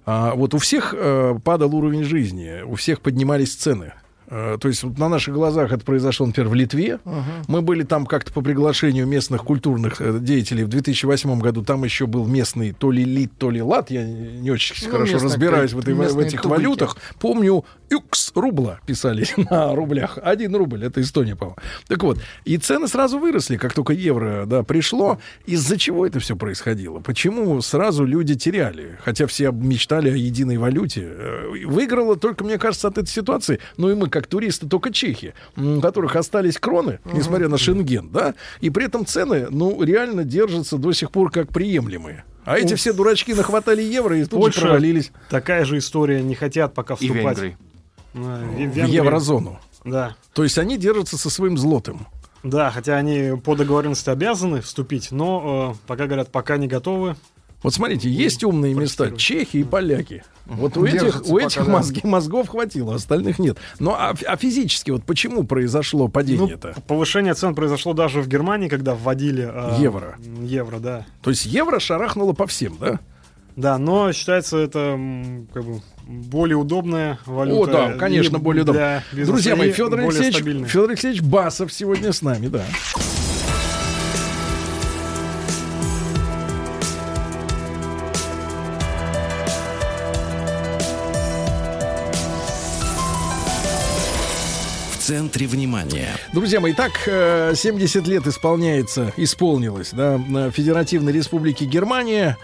а, вот у всех э, падал уровень жизни, у всех поднимались цены. Э, то есть вот на наших глазах это произошло, например, в Литве. Uh-huh. Мы были там как-то по приглашению местных культурных э, деятелей в 2008 году. Там еще был местный то ли лит, то ли лат. Я не очень ну, хорошо разбираюсь в, этой, в этих тубыки. валютах. Помню, юкс рубла писали на рублях. Один рубль, это Эстония, по-моему. Так вот, и цены сразу выросли, как только евро да, пришло. Из-за чего это все происходило? Почему сразу люди теряли? Хотя все мечтали о единой валюте. Э, выиграла только, мне кажется, от этой ситуации. Ну и мы как туристы только чехи, у которых остались кроны, несмотря на Шенген, да, и при этом цены, ну, реально держатся до сих пор как приемлемые. А эти все дурачки нахватали евро и тут Польша, же провалились. Такая же история, не хотят пока вступать. И в, в еврозону. Да. То есть они держатся со своим злотым. Да, хотя они по договоренности обязаны вступить, но э, пока говорят, пока не готовы. Вот смотрите, есть умные места, чехи и поляки. Вот у этих, у этих мозги, мозгов хватило, остальных нет. Но а, а физически вот почему произошло падение-то? Ну, повышение цен произошло даже в Германии, когда вводили... Э, евро. Евро, да. То есть евро шарахнуло по всем, да? Да, но считается это как бы более удобная валюта. О, да, конечно, более удобная. Друзья мои, Федор Алексеевич, Федор Алексеевич Басов сегодня с нами, да. Центре внимания. Друзья мои, так 70 лет исполняется, исполнилось, да, на Федеративной Республике Германия.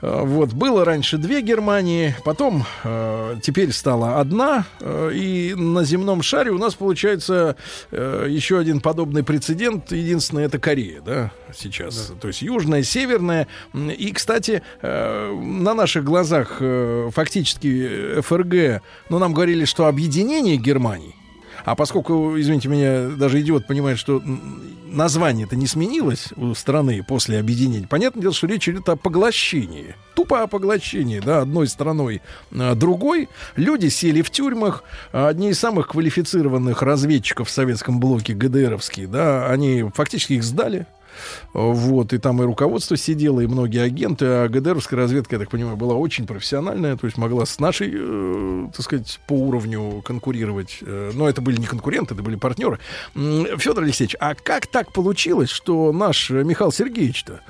Э, вот, было раньше две Германии, потом э, теперь стала одна, э, и на земном шаре у нас получается еще один подобный прецедент. Единственное, это Корея, да, сейчас. Да. То есть южная, северная. И, кстати, на наших глазах фактически ФРГ, ну, нам говорили, что объединение Германии а поскольку, извините меня, даже идиот понимает, что название это не сменилось у страны после объединения, понятное дело, что речь идет о поглощении. Тупо о поглощении, да, одной страной а, другой. Люди сели в тюрьмах. Одни из самых квалифицированных разведчиков в советском блоке ГДРовские, да, они фактически их сдали. Вот, и там и руководство сидело, и многие агенты, а ГДРовская разведка, я так понимаю, была очень профессиональная, то есть могла с нашей, э, так сказать, по уровню конкурировать. Э, но это были не конкуренты, это были партнеры. Федор Алексеевич, а как так получилось, что наш Михаил Сергеевич-то,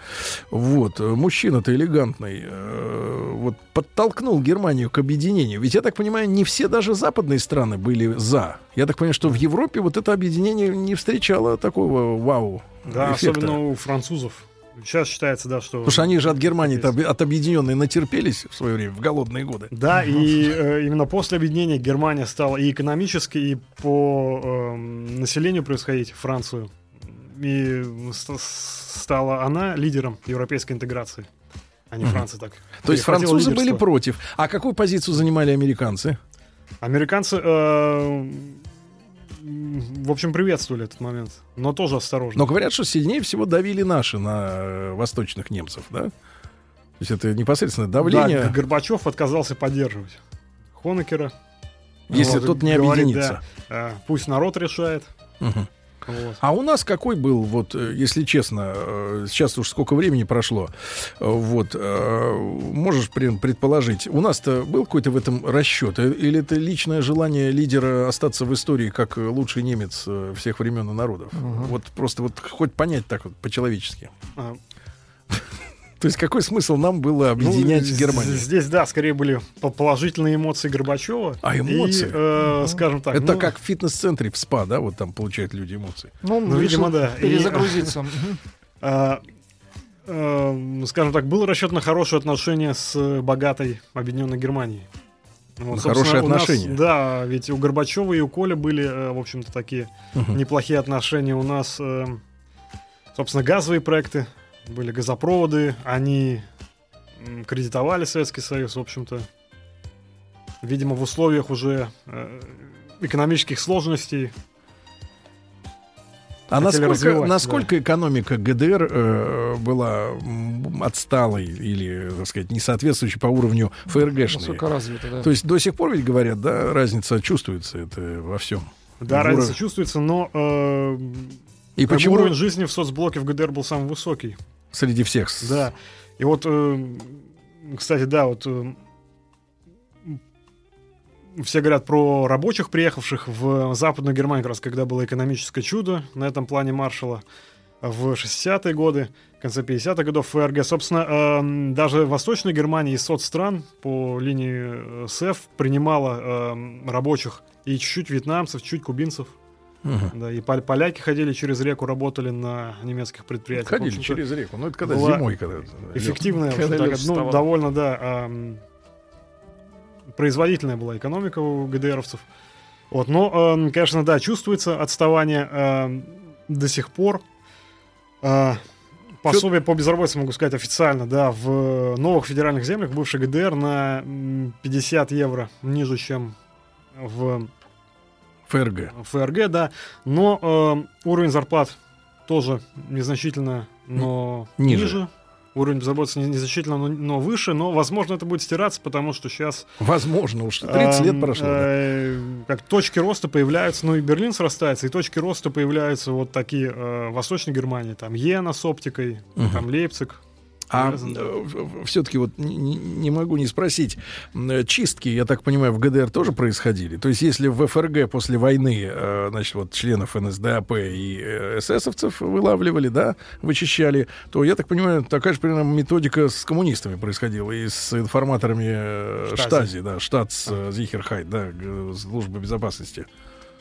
вот, мужчина-то элегантный, э, вот, подтолкнул Германию к объединению? Ведь, я так понимаю, не все даже западные страны были за. Я так понимаю, что в Европе вот это объединение не встречало такого вау да, эффекта. особенно у французов. Сейчас считается, да, что... Потому что они же от Германии от объединенной натерпелись в свое время, в голодные годы. Да, и э, именно после объединения Германия стала и экономически, и по э, населению происходить Францию. И стала она лидером европейской интеграции, а не Франция так. То есть французы были против. А какую позицию занимали американцы? Американцы... Э, в общем, приветствовали этот момент, но тоже осторожно. Но говорят, что сильнее всего давили наши на э, восточных немцев, да? есть это непосредственно давление. Да, Горбачев отказался поддерживать Хонекера. Если тот не говорит, объединится. да, э, пусть народ решает. Мгм. Вот. А у нас какой был, вот, э, если честно, э, сейчас уж сколько времени прошло, э, вот, можешь прям предположить, у нас-то был какой-то в этом расчет, или это личное желание лидера остаться в истории как лучший немец всех времен и народов? Вот просто вот хоть понять так вот по-человечески. А, То есть какой смысл нам было объединять ну, Германию? Здесь, да, скорее были по- положительные эмоции Горбачева. А эмоции? И, э, скажем так. это ну, как в фитнес-центре в СПА, да, вот там получают люди эмоции. Ну, Ну, видимо, да. Перезагрузиться. А, э, скажем так, был расчет на хорошие отношения с богатой объединенной Германией. Вот, На собственно, хорошие у нас- отношения. да, ведь у Горбачева и у Коля были, э, в общем-то, такие Мгм. неплохие отношения. У нас, э, собственно, газовые проекты, были газопроводы, они кредитовали Советский Союз, в общем-то. Видимо, в условиях уже э, экономических сложностей А насколько, насколько экономика ГДР э, была отсталой или, так сказать, не соответствующей по уровню ФРГшной? Насколько развито, да. То есть до сих пор ведь говорят, да, разница чувствуется это во всем. Да, В разница уровне- чувствуется, но э, И как почему уровень жизни в соцблоке в ГДР был самый высокий. среди всех? Да. И вот, э, кстати, да, вот э, все говорят про рабочих, приехавших в Западную Германию, как раз когда было экономическое чудо на этом плане Маршала в 60-е годы, в конце 50-х годов ФРГ. Собственно, э, даже Восточная Германия из соцстран по линии СЭФ принимала рабочих и чуть-чуть вьетнамцев, чуть кубинцев. Мгм. Да, и пол- поляки ходили через реку, работали на немецких предприятиях. Ходили через реку. Ну, это когда была зимой, когда... Эффективная, Когда так, ну, довольно, да, ам, производительная была экономика у ГДРовцев. Вот, но, ам, конечно, да, чувствуется отставание ам, до сих пор. А, пособие по безработице, могу сказать официально, да, в новых федеральных землях, бывшей ГДР, на м, 50 евро ниже, чем в ФРГ. ФРГ, да. Но э, уровень зарплат тоже незначительно, но Ниже. ниже. Уровень безработицы не- незначительно, но, но выше. Но, возможно, это будет стираться, потому что сейчас... Возможно, уж 30 лет прошло. да. э, как точки роста появляются, ну и Берлин срастается, и точки роста появляются вот такие э, в Восточной Германии. Там Йена с оптикой, Мгм. там Лейпциг. А Дрезден. все-таки вот не, могу не спросить, э, чистки, я так понимаю, в ГДР тоже происходили? То есть если в ФРГ после войны, э, значит, вот членов НСДАП и э, эсэсовцев вылавливали, да, вычищали, то, я так понимаю, такая же примерно методика с коммунистами происходила и с информаторами э, Штази. Штази, да, Штатс э, Зихерхайт, да, службы безопасности.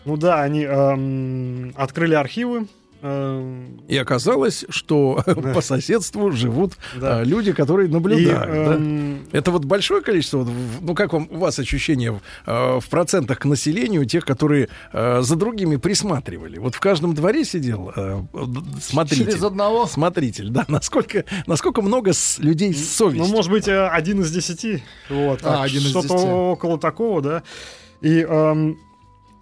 Ну да, они эм, открыли архивы. И оказалось, что по соседству живут Да. э, люди, которые наблюдают. И, да? эм, Это вот большое количество, ну как вам, у вас ощущение в, э, в процентах к населению тех, которые э, за другими присматривали? Вот в каждом дворе сидел э, смотритель. Через одного. Смотритель, да, насколько, насколько много с- людей с совестью. Ну, может быть, э, один из десяти. Вот, А, один из что-то десяти. около такого, да. И эм,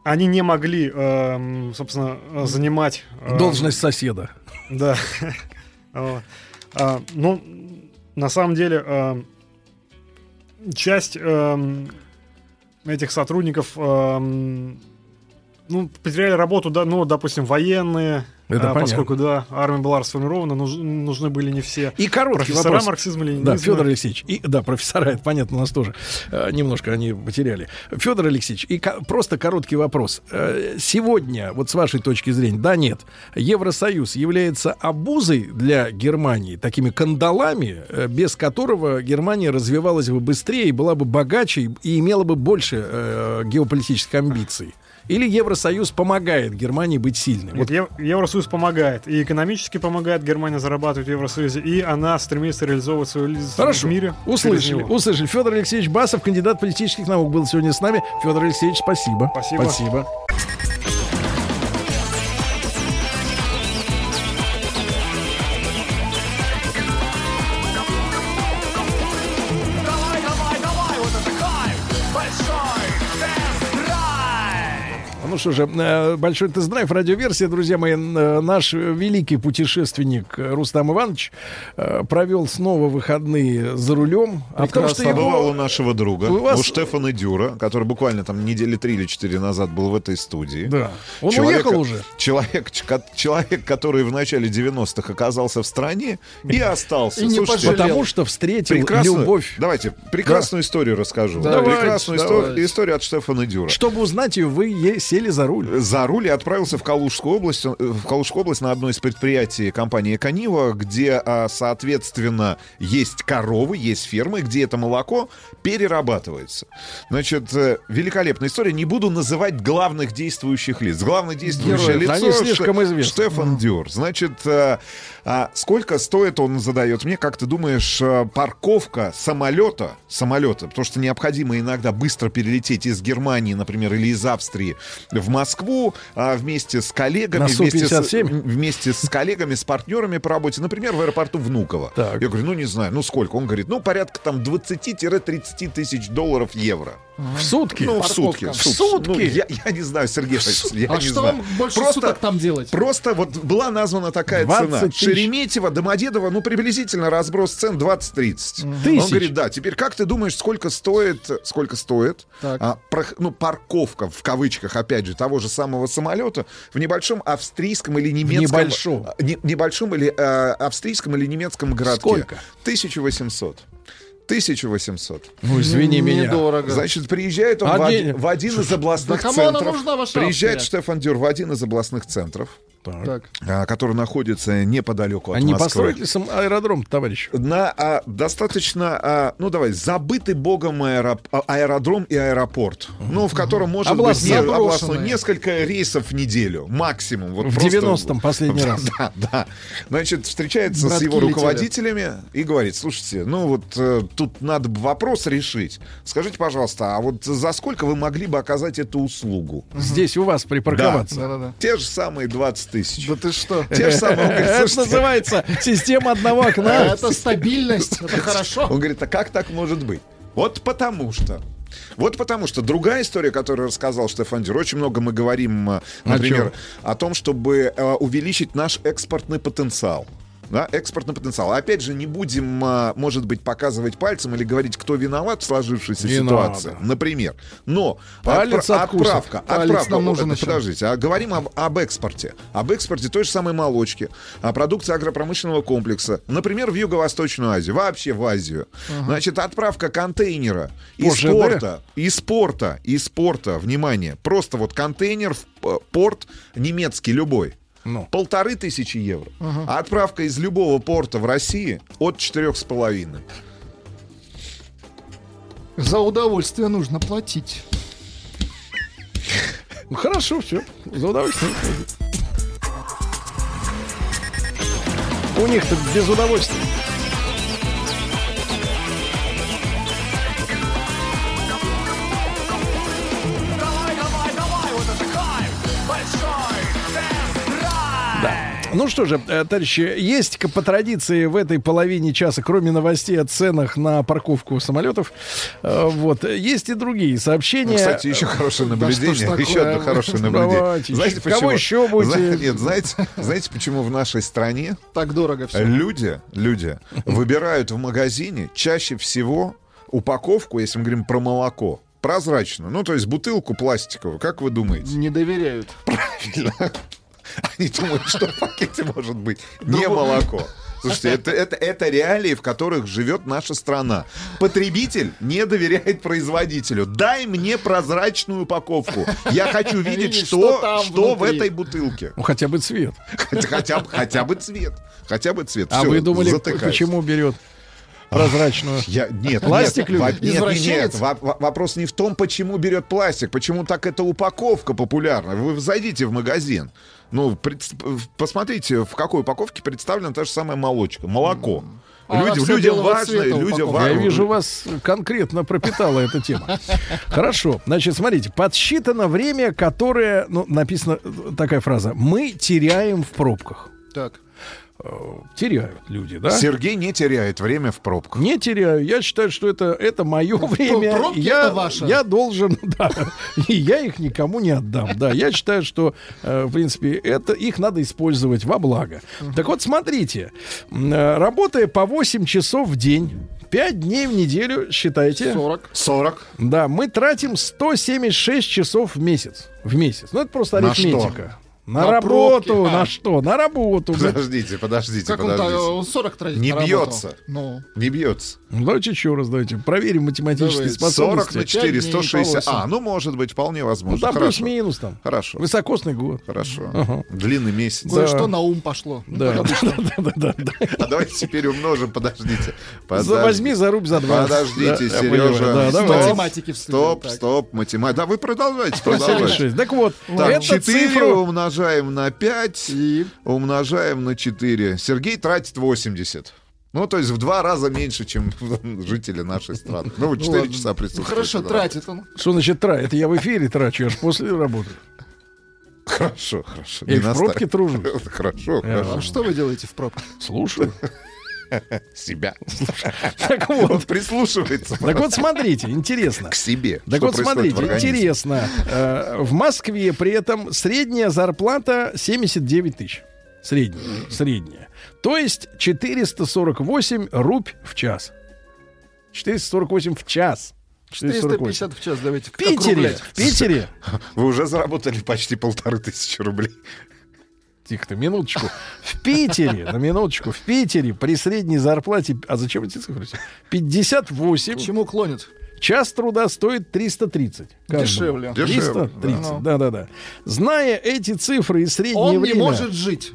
они не могли, эм, собственно, э, занимать... эм, Должность соседа. Да. А, Ну, на самом деле, эм, часть эм, этих сотрудников эм, ну, потеряли работу, да, ну, допустим, военные, Это а, поскольку, да, армия была расформирована, нуж- нужны были не все. И короткий Профессора вопрос. марксизма, ленинизма. Да, Федор Алексеевич. И, да, профессора, это понятно, у нас тоже э, немножко они потеряли. Федор Алексеевич, и ко- просто короткий вопрос. Э, сегодня, вот с вашей точки зрения, да, нет, Евросоюз является обузой для Германии, такими кандалами, э, без которого Германия развивалась бы быстрее, была бы богаче и- и имела бы больше э, геополитических амбиций. Или Евросоюз помогает Германии быть сильной? Вот Ев- Евросоюз помогает. И экономически помогает Германия зарабатывать в Евросоюзе, и она стремится реализовывать свою лидерство Хорошо. в мире. Услышали, услышали. Федор Алексеевич Басов, кандидат политических наук, был сегодня с нами. Федор Алексеевич, спасибо. Спасибо. Спасибо. Что же, э, большой тест-драйв, радиоверсия, друзья мои. Э, Наш великий путешественник Рустам Иванович э, провел снова выходные за рулем. А потому что Побывал у его... нашего друга, У вас- у Штефана Дюра, который буквально там недели три или четыре назад был в этой студии. Да. Он уехал уже. Человек, человек, который в начале 90-х оказался в стране и остался. И не Слушайте, пожалел. Потому что встретил прекрасную- любовь. Давайте, прекрасную историю расскажу. Давайте, прекрасную давайте. историю, от Штефана Дюра. Чтобы узнать ее, вы сели за руль. За руль и отправился в Калужскую область, э, в Калужскую область на одно из предприятий компании Канива, где, а, соответственно, есть коровы, есть фермы, где это молоко перерабатывается. Значит, э, великолепная история. Не буду называть главных действующих лиц. Главное действующее Героев. лицо Они Ш- слишком известны. Штефан Дюр. Значит, э, а сколько стоит, он задает мне, как ты думаешь, э, парковка самолета, самолета, потому что необходимо иногда быстро перелететь из Германии, например, или из Австрии в Москву а, вместе с коллегами, вместе с, Су-57? вместе с коллегами, с партнерами по работе, например, в аэропорту Внуково. Я говорю, ну не знаю, ну сколько? Он говорит, ну порядка там 20-30 тысяч долларов евро. В сутки? Ну, в сутки. В сутки? Ну, я, я не знаю, Сергей я А не что знаю. больше Просто- суток там делать? Просто вот была названа такая 20 цена. тысяч. Шереметьево, Домодедово, ну, приблизительно разброс цен 20-30. Он Тысяч. говорит, да, теперь как ты думаешь, сколько стоит, сколько стоит а, прох- ну, парковка, в кавычках, опять же, того же самого самолета в небольшом австрийском или немецком... небольшом. а, не- небольшом или э, австрийском или немецком городке. Сколько? 1800. 1800. Ну, извини меня. Недорого. Значит, приезжает он А в, один, в один из областных Да кому она центров. приезжает Австрия? Штефан Дюр в один из областных центров, Так. а, который находится неподалеку от не Москвы. построили сам аэродром, товарищ? На а, достаточно, а, ну давай, забытый богом аэро- а, аэродром и аэропорт, ну в котором может Областной. быть не- областной, несколько рейсов в неделю максимум. Вот В просто- 90-м последний раз. Да, да. Значит, встречается с Братки его летели. руководителями и говорит, слушайте, ну вот э, тут надо бы вопрос решить. Скажите, пожалуйста, а вот за сколько вы могли бы оказать эту услугу? Здесь у вас припарковаться. Да-да-да. Те же самые 20 тысяч. Да ты что? Те же самые. Говорит, Это «Слушайте, называется система одного окна. Это стабильность, это хорошо. Он говорит, а как так может быть? Вот потому что. Вот потому что другая история, которую рассказал Штефан Дюр, очень много мы говорим, э, например, о, том, чтобы э, увеличить наш экспортный потенциал. Да, экспортный потенциал. Опять же, не будем, а, может быть, показывать пальцем или говорить, кто виноват в сложившейся Не ситуации. надо. Например. Но Палец отпра- отправка, Палец отправка, нам нужен подождите, а говорим об, об экспорте. Об экспорте той же самой молочки, о продукции агропромышленного комплекса. Например, в Юго-Восточную Азию, вообще в Азию. Значит, отправка контейнера из ОЖД? порта, из порта, из порта, внимание, просто вот контейнер в п- порт немецкий любой. Ну. Полторы тысячи евро. А отправка из любого порта в России от четырех с половиной. За удовольствие нужно платить. Ну, хорошо, все. За удовольствие. У них-то без удовольствия. Ну что же, э, товарищи, есть по традиции в этой половине часа, кроме новостей о ценах на парковку самолетов, э, вот, есть и другие сообщения. Ну, кстати, еще хорошее Да наблюдение. такое? еще одно хорошее наблюдение. Давайте, знаете, еще- кого почему? еще будете? Зна- Нет, знаете, знаете, почему в нашей стране Так дорого все. люди, люди выбирают в магазине чаще всего упаковку, если мы говорим про молоко, прозрачную. Ну, то есть бутылку пластиковую. Как вы думаете? Не доверяют. Правильно. Они думают, что в пакете может быть не молоко. Слушайте, это, это, это реалии, в которых живет наша страна. Потребитель не доверяет производителю. Дай мне прозрачную упаковку. Я хочу видеть, Видеть, что, что там что в этой бутылке. Ну, хотя бы цвет. Хотя, хотя, бы- хотя бы цвет. Хотя бы цвет. А Всё, вы думали, затыкаюсь. почему берет прозрачную? Я, нет, Пластик нет, нет, нет, нет. Вопрос не в том, почему берет пластик, почему так эта упаковка популярна. Вы зайдите в магазин, ну, пред- посмотрите, в какой упаковке представлена та же самая молочка, молоко. А Люди, людям важно, людям упаковка. Я важно. вижу, вас конкретно пропитала эта тема. Хорошо. Значит, смотрите, подсчитано время, которое, ну, написана э, такая фраза, мы теряем в пробках. Так. Э, теряют люди, да? Сергей не теряет время в пробках. Не теряю. Я считаю, что это, это мое время. пробки я, это ваше. я должен, да, и я их никому не отдам. Да, я считаю, что, э, в принципе, это их надо использовать во благо. Так вот, смотрите, э, работая по 8 часов в день, 5 дней в неделю, считайте. 40. 40. Да, мы тратим 176 часов в месяц. В месяц. Ну, это просто На арифметика. На, На работу, пробки. на А. что? На работу. Подождите, подождите, Как подождите. он 40 тратит Не бьется. Ну. Не бьется. Ну, Давайте еще раз, давайте. Проверим математические Давай. 40 40 на 4, дней по 160. восемь. А, ну, может быть, вполне Ну, возможно. там Хорошо. плюс-минус там. Хорошо. Высокосный год. Хорошо. Ага. Длинный месяц. Кое-что на ум пошло. Ну, Да, да, да, да, да. А давайте теперь умножим, подождите. За- Возьми за рубь за два. Подождите, Да. Сережа. Да, Стоп. Математики Стоп, стоп, математика. Да, вы продолжайте, продолжайте. 76. Так вот, Так, эту 4 цифру... умножаем на 5, И умножаем на 4. Сергей тратит 80. Ну, то есть в два раза меньше, чем жители нашей страны. Ну, 4 ладно. часа ну, присутствует. хорошо, тратит он. Что значит тра? Это я в эфире трачу, я же после работы. Хорошо, хорошо. Я и в пробке тружу. Хорошо, Я- хорошо. А что вы делаете в пробке? Слушаю. Себя. Так Он вот. прислушивается Так вот, смотрите, интересно. к себе. Так вот, смотрите, интересно. Э, В Москве при этом средняя зарплата 79 тысяч. Средняя. Средняя. То есть 448 рубь в час. 448 в час. 448. 450 в час, давайте. В Питере, в Питере, Вы уже заработали почти полторы тысячи рублей. Тихо ты, минуточку, в Питере, на минуточку, в Питере при средней зарплате, а зачем эти цифры? 58, К чему клонит? час труда стоит 330. каждому. Дешевле. 330, Дешевле, да-да-да. Зная эти цифры и среднее Он не время... может жить.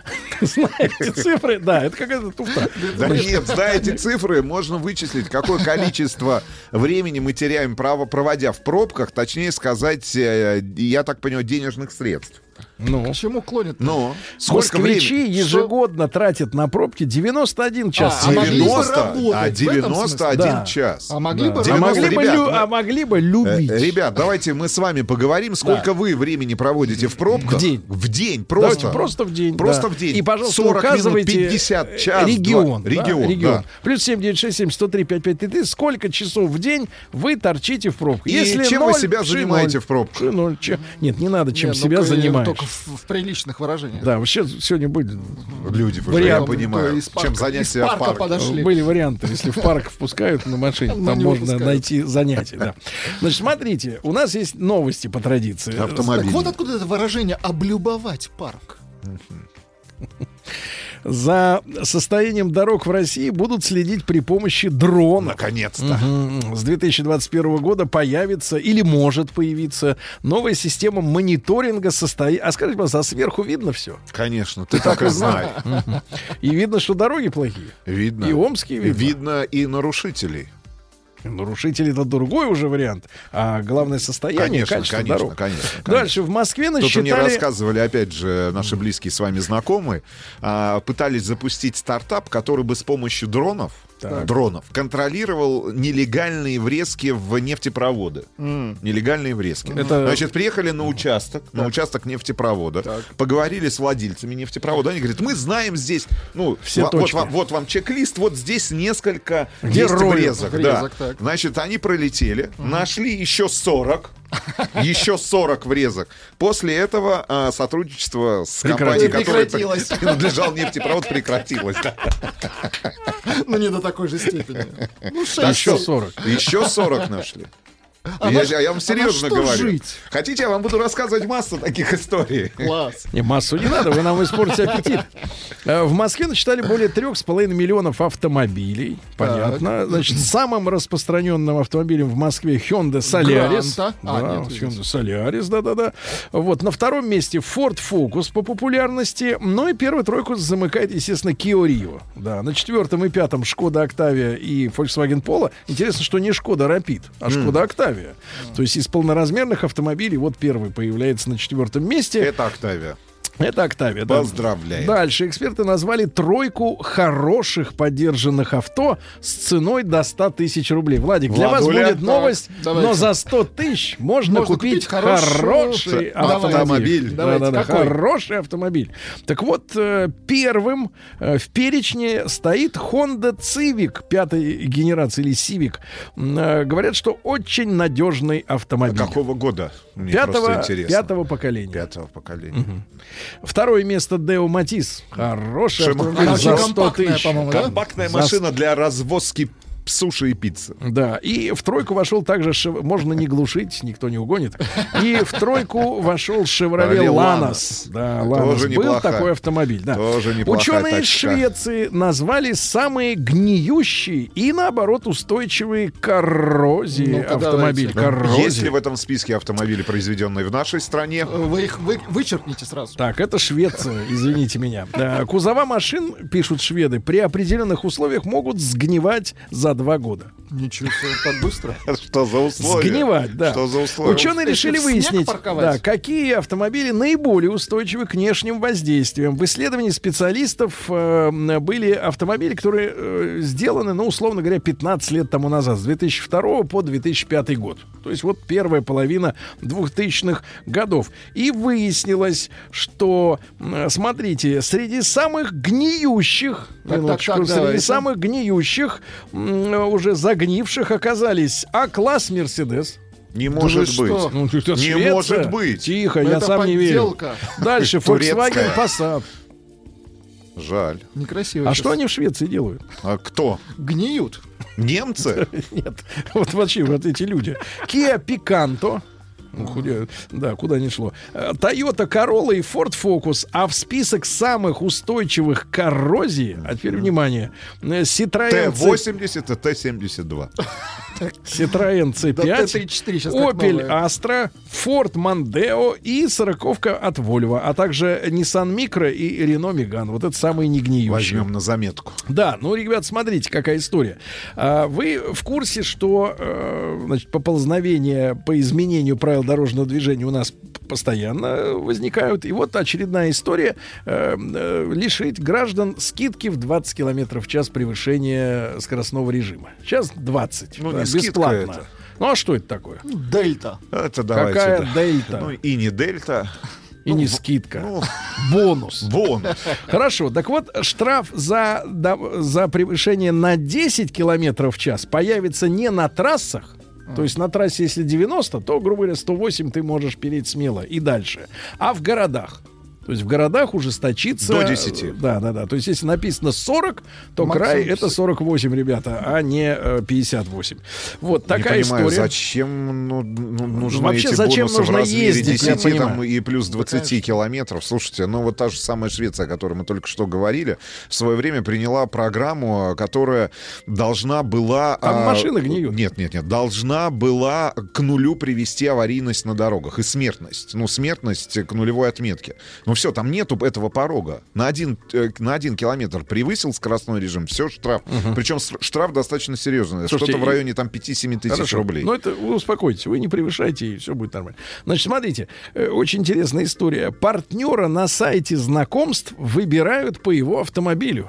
Зная эти цифры, да, это какая-то туфта. Да нет, зная эти цифры, можно вычислить, какое количество времени мы теряем, право, проводя в пробках, точнее сказать, э, я так понимаю, денежных средств. Ну, К чему клонит? Но сколько москвичи времени? ежегодно тратят на пробки 91 час. А, а могли бы 90, работать, а в этом 91 смысле? час. А могли бы А 90, могли, бы ребят, лю- мы- а могли бы любить. Э, Ребят, давайте мы с вами поговорим, сколько вы времени проводите в пробках. В день. В день, Давайте просто. просто в день. Просто да. в день. И, пожалуйста, 40 минут, указывайте 50, э, час, регион. два. да, Регион, регион. да. Плюс 7967 103 5533. Сколько часов в день вы торчите в пробке? И Если чем вы ноль, себя занимаете в пробках? Пиши ноль. Че- Нет, не надо, чем Не, ну, себя занимаешь. Только в, приличных выражениях. Да, вообще сегодня были, Люди, уже, я Варианты, понимаю, из парка- чем занять себя в парке. подошли. были варианты. Если в парк впускают на машине, Ну, там можно найти занятия. Да. Значит, смотрите, у нас есть новости по традиции. Так вот откуда это выражение «облюбовать парк». За состоянием дорог в России будут следить при помощи дронов. Наконец-то. Мгм. С 2021 года появится или может появиться новая система мониторинга состояния. А скажите, пожалуйста, а сверху видно все? Конечно, ты так и знаешь. И видно, что дороги плохие. Видно. И омские видно. Видно и нарушителей. Нарушители это другой уже вариант. А главное состояние, Конечно, качество конечно, дорог. конечно, Дальше в Москве Тут мне насчитали... рассказывали, опять же, наши близкие с вами знакомые, а, пытались запустить стартап, который бы с помощью дронов, дронов контролировал нелегальные врезки в нефтепроводы. Нелегальные врезки. Это- Значит, приехали на участок, на участок нефтепровода, поговорили с владельцами нефтепровода. Они говорят, мы знаем здесь, ну, Все вот, точки. вам, вот вам чек-лист, вот здесь несколько Где есть врезок. да. Врезок, так. Значит, они пролетели, нашли еще 40, еще 40 врезок. После этого а, сотрудничество с компанией, которая принадлежал нефтепровод, прекратилось. Да. Ну, не до такой же степени. Ну, Так шесть. Еще 40. Еще 40 нашли. А я, на я вам а серьезно что говорю. жить? Хотите, я вам буду рассказывать массу таких историй. Класс. Не, массу не надо, вы нам испортите аппетит. Э, В Москве насчитали более трех с половиной миллионов автомобилей. Понятно. Значит, самым распространенным автомобилем в Москве Hyundai Solaris. Гранта? А, Да, нет, Hyundai Solaris, да-да-да. Вот, на втором месте Ford Focus по популярности. Ну и первую тройку замыкает, естественно, Kia Rio. Да, на четвертом и пятом Шкода Octavia и Volkswagen Polo. Интересно, что не Шкода Rapid, а Шкода Octavia. То есть из полноразмерных автомобилей вот первый появляется на четвертом месте. Это Октавия. Это Октавия, да. Поздравляем. Дальше эксперты назвали тройку хороших поддержанных авто с ценой до 100 тысяч рублей. Владик, для вас Владуля, будет новость, так, давайте. но за 100 тысяч можно, Можно купить, купить хороший Давайте. автомобиль. Давайте, Да-да-да, какой? хороший автомобиль. Так вот, э, первым э, в перечне стоит Honda Civic пятой генерации или Civic. Э, Говорят, что очень надежный автомобиль. Какого года? Мне Пятого, просто интересно. пятого поколения. Пятого поколения. Второе место Део Матис. Очень 100 компактная, да? Компактная За- машина для развозки суши и пиццы. Да, и в тройку вошел также, Шев- можно не глушить, никто не угонит. И в тройку вошел Chevrolet Ланос. Да. Тоже Был такой автомобиль. Да. Тоже Ученые из. Швеции назвали самые гниющие и, наоборот, устойчивые коррозии Ну-ка, автомобиль. давайте. Коррозии. Есть ли в этом списке автомобили, произведенные в нашей стране? Вы их вы, вычеркните сразу. Так, это Швеция, извините меня. Да, кузова машин, пишут шведы, при определенных условиях могут сгнивать за два года. Ничего себе, так быстро. Что за условия? Сгнивать, да. Что за условия? Ученые решили выяснить, да, какие автомобили наиболее устойчивы к внешним воздействиям. В исследовании специалистов э, были автомобили, которые э, сделаны, ну, условно говоря, 15 лет тому назад, с 2002 по 2005 год. То есть вот первая половина 2000-х годов. И выяснилось, что, м, смотрите, среди самых гниющих, Так, так, минуточку, так, среди давайте. самых гниющих, м, уже загнивших оказались А-класс Мерседес. Не может быть. что? Ну, это Не Швеция. может быть. Тихо, Ну, я это сам не верю. подделка. Дальше. Volkswagen Passat. Жаль. Некрасиво. А сейчас. что они в Швеции делают? А кто? Гниют. Немцы? Нет, вот вообще вот эти люди. Kia Picanto. Ну, куда, да, куда ни шло. Э, Toyota Corolla и Ford Focus. А в список самых устойчивых к коррозии, а теперь внимание, э, Citroёn, C- Т-80 и Т-72. Citroёn Да, C5, Т-34 сейчас как Opel. Astra, Ford Mondeo и сороковка от Volvo, а также Nissan Micro и Renault Megane. Вот это самые негниющие. Возьмем на заметку. Да, ну, ребят, смотрите, какая история. А, Вы в курсе, что э, значит, поползновения по изменению правил дорожного движения у нас постоянно возникают. И вот очередная история э, э, лишить граждан скидки в 20 километров в час превышения скоростного режима. Сейчас 20. Ну, да, бесплатно. это. Ну а что это такое? Дельта. Это давайте. Какая да. дельта? Ну и не дельта. И не скидка. Ну, Бонус. бонус. Хорошо, так вот, штраф за, да, за превышение на 10 километров в час появится не на трассах, то есть на трассе, если 90, то, грубо говоря, 108 ты можешь переть смело и дальше. А в городах. То есть в городах ужесточится... До 10. Да, да, да. То есть если написано 40, то Максимум край 10. это 48, ребята, а не э, 58. Вот такая не понимаю, история. зачем ну, ну, нужны Вообще, эти зачем бонусы нужно в размере ездить, я 10 там, и плюс 20 километров? Слушайте, ну вот та же самая Швеция, о которой мы только что говорили, в свое время приняла программу, которая должна была... Там а, машины гниют. Нет, нет, нет. Должна была к нулю привести аварийность на дорогах и смертность. Ну, смертность к нулевой отметке. Ну все, там нету этого порога. На один, э, на один километр превысил скоростной режим, все, штраф. Причем с- штраф достаточно серьезный. Слушайте, Что-то в районе там 5-7 тысяч Хорошо. рублей. Ну, это вы успокойтесь, вы не превышайте, и все будет нормально. Значит, смотрите, э, очень интересная история. Партнера на сайте знакомств выбирают по его автомобилю.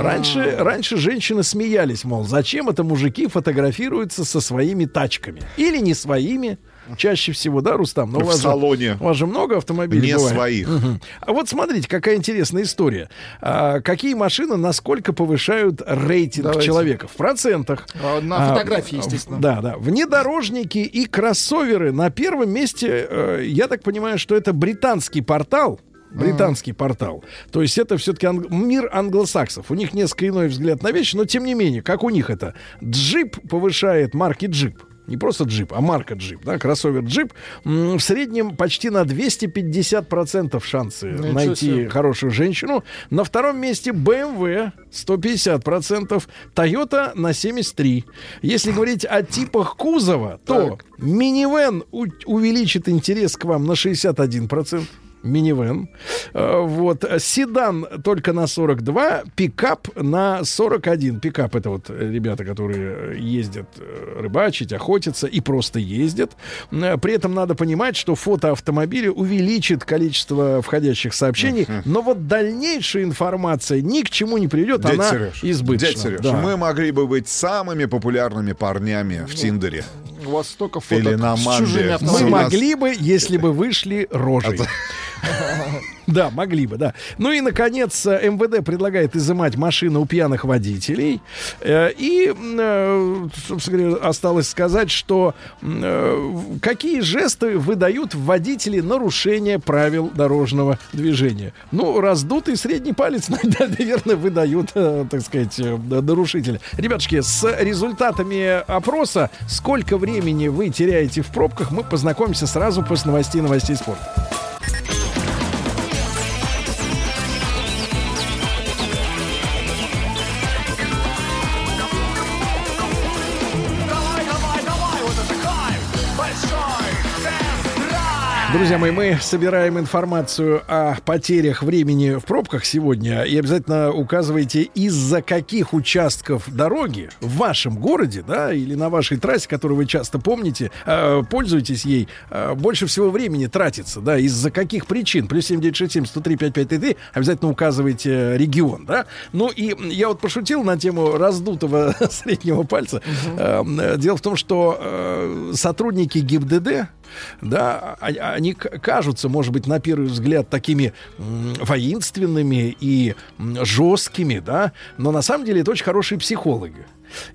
Раньше, раньше женщины смеялись, мол, зачем это мужики фотографируются со своими тачками? Или не своими. Чаще всего, да, Рустам? Но В у вас же- салоне. у вас же много автомобилей Не бывает. своих. Мгм. А вот смотрите, какая интересная история. А, какие машины насколько повышают рейтинг Давайте. человека? В процентах. А, на А, фотографии, в- естественно. Да, да. Внедорожники и кроссоверы на первом месте, э, я так понимаю, что это британский портал. Британский портал. То есть это все-таки мир англосаксов. У них несколько иной взгляд на вещи, но тем не менее, как у них это? Джип повышает марки джип. Не просто джип, а марка джип, да, кроссовер джип. В среднем почти на 250% шансы Ничего найти себе. хорошую женщину. На втором месте BMW 150%, Toyota на 73%. Если говорить о типах кузова, то минивэн увеличит интерес к вам на 61%. Минивэн. Э, Вот. Седан только на 42, пикап на 41. Пикап это вот ребята, которые ездят э, рыбачить, охотятся и просто ездят. Э, При этом надо понимать, что фото автомобиля увеличит количество входящих сообщений, но вот дальнейшая информация ни к чему не приведет, Дядь она Сереж, избыточна. дядь Сереж, Да. мы могли бы быть самыми популярными парнями в Тиндере. У вас столько Или на с чужими Мы могли бы, если бы вышли рожей. Да, могли бы, да. Ну и, наконец, МВД предлагает изымать машины у пьяных водителей. Э, И, э, собственно говоря, осталось сказать, что э, какие жесты выдают водители нарушения правил дорожного движения. Ну, раздутый средний палец, наверное, выдают, так сказать, нарушители. Ребятушки, с результатами опроса, сколько времени вы теряете в пробках, мы познакомимся сразу после новостей новостей спорта. Друзья мои, мы собираем информацию о потерях времени в пробках сегодня. И обязательно указывайте, из-за каких участков дороги в вашем городе, да, или на вашей трассе, которую вы часто помните, э, пользуетесь ей, э, больше всего времени тратится, да, из-за каких причин. Плюс 7967 103 5533 обязательно указывайте регион, да. Ну и я вот пошутил на тему раздутого среднего пальца. Э, Дело в том, что э, сотрудники ГИБДД, да, а- они к- кажутся, может быть, на первый взгляд такими воинственными и жесткими, да, но на самом деле это очень хорошие психологи.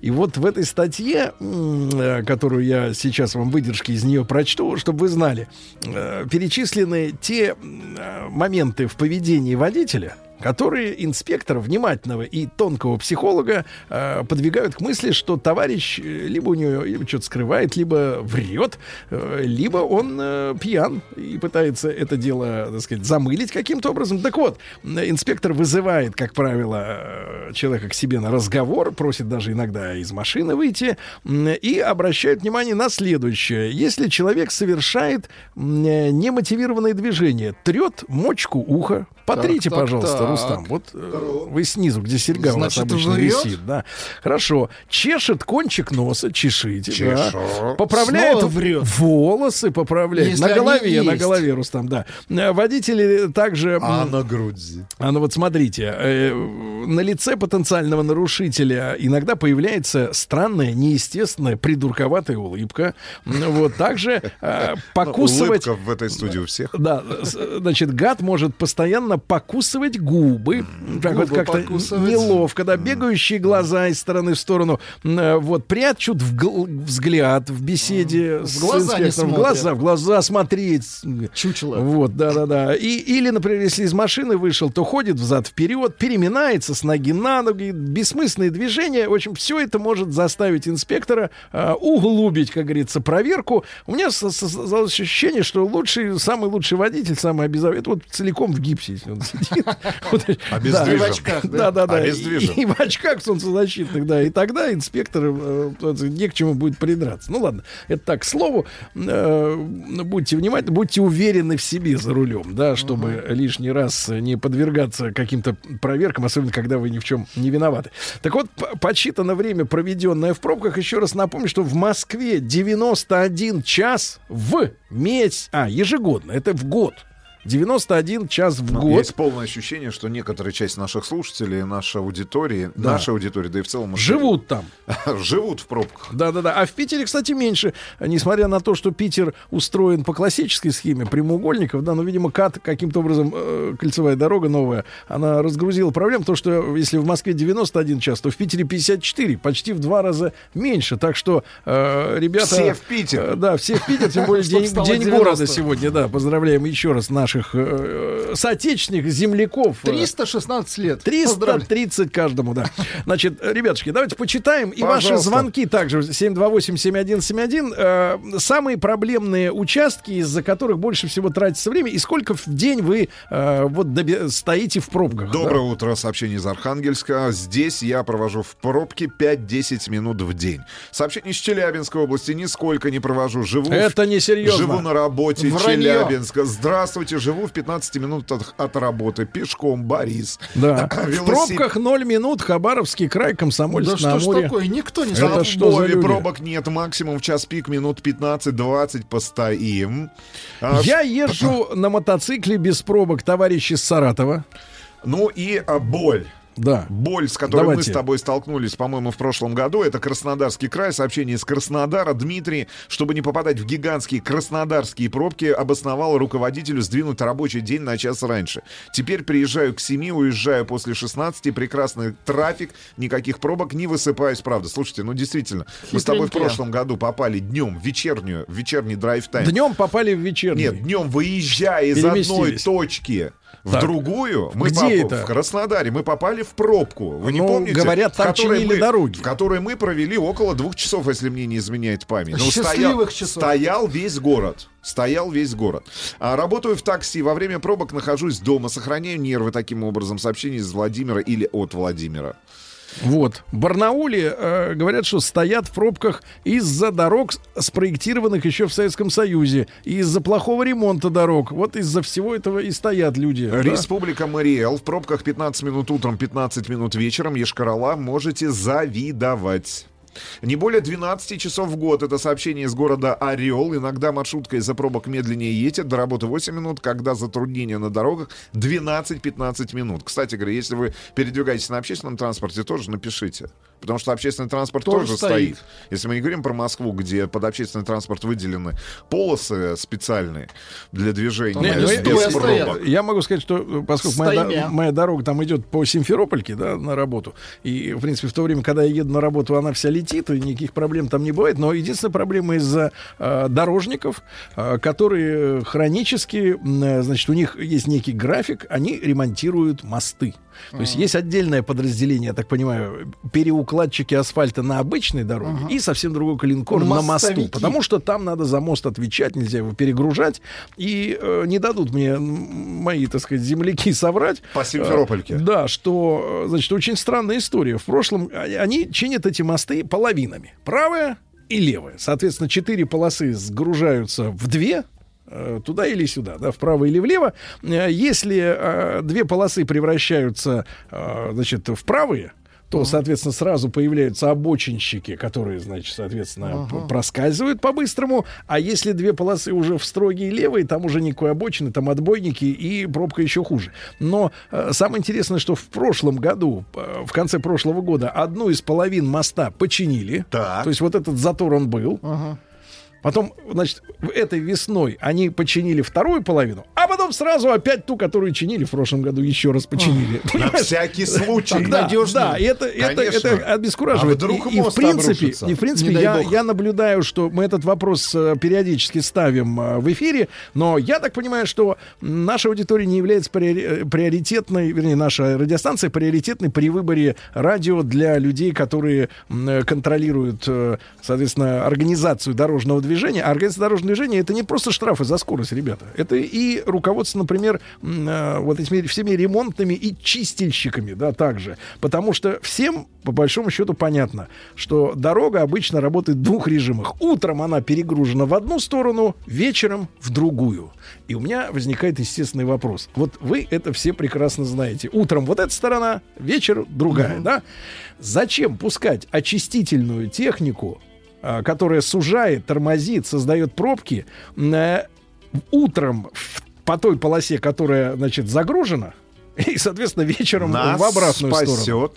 И вот в этой статье, э, которую я сейчас вам выдержки из нее прочту, чтобы вы знали, э, перечислены те э, моменты в поведении водителя, которые инспектора внимательного и тонкого психолога э, подвигают к мысли, что товарищ э, либо у него что-то скрывает, либо врет, э, либо он э, пьян и пытается это дело, так сказать, замылить каким-то образом. Так вот, инспектор вызывает, как правило, э, человека к себе на разговор, просит даже иногда из машины выйти и обращает внимание на следующее. Если человек совершает э, немотивированное движение, трет мочку уха, потрите, так, пожалуйста, так. Рустам. Вот э, вы снизу, где серьга у вас Значит, обычно врет? висит. Да. Хорошо. Чешет кончик носа, чешите. да. Чешу. Поправляет Снова врет. волосы, поправляет. Если на голове, на голове, Рустам, да. Э, Водители также... А на груди. а ну вот смотрите, э, на лице потенциального нарушителя иногда появляется странная, неестественная, придурковатая улыбка. М, Вот также э, покусывать... Улыбка в этой студии у всех. Да, значит, гад может постоянно покусывать губы. Так вот Губы как-то покусывать. неловко, да, бегающие глаза из стороны в сторону. Э, Вот, прячут в гл- взгляд в беседе с глаза инспектором. В глаза, в глаза смотреть. Чучело. Вот, да-да-да. И, или, например, если из машины вышел, то ходит взад-вперед, переминается с ноги на ноги, бессмысленные движения. В общем, все это может заставить инспектора а, углубить, как говорится, проверку. У меня со- со- создалось ощущение, что лучший, самый лучший водитель, самый обязательный, это вот целиком в гипсе, если он сидит. Да. И в очках, да? Да-да-да. Обездвижен. И, и в очках солнцезащитных, да. И тогда инспектор э, не к чему будет придраться. Ну ладно, это так, к слову. Э, будьте внимательны, будьте уверены в себе за рулем, да, чтобы лишний раз не подвергаться каким-то проверкам, особенно когда вы ни в чем не виноваты. Так вот, подсчитано время, проведенное в пробках. Еще раз напомню, что в Москве 91 час в месяц, а, ежегодно, это в год. 91 час в год. Есть полное ощущение, что некоторая часть наших слушателей, нашей аудитории, Да. нашей аудитории, да и в целом... Живут там. Живут в пробках. Да-да-да. А в Питере, кстати, меньше. Несмотря на то, что Питер устроен по классической схеме прямоугольников, да, но, видимо, КАТ каким-то образом, э, кольцевая дорога новая, она разгрузила проблем, то, что если в Москве 91 час, то в Питере 54, почти в два раза меньше. Так что, э, ребята... Все в Питер. э, да, все в Питер, тем более день, день 90. города сегодня, да. Поздравляем еще раз наших э, соотечественных земляков. э, 316 лет. Поздравляю. 330 каждому, да. Значит, ребятушки, давайте почитаем. И ваши звонки также 728-7171. Э, самые проблемные участки, из-за которых больше всего тратится время, и сколько в день вы э, вот доби- стоите в пробках. да? Доброе утро, сообщение из Архангельска. Здесь я провожу в пробке 5-10 минут в день. Сообщение из Челябинской области нисколько не провожу. Живу, в- Это несерьезно. живу на работе Вранье. Челябинска. Здравствуйте, живу в 15 минутах от работы, пешком, Борис. Да. А, В пробках 0 минут, Хабаровский край, Комсомольск Да что на ж Амуре. такое, никто не Это В что за люди? пробок нет, максимум в час пик минут 15-20 постоим. А, Я езжу на мотоцикле без пробок, товарищ из Саратова. Ну и а, боль. Да. Боль, с которой мы Давайте. с тобой столкнулись, по-моему, в прошлом году, это Краснодарский край. Сообщение из Краснодара. Дмитрий, чтобы не попадать в гигантские краснодарские пробки, обосновал руководителю сдвинуть рабочий день на час раньше. Теперь приезжаю к 7, уезжаю после 16, прекрасный трафик, никаких пробок, не высыпаюсь, правда. Слушайте, ну действительно, мы с тобой в Хитренькие. прошлом году попали днем в вечернюю, в вечерний drive time. Днем попали в вечерний. Нет, днем выезжая из одной точки в Так. другую, мы Где поп- это? в Краснодаре, мы попали в пробку. Вы не Ну, помните? говорят, там В которой чинили мы- дороги. В которой мы провели около двух часов, если мне не изменяет память. Ну, Счастливых стоял, часов. стоял весь город. Стоял весь город. А, работаю в такси. Во время пробок нахожусь дома. Сохраняю нервы таким образом. Сообщение из Владимира или от Владимира. Вот. В Барнауле э, говорят, что стоят в пробках из-за дорог, спроектированных еще в Советском Союзе, из-за плохого ремонта дорог. Вот из-за всего этого и стоят люди. да. Республика Мариэл. В пробках 15 минут утром, 15 минут вечером. Ешкарала. Можете завидовать. Не более 12 часов в год. Это сообщение из города Орел. Иногда маршрутка из-за пробок медленнее едет. До работы 8 минут. Когда затруднения на дорогах 12-15 минут. Кстати говоря, если вы передвигаетесь на общественном транспорте, тоже напишите. Потому что общественный транспорт тоже, Тоже стоит. стоит. Если мы не говорим про Москву, где под общественный транспорт выделены полосы специальные для движения Не, ну, без я- пробок. я, могу сказать, что э, поскольку моя, моя дорога там идет по Симферопольке, да, на работу, и, в принципе, в то время, когда я еду на работу, она вся летит, и никаких проблем там не бывает, но единственная проблема из-за э, дорожников, э, которые хронически, э, значит, у них есть некий график, они ремонтируют мосты. То есть есть отдельное подразделение, я так понимаю, переукладчики асфальта на обычной дороге и совсем другой клинкор на мосту. Мостовики. Потому что там надо за мост отвечать, нельзя его перегружать. И э, не дадут мне мои, так сказать, земляки соврать. По Симферопольке. Э, да, что, э, значит, очень странная история. В прошлом а- они чинят эти мосты половинами. Правая и левая. Соответственно, четыре полосы сгружаются в две, туда или сюда, да, вправо или влево. Э, Если э, две полосы превращаются, э, значит, в правые, то, соответственно, сразу появляются обочинщики, которые, значит, соответственно, п- проскальзывают по-быстрому. А если две полосы уже в строгие левые, там уже никакой обочины, там отбойники и пробка еще хуже. Но э, самое интересное, что в прошлом году, э, в конце прошлого года, одну из половин моста починили. Так. То есть вот этот затор он был. Потом, значит, этой весной они починили вторую половину, а потом сразу опять ту, которую чинили в прошлом году, еще раз починили. На Понимаешь? всякий случай. Да, да, и это, это, Конечно. это обескураживает. А вдруг и, и в принципе, обрушится? и в принципе я, бог. я наблюдаю, что мы этот вопрос э, периодически ставим э, в эфире, но я так понимаю, что наша аудитория не является э, приоритетной, вернее, наша радиостанция приоритетной при выборе радио для людей, которые контролируют, соответственно, организацию дорожного движения. А организация дорожного движения это не просто штрафы за скорость, ребята. Это и руководство, например, э, вот этими всеми ремонтными и чистильщиками, да, также. Потому что всем, по большому счету, понятно, что дорога обычно работает в двух режимах. Утром она перегружена в одну сторону, вечером в другую. И у меня возникает естественный вопрос. Вот вы это все прекрасно знаете. Утром вот эта сторона, вечер другая, да? Зачем пускать очистительную технику, которая сужает, тормозит, создает пробки, э, утром по той полосе, которая, значит, загружена, и, соответственно, вечером Нас в обратную спасет сторону.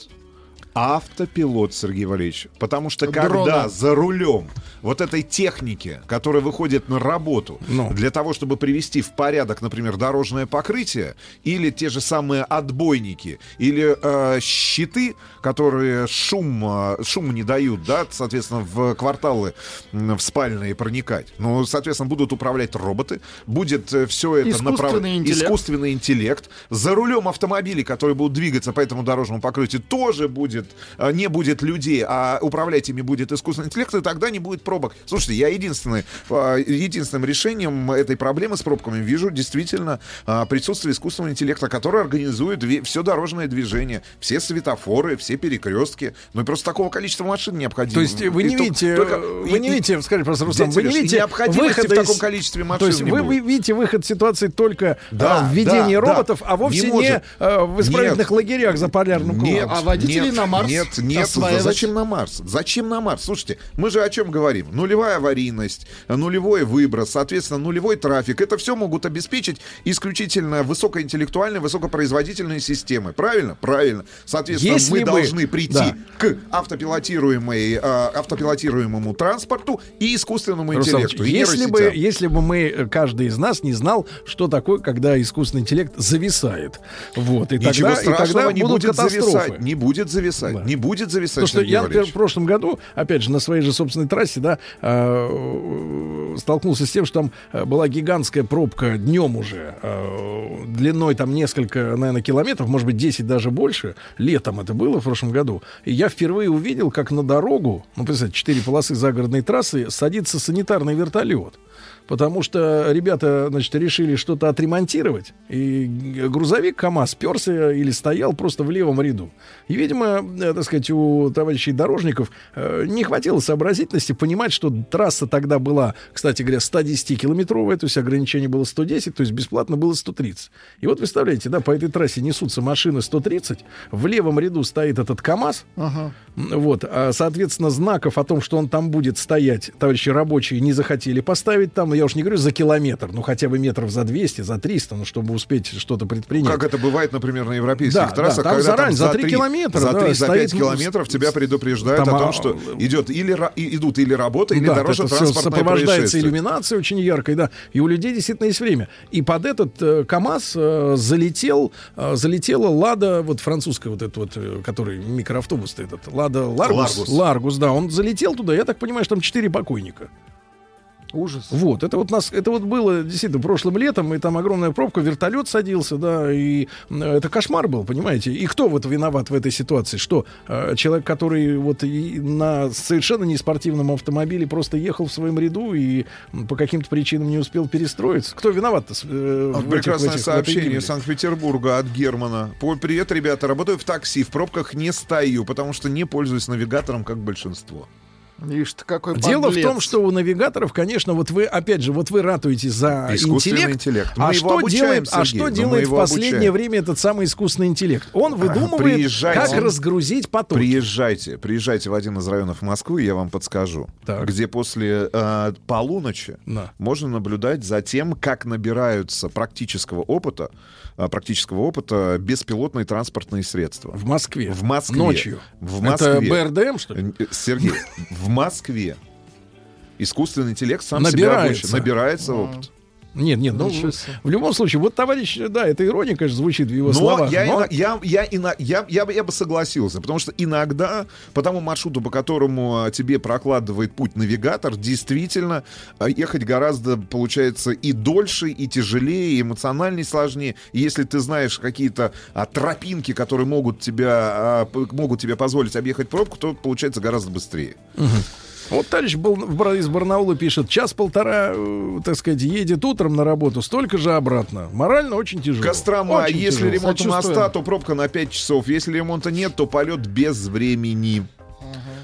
Автопилот, Сергей Валерьевич. Потому что Дрона. когда за рулем вот этой техники, которая выходит на работу, Ну. для того, чтобы привести в порядок, например, дорожное покрытие, или те же самые отбойники, или э, щиты, которые шум, э, шум не дают, да, соответственно, в кварталы в спальные проникать. Ну, соответственно, будут управлять роботы, будет все это Искусственный направ- интеллект. искусственный интеллект. За рулем автомобилей, которые будут двигаться по этому дорожному покрытию, тоже будет будет, э, не будет людей, а управлять ими будет искусственный интеллект, и тогда не будет пробок. Слушайте, я единственный, э, единственным решением этой проблемы с пробками вижу действительно э, присутствие искусственного интеллекта, который организует все дорожное движение, все светофоры, все перекрестки. Ну и просто такого количества машин необходимо. То есть вы И не то- видите, только- вы и- не и- видите, скажите просто, Руслан, Дядя вы не и видите выхода в таком из- количестве машин То есть вы, будет. вы видите выход ситуации только Да, а, введение да, роботов, да. а вовсе Не не, может. в исправительных Нет. лагерях за полярным кругом. Нет, А водители нет, на Марс Нет, нет, осваивать? зачем на Марс? Зачем на Марс? Слушайте, мы же о чем говорим? Нулевая аварийность, нулевой выброс, соответственно, нулевой трафик. Это все могут обеспечить исключительно высокоинтеллектуальные, высокопроизводительные системы. Правильно? Правильно. Соответственно, Если мы бы- должны прийти да. к автопилотируемой, э, автопилотируемому транспорту и искусственному интеллекту. и если бы, если бы мы, э, каждый из нас не знал, что такое, когда искусственный интеллект зависает. Вот, и Ничего тогда, и страшного тогда не будет катастрофы. зависать. Не будет зависать. Не будет зависать. Потому что я, например, в прошлом году, опять же, на своей же собственной трассе, да, э, столкнулся с тем, что там э, была гигантская пробка днем уже, э, длиной там несколько, наверное, километров, может быть, 10 даже больше. Летом это было в прошлом году. И я впервые увидел, как на дорогу, ну, представьте, 4 полосы загородной трассы, садится санитарный вертолет. Потому что ребята, значит, решили что-то отремонтировать. И грузовик КАМАЗ перся или стоял просто в левом ряду. И, видимо, э, так сказать, у товарищей дорожников э, не хватило сообразительности понимать, что трасса тогда была, кстати говоря, 110-километровая, то есть ограничение было 110, то есть бесплатно было 130. И вот представляете, да, по этой трассе несутся машины 130, в левом ряду стоит этот КАМАЗ, Ага. вот, а, соответственно, знаков о том, что он там будет стоять, товарищи рабочие не захотели поставить там, я уж не говорю за километр, ну хотя бы метров за 200, за 300, ну чтобы успеть что-то предпринять. Как это бывает, например, на европейских Да, трассах, да, там когда заранее, за за три три- километра, за да, 3, за 5 стоит, километров тебя предупреждают там, о том, а, что идет или идут или работа, или Да, это дорожно-транспортное всё сопровождается иллюминацией очень яркой, да. И у людей действительно есть время. И под этот э, КАМАЗ э, залетел, э, залетела Лада, вот французская вот этот вот, э, который микроавтобус этот, Лада Ларгус. Ларгус. Ларгус, да. Он залетел туда, я так понимаю, что там четыре покойника. Ужас. Вот, это вот нас, это вот было действительно прошлым летом, и там огромная пробка, вертолет садился, да, и это кошмар был, понимаете. И кто вот виноват в этой ситуации? Что э, человек, который вот и на совершенно неспортивном автомобиле просто ехал в своем ряду и по каким-то причинам не успел перестроиться? Кто виноват? э, в этих- Прекрасное этих- в этой сообщение из Санкт-Петербурга от Германа. Привет, ребята. Работаю в такси. В пробках не стою, потому что не пользуюсь навигатором, как большинство. Ишь какой Дело в том, что у навигаторов, конечно, вот вы, опять же, вот вы ратуете за Искусственный интеллект. интеллект. Мы а что обучаем, делает, а Сергей, что но мы делает в последнее обучаем. время этот самый искусственный интеллект? Он выдумывает, Приезжайте. как Он- разгрузить потоки. Приезжайте, приезжайте в один из районов Москвы, я вам подскажу, Так. где после э, полуночи Да. можно наблюдать за тем, как набираются практического опыта, практического опыта беспилотные транспортные средства. В Москве. В Москве. Ночью. В Это Москве. БРДМ, что ли? Э, Сергей, в Москве искусственный интеллект сам себя Набирается. обучит, набирается опыт. Нет, нет, ну, в любом случае, вот товарищ, да, это ирония, конечно, звучит в его Но словах. я, но- я, я, я, я, бы- я бы согласился, потому что иногда по тому маршруту, по которому а, тебе прокладывает путь навигатор, действительно а, ехать гораздо, получается, и дольше, и тяжелее, и эмоциональнее сложнее. И если ты знаешь какие-то а, тропинки, которые могут, тебя, а, могут тебе позволить объехать пробку, то получается гораздо быстрее. Вот товарищ был из Барнаула пишет, час-полтора, э, так сказать, едет утром на работу, столько же обратно. Морально очень тяжело. Кострома, Очень если тяжело. ремонт моста, то пробка на 5 часов. Если ремонта нет, то полет без времени.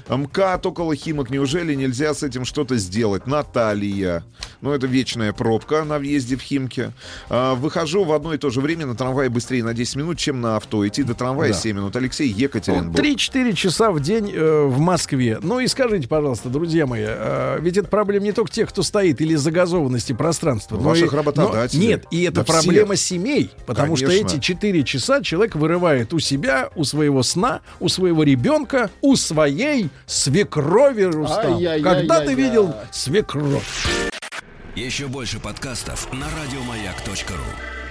МКАД около Химок. Неужели нельзя с этим что-то сделать? Наталья. Ну, это вечная пробка на въезде в Химки. А, выхожу в одно и то же время на трамвае быстрее на 10 минут, чем на авто. Идти до трамвая Да. 7 минут. Алексей Екатеринбург. 3-4 часа в день э, в Москве. Ну и скажите, пожалуйста, друзья мои, э, ведь это проблема не только тех, кто стоит, или загазованности пространства. но Ваших и- работодателей. но- нет, и это Да всех. проблема семей. Потому что Конечно. эти 4 часа человек вырывает у себя, у своего сна, у своего ребенка, у своей свекрови, Рустам. Когда ты видел свекровь? Еще больше подкастов на радиомаяк.ру.